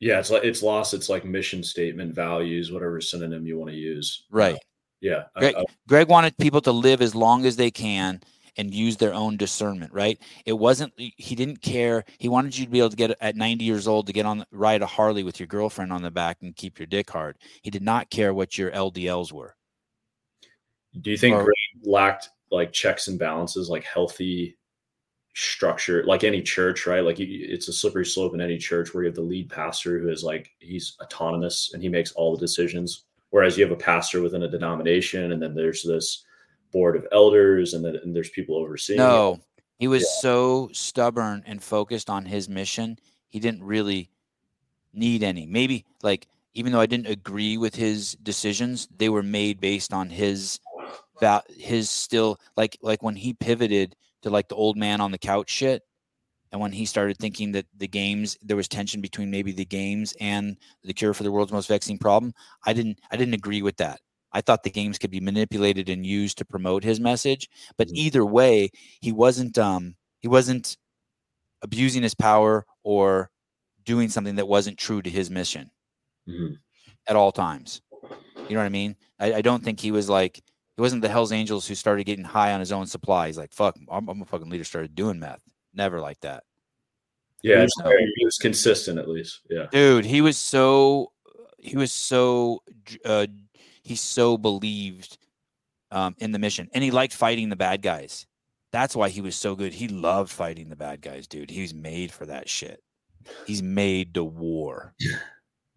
Yeah, it's like it's lost. It's like mission statement, values, whatever synonym you want to use. Right. Uh, yeah. Greg, I, I, Greg wanted people to live as long as they can and use their own discernment, right? It wasn't he didn't care. He wanted you to be able to get at 90 years old to get on ride a Harley with your girlfriend on the back and keep your dick hard. He did not care what your LDLs were. Do you think or, lacked like checks and balances, like healthy structure, like any church, right? Like it's a slippery slope in any church where you have the lead pastor who is like he's autonomous and he makes all the decisions, whereas you have a pastor within a denomination, and then there's this board of elders and then and there's people overseeing. No, it. he was yeah. so stubborn and focused on his mission. He didn't really need any. Maybe like even though I didn't agree with his decisions, they were made based on his that his still like like when he pivoted to like the old man on the couch shit and when he started thinking that the games there was tension between maybe the games and the cure for the world's most vexing problem i didn't i didn't agree with that I thought the games could be manipulated and used to promote his message. But mm-hmm. either way, he wasn't um, he wasn't abusing his power or doing something that wasn't true to his mission mm-hmm. at all times. You know what I mean? I, I, don't think he was like it wasn't the Hell's Angels who started getting high on his own supply. He's like, "Fuck, I'm, I'm a fucking leader." Started doing meth. Never like that. Yeah, no, he was consistent at least. Yeah, dude, he was so he was so uh, he so believed um, in the mission and he liked fighting the bad guys. That's why he was so good. He loved fighting the bad guys, dude. He's made for that shit. He's made to war.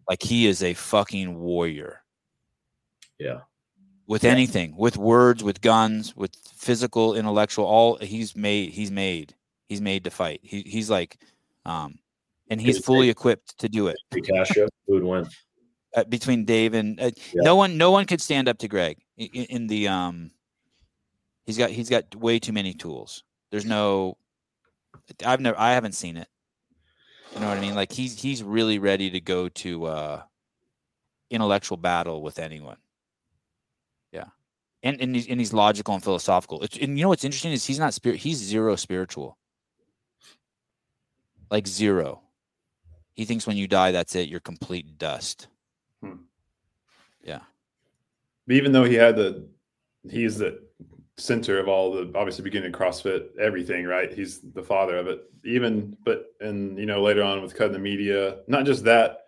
like he is a fucking warrior. Yeah. With anything, with words, with guns, with physical, intellectual, all he's made. He's made. He's made to fight. He, he's like, um, and he's fully equipped to do it. Castro, who would win? Uh, between Dave and uh, yeah. no one. No one could stand up to Greg in, in, the. Um, he's got he's got way too many tools. There's no. I've never. I haven't seen it. You know what I mean? Like he's he's really ready to go to uh, intellectual battle with anyone. Yeah, and and he's, and he's logical and philosophical. It's, and you know what's interesting is he's not spirit. He's zero spiritual. like zero. He thinks when you die, that's it. You're complete dust. Yeah. But even though he had the, he's the center of all the obviously beginning CrossFit, everything, right? He's the father of it. Even, but, and, you know, later on with cutting the media, not just that,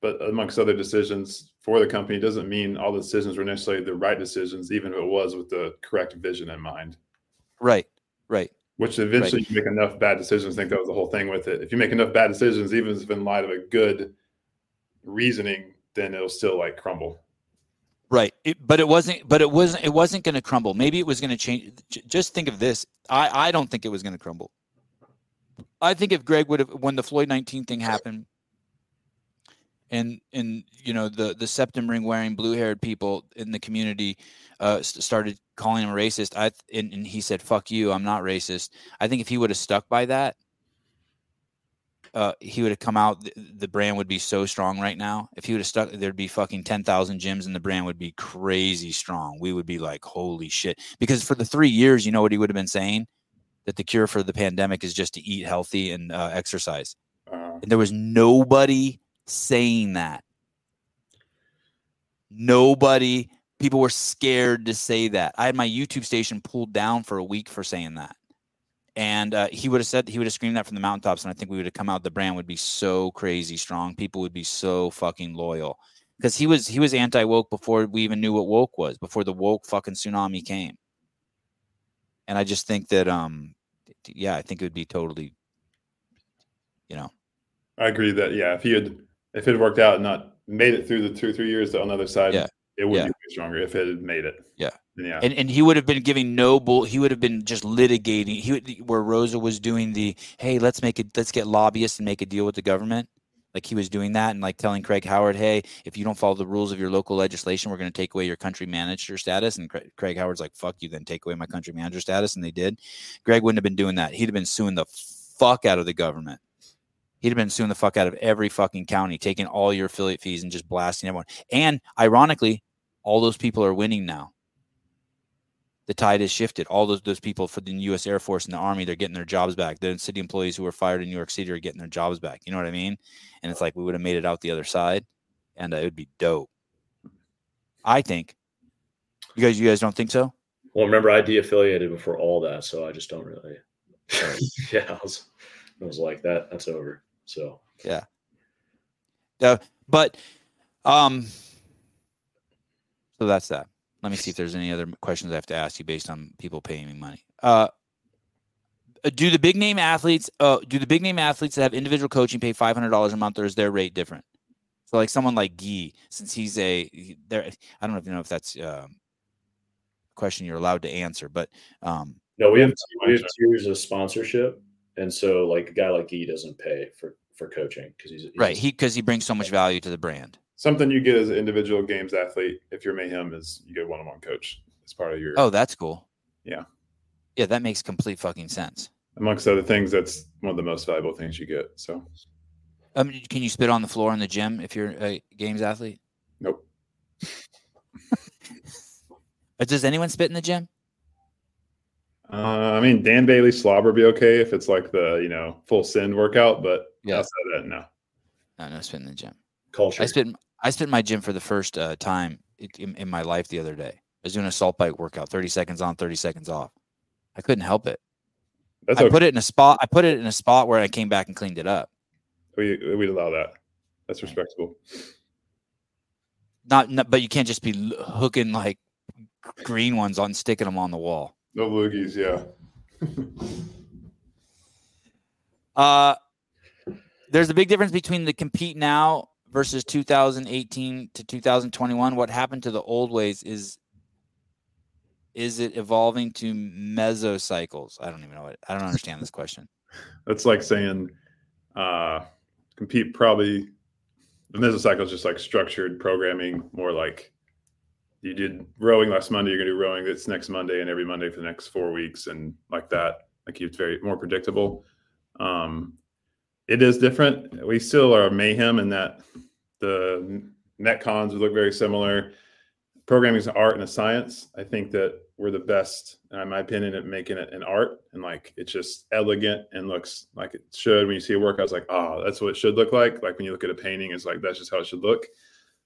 but amongst other decisions for the company doesn't mean all the decisions were necessarily the right decisions, even if it was with the correct vision in mind. Right, right. Which eventually right. you make enough bad decisions. I think that was the whole thing with it. If you make enough bad decisions, even if in light of a good reasoning, then it'll still like crumble. Right, it, but it wasn't. But it wasn't. It wasn't going to crumble. Maybe it was going to change. Just think of this. I I don't think it was going to crumble. I think if Greg would have, when the Floyd nineteen thing happened, and and you know the the septum ring wearing blue haired people in the community uh, started calling him a racist. I and, and, he said, "Fuck you, I'm not racist." I think if he would have stuck by that, uh, he would have come out. The, the, brand would be so strong right now. If he would have stuck, there'd be fucking ten thousand gyms, and the brand would be crazy strong. We would be like, "Holy shit!" Because for the three years, you know what he would have been saying that the cure for the pandemic is just to eat healthy and uh, exercise. Uh, and there was nobody saying that. Nobody, people were scared to say that. I had my YouTube station pulled down for a week for saying that. And uh, he would have said, he would have screamed that from the mountaintops. And I think we would have come out, the brand would be so crazy strong. People would be so fucking loyal because he was, he was anti woke before we even knew what woke was, before the woke fucking tsunami came. And I just think that, um, yeah, I think it would be totally, you know. I agree that, yeah, if he had, if it worked out and not made it through the two three years on the other side, yeah. it would yeah. be stronger if it had made it. Yeah. Yeah. And, and he would have been giving no bull. He would have been just litigating. He would, where Roza was doing the, hey, let's make it, let's get lobbyists and make a deal with the government. Like he was doing that and like telling Craig Howard, hey, if you don't follow the rules of your local legislation, we're going to take away your country manager status. And Craig, Craig Howard's like, fuck you, then take away my country manager status. And they did. Greg wouldn't have been doing that. He'd have been suing the fuck out of the government he'd have been suing the fuck out of every fucking county, taking all your affiliate fees and just blasting everyone. And ironically, all those people are winning now. The tide has shifted. All those those people for the U.S. Air Force and the Army, they're getting their jobs back. The city employees who were fired in New York City are getting their jobs back. You know what I mean? And it's like we would have made it out the other side, and uh, it would be dope. I think. You guys, you guys don't think so? Well, remember, I de-affiliated before all that, so I just don't really. (laughs) yeah, I was, I was like that. That's over. So yeah. Uh, but um so that's that. Let me see if there's any other questions I have to ask you based on people paying me money. Uh do the big name athletes uh do the big name athletes that have individual coaching pay five hundred dollars a month or is their rate different? So like someone like Guy, since he's a there I don't know if you know if that's uh, a question you're allowed to answer, but um no, we have we have tiers of sponsorship and so like a guy like Guy doesn't pay for for coaching because he's, he's, right. He because he brings so much value to the brand. Something you get as an individual games athlete if you're Mayhem is you get one on one coach as part of your. Oh, that's cool. Yeah. Yeah, that makes complete fucking sense. Amongst other things, that's one of the most valuable things you get. So. Um, can you spit on the floor in the gym if you're a games athlete? Nope. Does anyone spit in the gym? Uh, I mean, Dan Bailey slobber be okay if it's like the you know full send workout, but yeah, outside that, no. No, no spit in the gym. Culture. I spit. I spent my gym for the first uh, time in, in, my life the other day. I was doing Assault bike workout, thirty seconds on, thirty seconds off. I couldn't help it. That's I okay. put it in a spot. I put it in a spot where I came back and cleaned it up. We we allow that. That's respectable. Not, not, but you can't just be hooking like green ones on, sticking them on the wall. No loogies, yeah. (laughs) uh there's a big difference between the compete now versus 2018 to 2021. What happened to the old ways is is it evolving to mesocycles? I don't even know what I don't understand this question. (laughs) That's like saying uh compete probably the mesocycle is just like structured programming, more like you did rowing last Monday, you're gonna do rowing this next Monday and every Monday for the next four weeks and like that. Like it's very more predictable. Um, it is different. We still are mayhem in that the metcons would look very similar. programming is an art and a science. I think that we're the best, in my opinion, at making it an art and like it's just elegant and looks like it should. When you see a work, I was like, oh, that's what it should look like. Like when you look at a painting, it's like that's just how it should look.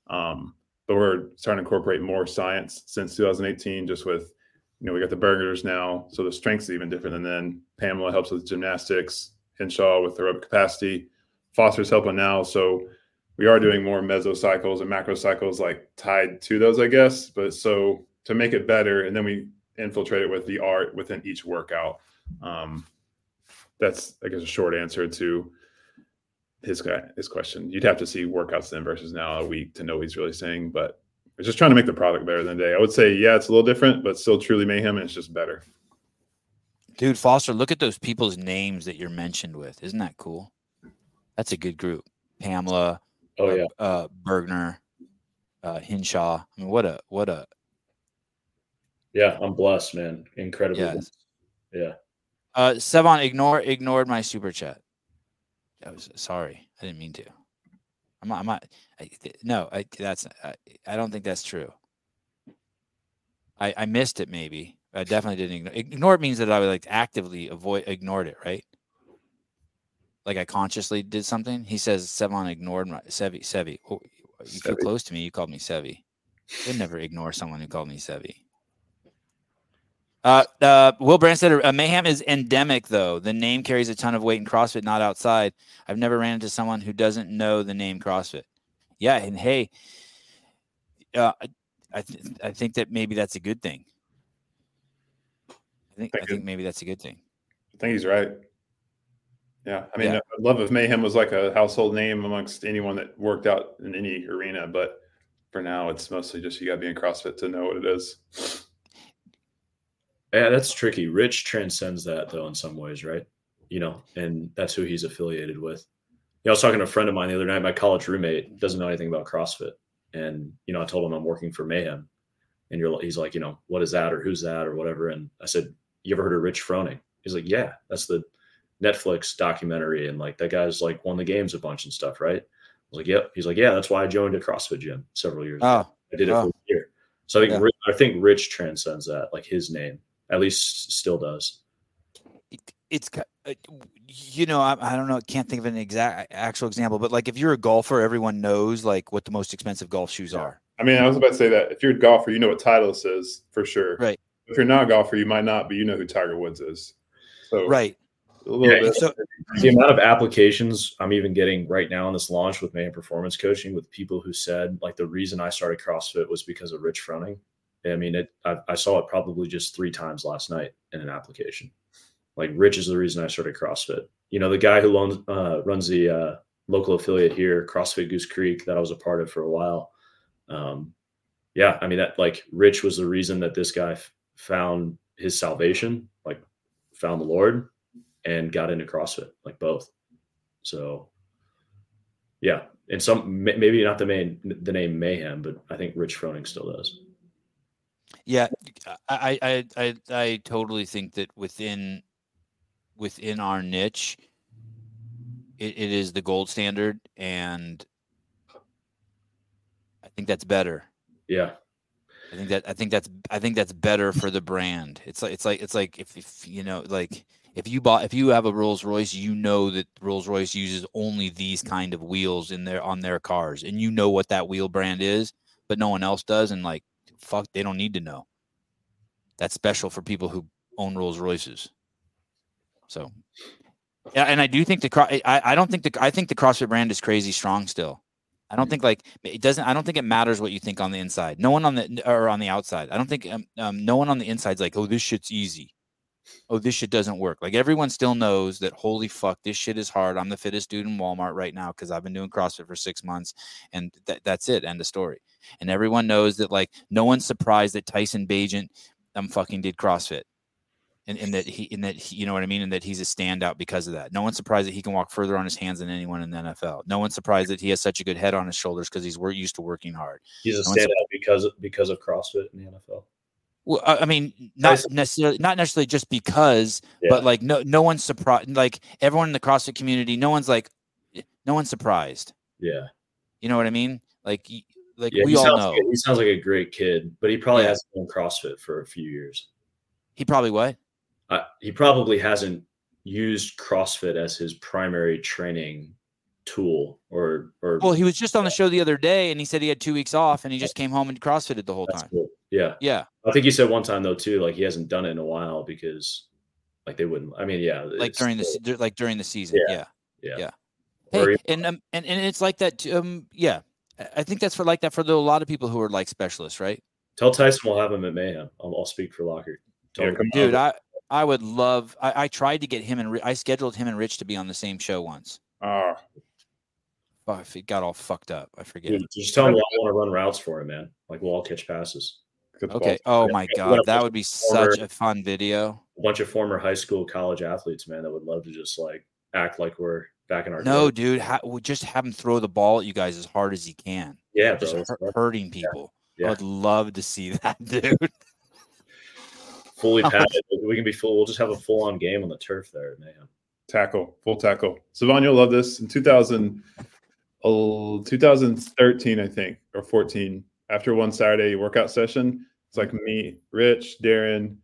Um, but we're starting to incorporate more science since 2018, just with you know we got the burgers now, so the strength's even different. And then Pamela helps with gymnastics, Hinshaw with the aerobic capacity, Foster's helping now, so we are doing more mesocycles and macrocycles like tied to those, I guess. But so to make it better, and then we infiltrate it with the art within each workout. Um, that's I guess a short answer to his his question. You'd have to see workouts then versus now a week to know what he's really saying, but just trying to make the product better than day. I would say, yeah, it's a little different, but still truly mayhem, and it's just better. Dude, Foster, look at those people's names that you're mentioned with. Isn't that cool? That's a good group. Pamela, Oh yeah, uh, uh, Bergner, uh, Hinshaw. I mean, what a what a. Yeah, I'm blessed, man. Incredible. Yeah. Yeah. Uh, Sevan, ignore ignored my super chat. I was sorry. I didn't mean to. I'm not. I'm not. I, no, I, that's. I, I don't think that's true. I I missed it. Maybe I definitely didn't ignore. Ignore it means that I would like actively avoid ignored it, right? like I consciously did something. He says Sevan ignored my Sevi. Sevi, oh, you feel close to me. You called me Sevi. I would never ignore someone who called me Sevi. Uh, uh, Will Brand said uh, mayhem is endemic, though. The name carries a ton of weight in CrossFit, not outside. I've never ran into someone who doesn't know the name CrossFit. Yeah, and hey, uh, I th- I think that maybe that's a good thing. I think I think maybe that's a good thing. I think he's right. Yeah, I mean, yeah. Uh, Love of Mayhem was like a household name amongst anyone that worked out in any arena, but for now, it's mostly just you got to be in CrossFit to know what it is. Yeah, that's tricky. Rich transcends that though in some ways, right? You know, and that's who he's affiliated with. You know, I was talking to a friend of mine the other night. My college roommate doesn't know anything about CrossFit, and you know, I told him I'm working for Mayhem, and you're he's like, you know, what is that or who's that or whatever, and I said, you ever heard of Rich Froning? He's like, yeah, that's the Netflix documentary, and like that guy's like won the games a bunch and stuff, right? I was like, yep. He's like, yeah, that's why I joined a CrossFit gym several years oh, ago. I did it oh. for a year. So I think yeah. I think Rich transcends that, like his name, at least still does. It's uh, you know I, I don't know can't think of an exact actual example, but like if you're a golfer, everyone knows like what the most expensive golf shoes are. I mean, I was about to say that if you're a golfer, you know what Titleist is for sure. Right. If you're not a golfer, you might not, but you know who Tiger Woods is. So right yeah, so, the amount of applications I'm even getting right now in this launch with Mayhem Performance Coaching with people who said like the reason I started CrossFit was because of Rich Froning. I mean, it. I, I, saw it probably just three times last night in an application. Like Rich is the reason I started CrossFit. You know, the guy who loans, uh, runs the uh, local affiliate here, CrossFit Goose Creek, that I was a part of for a while. Um, yeah, I mean that like Rich was the reason that this guy f- found his salvation, like found the Lord and got into CrossFit, like both. So, yeah, and some maybe not the main the name Mayhem, but I think Rich Froning still does. Yeah, I I I I totally think that within within our niche, it, it is the gold standard, and I think that's better. Yeah, I think that I think that's I think that's better for the brand. It's like it's like it's like if, if you know like if you bought if you have a Rolls Royce, you know that Rolls Royce uses only these kind of wheels in their on their cars, and you know what that wheel brand is, but no one else does, and like fuck, they don't need to know. That's special for people who own Rolls Royces. So, yeah, and I do think the I I don't think the I think the CrossFit brand is crazy strong still. I don't think like it doesn't. I don't think it matters what you think on the inside. No one on the or on the outside. I don't think um, um no one on the inside's like, oh, this shit's easy oh, this shit doesn't work. Like everyone still knows that holy fuck, this shit is hard. I'm the fittest dude in Walmart right now because I've been doing CrossFit for six months, and th- that's it. End of story. And everyone knows that like no one's surprised that Tyson Bagent um fucking did CrossFit. And, and that he and that he, you know what I mean, and that he's a standout because of that. No one's surprised that he can walk further on his hands than anyone in the NFL. No one's surprised that he has such a good head on his shoulders because he's used to working hard. He's a no standout because because of CrossFit in the NFL. Well, I mean, not necessarily, not necessarily just because, yeah. but like no, no one's surprised. Like everyone in the CrossFit community, no one's like, no one's surprised. Yeah, you know what I mean. Like, like yeah, we all know. Like, he sounds like a great kid, but he probably yeah. hasn't done CrossFit for a few years. He probably what? Uh, he probably hasn't used CrossFit as his primary training tool or or well he was just on the show the other day and he said he had two weeks off and he just came home and crossfitted the whole time. cool. yeah. Yeah. I think he said one time though too like he hasn't done it in a while because like they wouldn't i mean yeah like during the like during the season. Yeah. Yeah, yeah. yeah. Hey, and um and, and it's like that um yeah. I think that's for like that for the, a lot of people who are like specialists right? Tell tyson we'll have him at mayhem. I'll, I'll speak for Lockert yeah, dude i i would love I, I tried to get him and i scheduled him and rich to be on the same show once Oh, Oh, if it got all fucked up, I forget. Dude, just tell him I want to run routes for him, man. Like we'll all catch passes. Okay. Oh my god, that would be such a fun video. A bunch of former high school, college athletes, man, that would love to just like act like we're back in our. No, dude, ha- just have him throw the ball at you guys as hard as he can. Yeah, just bro, hurting people. Yeah. I would love to see (laughs) that, dude. Fully (laughs) padded. we can be full. We'll just have a full on game on the turf there, man. Tackle, full tackle. Sevan, you'll love this. In 2000, 2013, I think, or 14. After one Saturday workout session, it's like me, Rich, Darren,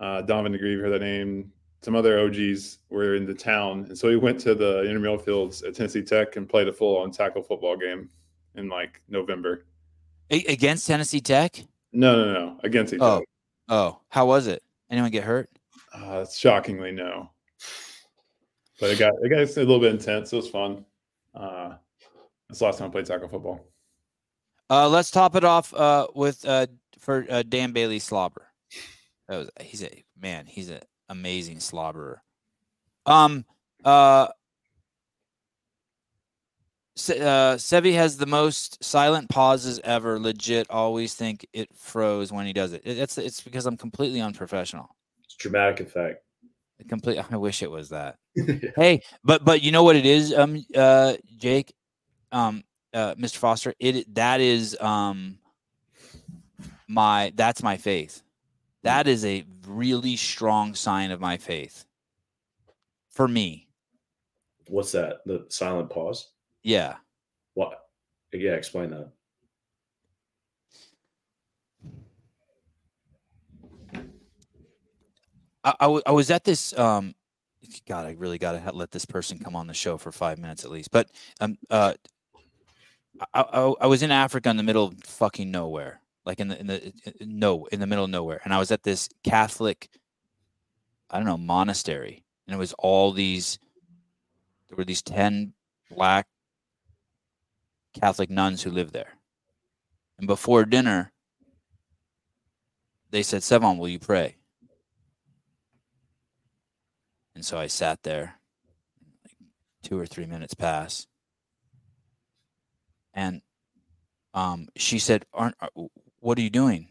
uh, Donovan DeGreve, heard that name. Some other OGs were in the town, and so we went to the intramural fields at Tennessee Tech and played a full-on tackle football game in like November. A- against Tennessee Tech? No, no, no. Against each oh. other. Oh, how was it? Anyone get hurt? Uh, shockingly, no. But it got it got a little bit intense. It was fun. Uh, that's the last time I played tackle football. Uh, let's top it off uh, with uh, for uh, Dan Bailey slobber. That was he's a man. He's an amazing slobberer. Um. Uh. Uh, Sevi has the most silent pauses ever. Legit, always think it froze when he does it. it it's it's because I'm completely unprofessional. It's dramatic effect. Complete. (laughs) I wish it was that. (laughs) hey, but but you know what it is, um, uh, Jake um, uh, Mr. Foster, it that is um, my that's my faith. That is a really strong sign of my faith for me. What's that? The silent pause? Yeah. What? Yeah, explain that. I, I, w- I was at this um god i really gotta let this person come on the show for five minutes at least but um uh I, I, I was in Africa in the middle of fucking nowhere, like in the in the no in the middle of nowhere, and I was at this Catholic, I don't know, monastery, and it was all these. There were these ten black Catholic nuns who live there, and before dinner, they said, "Sevan, will you pray?" And so I sat there. Like two or three minutes pass and um, she said, "Aren't uh, what are you doing?"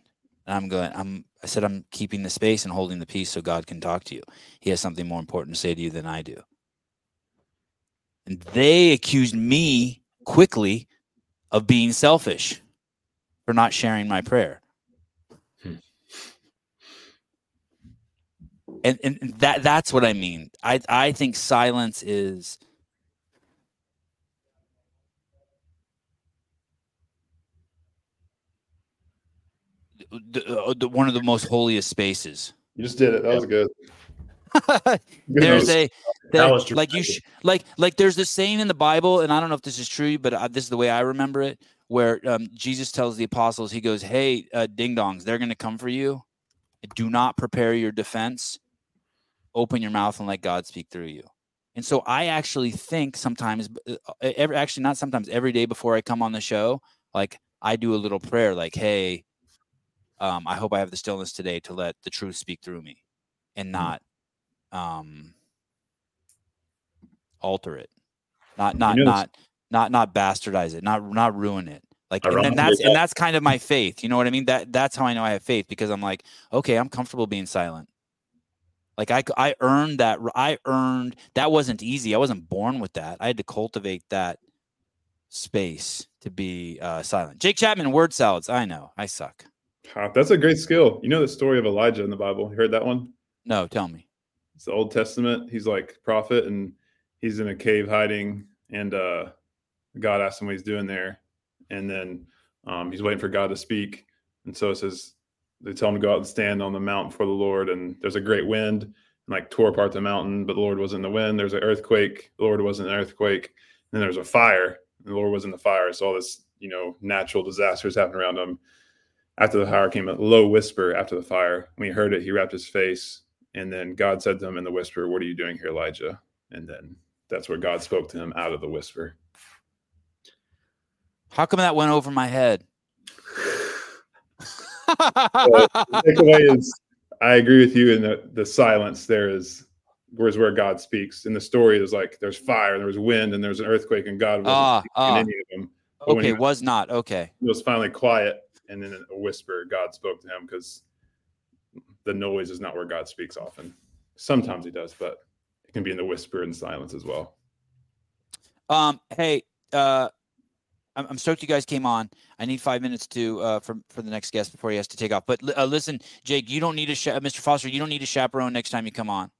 And I'm going. I'm. I said, "I'm keeping the space and holding the peace so God can talk to you. He has something more important to say to you than I do." And they accused me quickly of being selfish for not sharing my prayer. Hmm. And, and that that's what I mean. I I think silence is the, uh, the, one of the most holiest spaces. You just did it. That was good. (laughs) there's a like you sh- like like there's this saying in the Bible, and I don't know if this is true, but uh, this is the way I remember it, where um, Jesus tells the apostles, he goes, "Hey, uh, ding dongs, they're going to come for you. Do not prepare your defense. Open your mouth and let God speak through you." And so I actually think sometimes, uh, every, actually not sometimes, every day before I come on the show, like I do a little prayer, like, "Hey, um, I hope I have the stillness today to let the truth speak through me and mm. not um, alter it, not not you know, not not not bastardize it, not not ruin it. Like and, and that's and that's kind of my faith. You know what I mean? That that's how I know I have faith because I'm like, okay, I'm comfortable being silent. Like I I earned that. I earned that wasn't easy. I wasn't born with that. I had to cultivate that space to be uh, silent. Jake Chapman, word salads. I know I suck. That's a great skill. You know the story of Elijah in the Bible. You heard that one? No, tell me. It's the Old Testament. He's like prophet and he's in a cave hiding and uh God asks him what he's doing there. And then Um, he's waiting for God to speak, and so it says they tell him to go out and stand on the mountain before the Lord, and there's a great wind and like tore apart the mountain, but the Lord wasn't in the wind. There's an earthquake, the Lord wasn't an earthquake. And then there's a fire, the Lord was in the fire. So all this, you know, natural disasters happened around him. After the fire came a low whisper after the fire. When he heard it, he wrapped his face. And then God said to him in the whisper, What are you doing here, Elijah? And then that's where God spoke to him out of the whisper. How come that went over my head? takeaway (laughs) is I agree with you in the, the silence there is where's where God speaks. In the story, there's like there's fire, there was wind, and there's an earthquake, and God wasn't ah, ah. any of them. But okay, was, was, not okay. It was finally quiet, and then in a whisper. God spoke to him because the noise is not where God speaks often. Sometimes He does, but it can be in the whisper and silence as well. Um. Hey. Uh. I'm, stoked you guys came on. I need five minutes to uh, for for the next guest before he has to take off. But uh, listen, Jake, you don't need a cha- Mr. Foster. You don't need a chaperone next time you come on.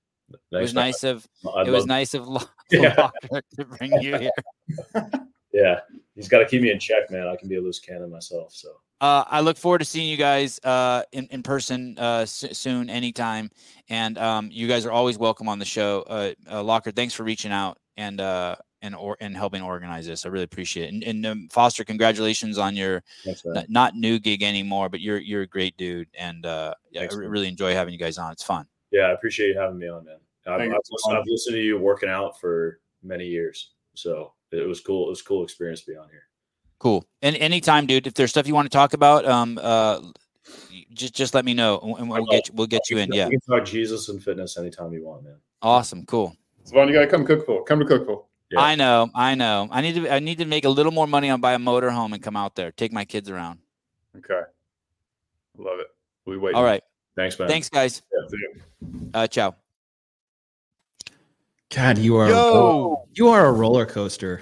It was nice of I'd it was nice of (laughs) yeah. to bring you here. (laughs) yeah, he's got to keep me in check, man. I can be a loose cannon myself. So uh, I look forward to seeing you guys uh, in in person uh, s- soon, anytime. And um, you guys are always welcome on the show. Uh, uh, Lockert, thanks for reaching out and uh, and or and helping organize this. I really appreciate it. And, and um, Foster, congratulations on your Thanks, not, not, new gig anymore, but you're you're a great dude, and uh, Thanks, I really enjoy having you guys on. It's fun. Yeah, I appreciate you having me on, man. I've, I've, listened, I've, listened, to you working out for many years, so it was cool. It was a cool experience to be on here. Cool. And anytime, dude, if there's stuff you want to talk about, um, uh, just just let me know, and we'll get you, we'll get you in. Yeah, you can talk Jesus and fitness anytime you want, man. Awesome. Cool. So, you gotta come cook for. Come to Cookeville. Yeah. I know, I know. I need to I need to make a little more money on buy a motor home and come out there, take my kids around. Okay. Love it. We wait. All right. Thanks, man. Thanks, guys. Yeah, uh, ciao. God, you are Yo! you are a roller coaster.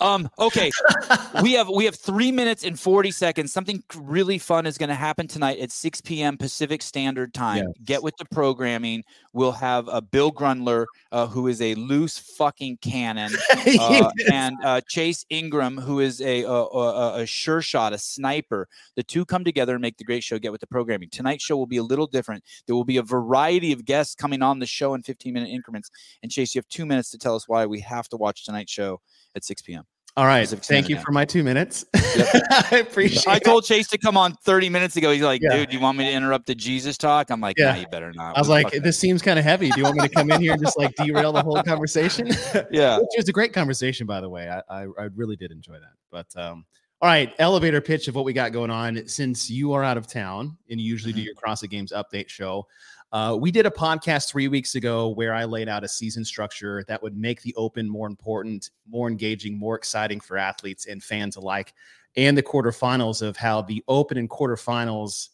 Um, okay. (laughs) we have we have three minutes and 40 seconds. Something really fun is going to happen tonight at 6 p.m. Pacific Standard Time. Yes. Get with the programming. We'll have uh, Bill Grundler, uh, who is a loose fucking cannon, (laughs) uh, and uh, Chase Ingram, who is a, a, a, a sure shot, a sniper. The two come together and make the great show. Get with the programming. Tonight's show will be a little different. There will be a variety of guests coming on the show in 15 minute increments. And Chase, you have two minutes to tell us why we have to watch tonight's show at 6 p.m. All right. Thank you for my two minutes. Yep. (laughs) I appreciate I told Chase to come on 30 minutes ago. He's like, yeah. dude, do you want me to interrupt the Jesus talk? I'm like, yeah, nah, you better not. I was like, this seems kind of heavy. Do you want me to come in here and just like derail the whole conversation? (laughs) yeah. Which was a great conversation, by the way. I, I, I really did enjoy that. But um, all right, elevator pitch of what we got going on. Since you are out of town and you usually mm-hmm. do your CrossFit Games update show, uh, we did a podcast three weeks ago where I laid out a season structure that would make the Open more important, more engaging, more exciting for athletes and fans alike, and the quarterfinals of how the Open and quarterfinals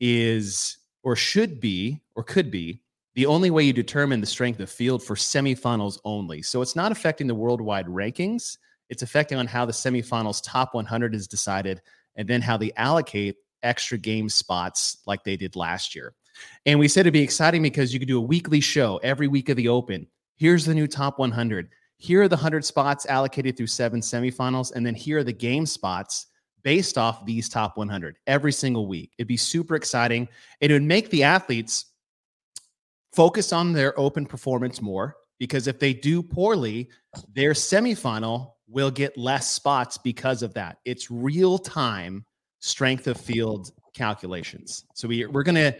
is or should be or could be the only way you determine the strength of field for semifinals only. So it's not affecting the worldwide rankings. It's affecting on how the semifinals top 100 is decided and then how they allocate extra game spots like they did last year. And we said it'd be exciting because you could do a weekly show every week of the Open. Here's the new top 100. Here are the 100 spots allocated through seven semifinals. And then here are the game spots based off these top 100 every single week. It'd be super exciting. It would make the athletes focus on their open performance more because if they do poorly, their semifinal will get less spots because of that. It's real time strength of field calculations. So we, we're going to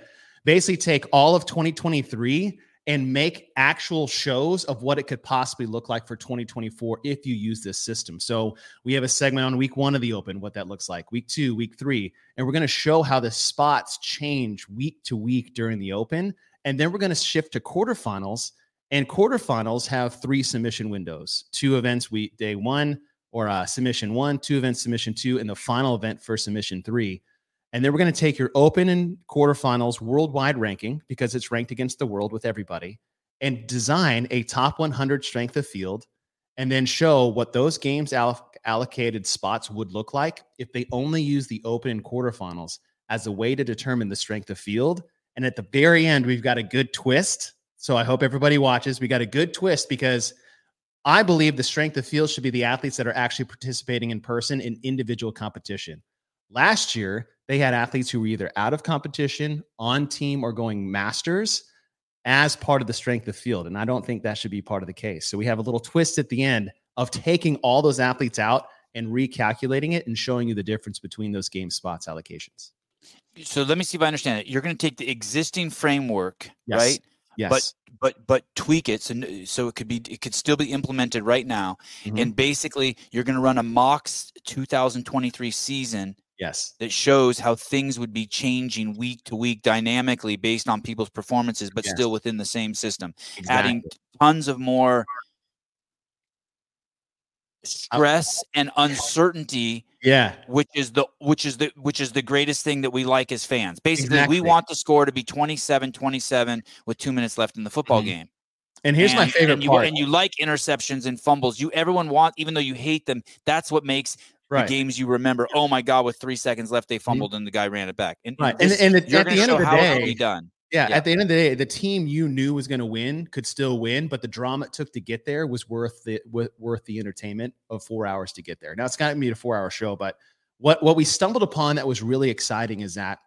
basically take all of 2023 and make actual shows of what it could possibly look like for 2024 if you use this system. So we have a segment on week one of the open, what that looks like, week two, week three, and we're going to show how the spots change week to week during the open. And then we're going to shift to quarterfinals. And quarterfinals have three submission windows two events week day one, or uh, submission one, two events submission two, and the final event for submission three. And then we're going to take your open and quarterfinals worldwide ranking because it's ranked against the world with everybody and design a top 100 strength of field and then show what those games all- allocated spots would look like if they only use the open and quarterfinals as a way to determine the strength of field. And at the very end, we've got a good twist. So I hope everybody watches. We got a good twist because I believe the strength of field should be the athletes that are actually participating in person in individual competition. Last year, they had athletes who were either out of competition, on team, or going masters as part of the strength of field. And I don't think that should be part of the case. So we have a little twist at the end of taking all those athletes out and recalculating it and showing you the difference between those game spots allocations. So let me see if I understand it. You're going to take the existing framework, yes. right? Yes. But but but tweak it so so it could be it could still be implemented right now. Mm-hmm. And basically, you're going to run a mocks 2023 season Yes. That shows how things would be changing week to week dynamically based on people's performances, but yes. still within the same system. Exactly. Adding tons of more stress and uncertainty yeah which is the which is the which is the greatest thing that we like as fans basically exactly. we want the score to be 27 27 with two minutes left in the football mm-hmm. game and here's and, my favorite and you, part and you like interceptions and fumbles you everyone want even though you hate them that's what makes right. the games you remember oh my god with three seconds left they mm-hmm. fumbled and the guy ran it back and, right. this, and, and at the end of the day done yeah, yeah, at the end of the day, the team you knew was going to win could still win, but the drama it took to get there was worth the worth the entertainment of four hours to get there. Now it's got to be a four hour show, but what what we stumbled upon that was really exciting is that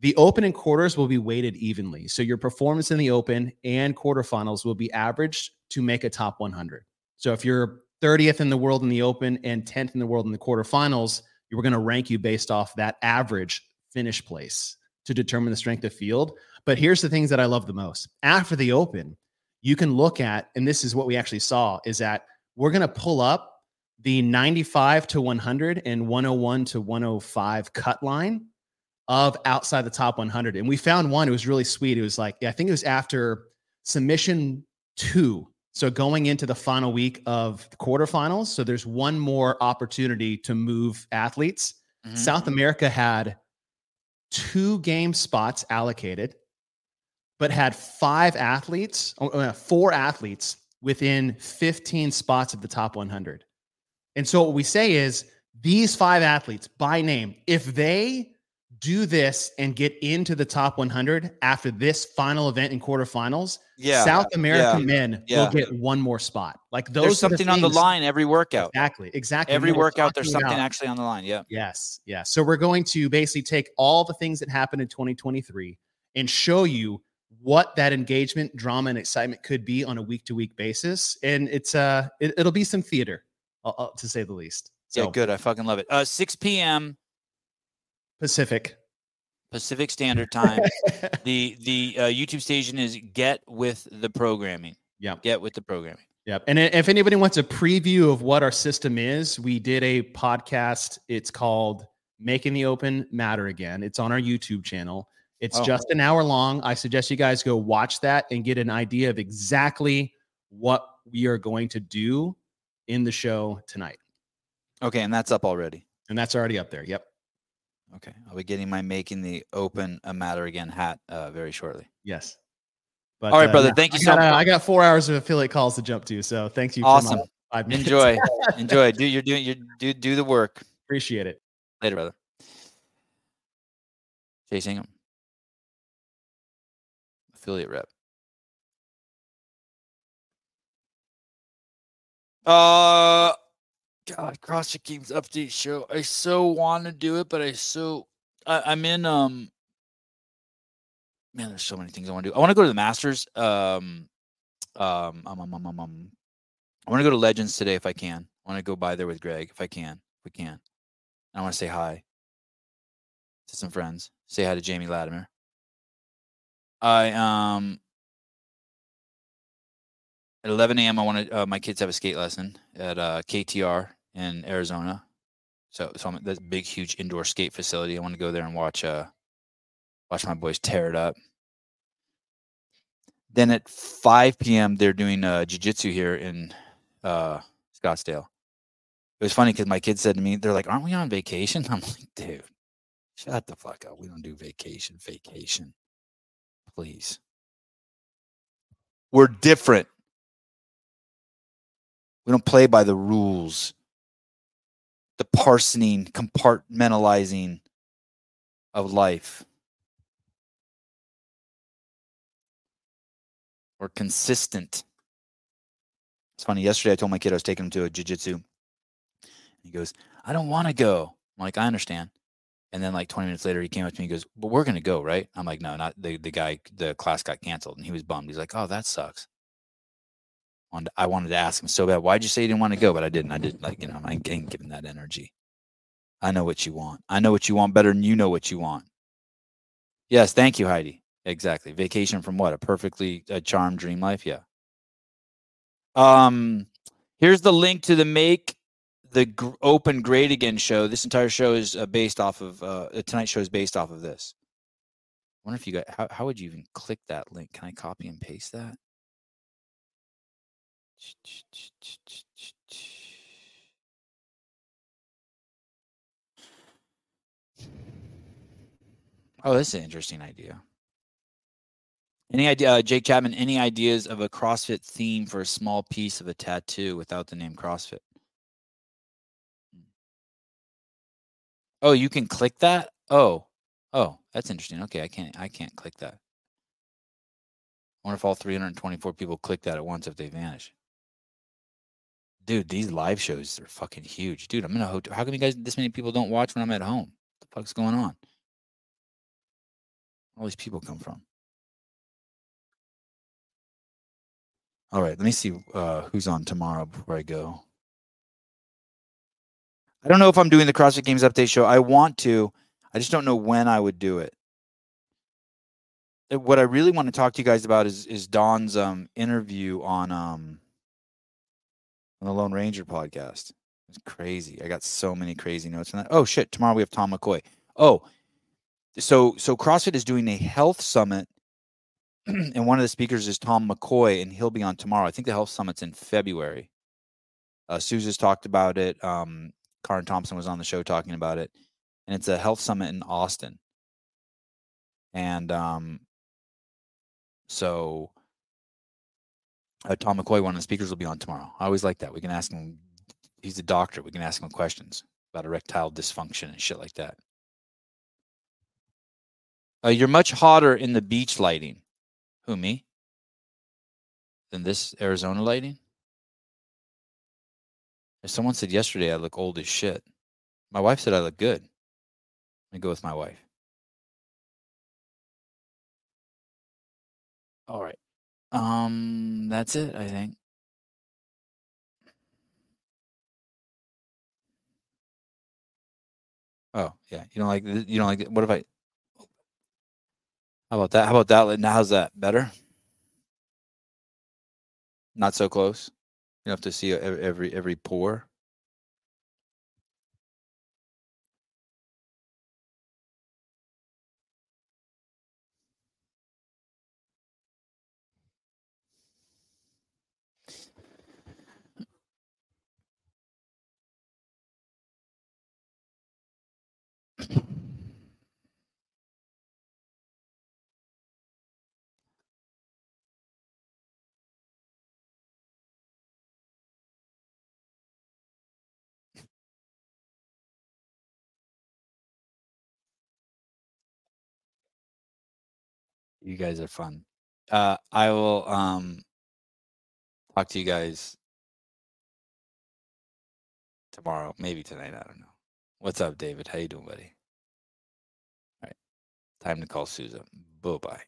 the open and quarters will be weighted evenly. So your performance in the open and quarterfinals will be averaged to make a top 100. So if you're 30th in the world in the open and 10th in the world in the quarterfinals, we're going to rank you based off that average finish place to determine the strength of field. But here's the things that I love the most. After the open, you can look at, and this is what we actually saw, is that we're going to pull up the 95 to 100 and 101 to 105 cut line of outside the top 100. And we found one, it was really sweet. It was like, I think it was after submission two. So going into the final week of the quarterfinals. So there's one more opportunity to move athletes. Mm-hmm. South America had two game spots allocated but had five athletes, oh, uh, four athletes within 15 spots of the top 100. And so what we say is these five athletes by name, if they do this and get into the top 100 after this final event in quarterfinals, yeah, South American yeah, men yeah. will get one more spot. Like those there's something the on the line every workout. Exactly. Exactly. Every workout, there's something about. actually on the line. Yeah. Yes. Yeah. So we're going to basically take all the things that happened in 2023 and show you what that engagement, drama, and excitement could be on a week to week basis. And it's uh, it, will be some theater, uh, uh, to say the least. So, yeah, good. I fucking love it. Uh, 6 p.m. Pacific. Pacific Standard Time. (laughs) the the uh, YouTube station is Get with the Programming. Yeah. Get with the Programming. Yep. And if anybody wants a preview of what our system is, we did a podcast. It's called Making the Open Matter Again. It's on our YouTube channel. It's oh. just an hour long. I suggest you guys go watch that and get an idea of exactly what we are going to do in the show tonight. Okay, and that's up already. And that's already up there. Yep. Okay, I'll be getting my making the open a matter again hat uh, very shortly. Yes. But, All right, uh, brother. Yeah, thank you I so got, much. I got four hours of affiliate calls to jump to, so thank you. Awesome. Enjoy, (laughs) enjoy. Do you're doing you do do the work. Appreciate it. Later, brother. Chasing him affiliate rep. Uh, God, CrossFit Games update show. I so want to do it, but I so I, am in um. Man, there's so many things I want to do. I want to go to the Masters. Um, um, um, um, um, um, um. I want to go to Legends today if I can. I want to go by there with Greg if I can. If we can. I want to say hi to some friends. Say hi to Jamie Latimer. I um at 11 a.m. I want to. Uh, my kids have a skate lesson at uh, KTR in Arizona. So, so I'm at big, huge indoor skate facility. I want to go there and watch uh watch my boys tear it up. Then at 5 p.m. they're doing uh, jiu-jitsu here in uh, Scottsdale. It was funny because my kids said to me, they're like, "Aren't we on vacation?" (laughs) I'm like, "Dude, shut the fuck up. We don't do vacation. Vacation." please. We're different. We don't play by the rules. The parsoning, compartmentalizing of life. We're consistent. It's funny. Yesterday, I told my kid I was taking him to a jujitsu. He goes, "I don't want to go." I'm like, "I understand." And then like 20 minutes later, he came up to me. He goes, "But we're gonna go, right?" I'm like, "No, not the the guy. The class got canceled." And he was bummed. He's like, "Oh, that sucks." I wanted to ask him so bad. Why'd you say you didn't want to go? But I didn't. I didn't like you know. I ain't giving that energy. I know what you want. I know what you want better than you know what you want. Yes, thank you, Heidi. Exactly. Vacation from what? A perfectly a charmed dream life. Yeah. Um, here's the link to the make the open great again show. This entire show is uh, based off of uh, tonight's show is based off of this. I wonder if you got how how would you even click that link? Can I copy and paste that? Oh, this is an interesting idea. Any idea, uh, Jake Chapman? Any ideas of a CrossFit theme for a small piece of a tattoo without the name CrossFit? Oh, you can click that. Oh, oh, that's interesting. Okay, I can't. I can't click that. I wonder if all 324 people click that at once if they vanish. Dude, these live shows are fucking huge. Dude, I'm in a hotel. How come you guys this many people don't watch when I'm at home? What the fuck's going on? All these people come from. All right, let me see uh, who's on tomorrow before I go. I don't know if I'm doing the CrossFit Games update show. I want to. I just don't know when I would do it. Uh, what I really want to talk to you guys about is is Don's um, interview on um, on the Lone Ranger podcast. It's crazy. I got so many crazy notes on that. Oh shit! Tomorrow we have Tom McCoy. Oh, so so CrossFit is doing a health summit (clears throat) and one of the speakers is Tom McCoy, and he'll be on tomorrow. I think the Health Summit's in February. Uh, Souza's talked about it. Um, Karen Thompson was on the show talking about it, and it's a health summit in Austin. And um, so uh, Tom McCoy, one of the speakers, will be on tomorrow. I always like that. We can ask him. He's a doctor. We can ask him questions about erectile dysfunction and shit like that. Uh, you're much hotter in the beach lighting. Who, me? Than this Arizona lighting? If someone said yesterday I look old as shit. My wife said I look good. I go with my wife. All right. Um, that's it, I think. Oh, yeah. You don't like you don't like what if I how about that? How about that? Now, how's that? Better? Not so close. You have to see every every pore. You guys are fun. Uh, I will um, talk to you guys tomorrow, maybe tonight. I don't know. What's up, David? How you doing, buddy? All right, time to call Susan. Bye bye.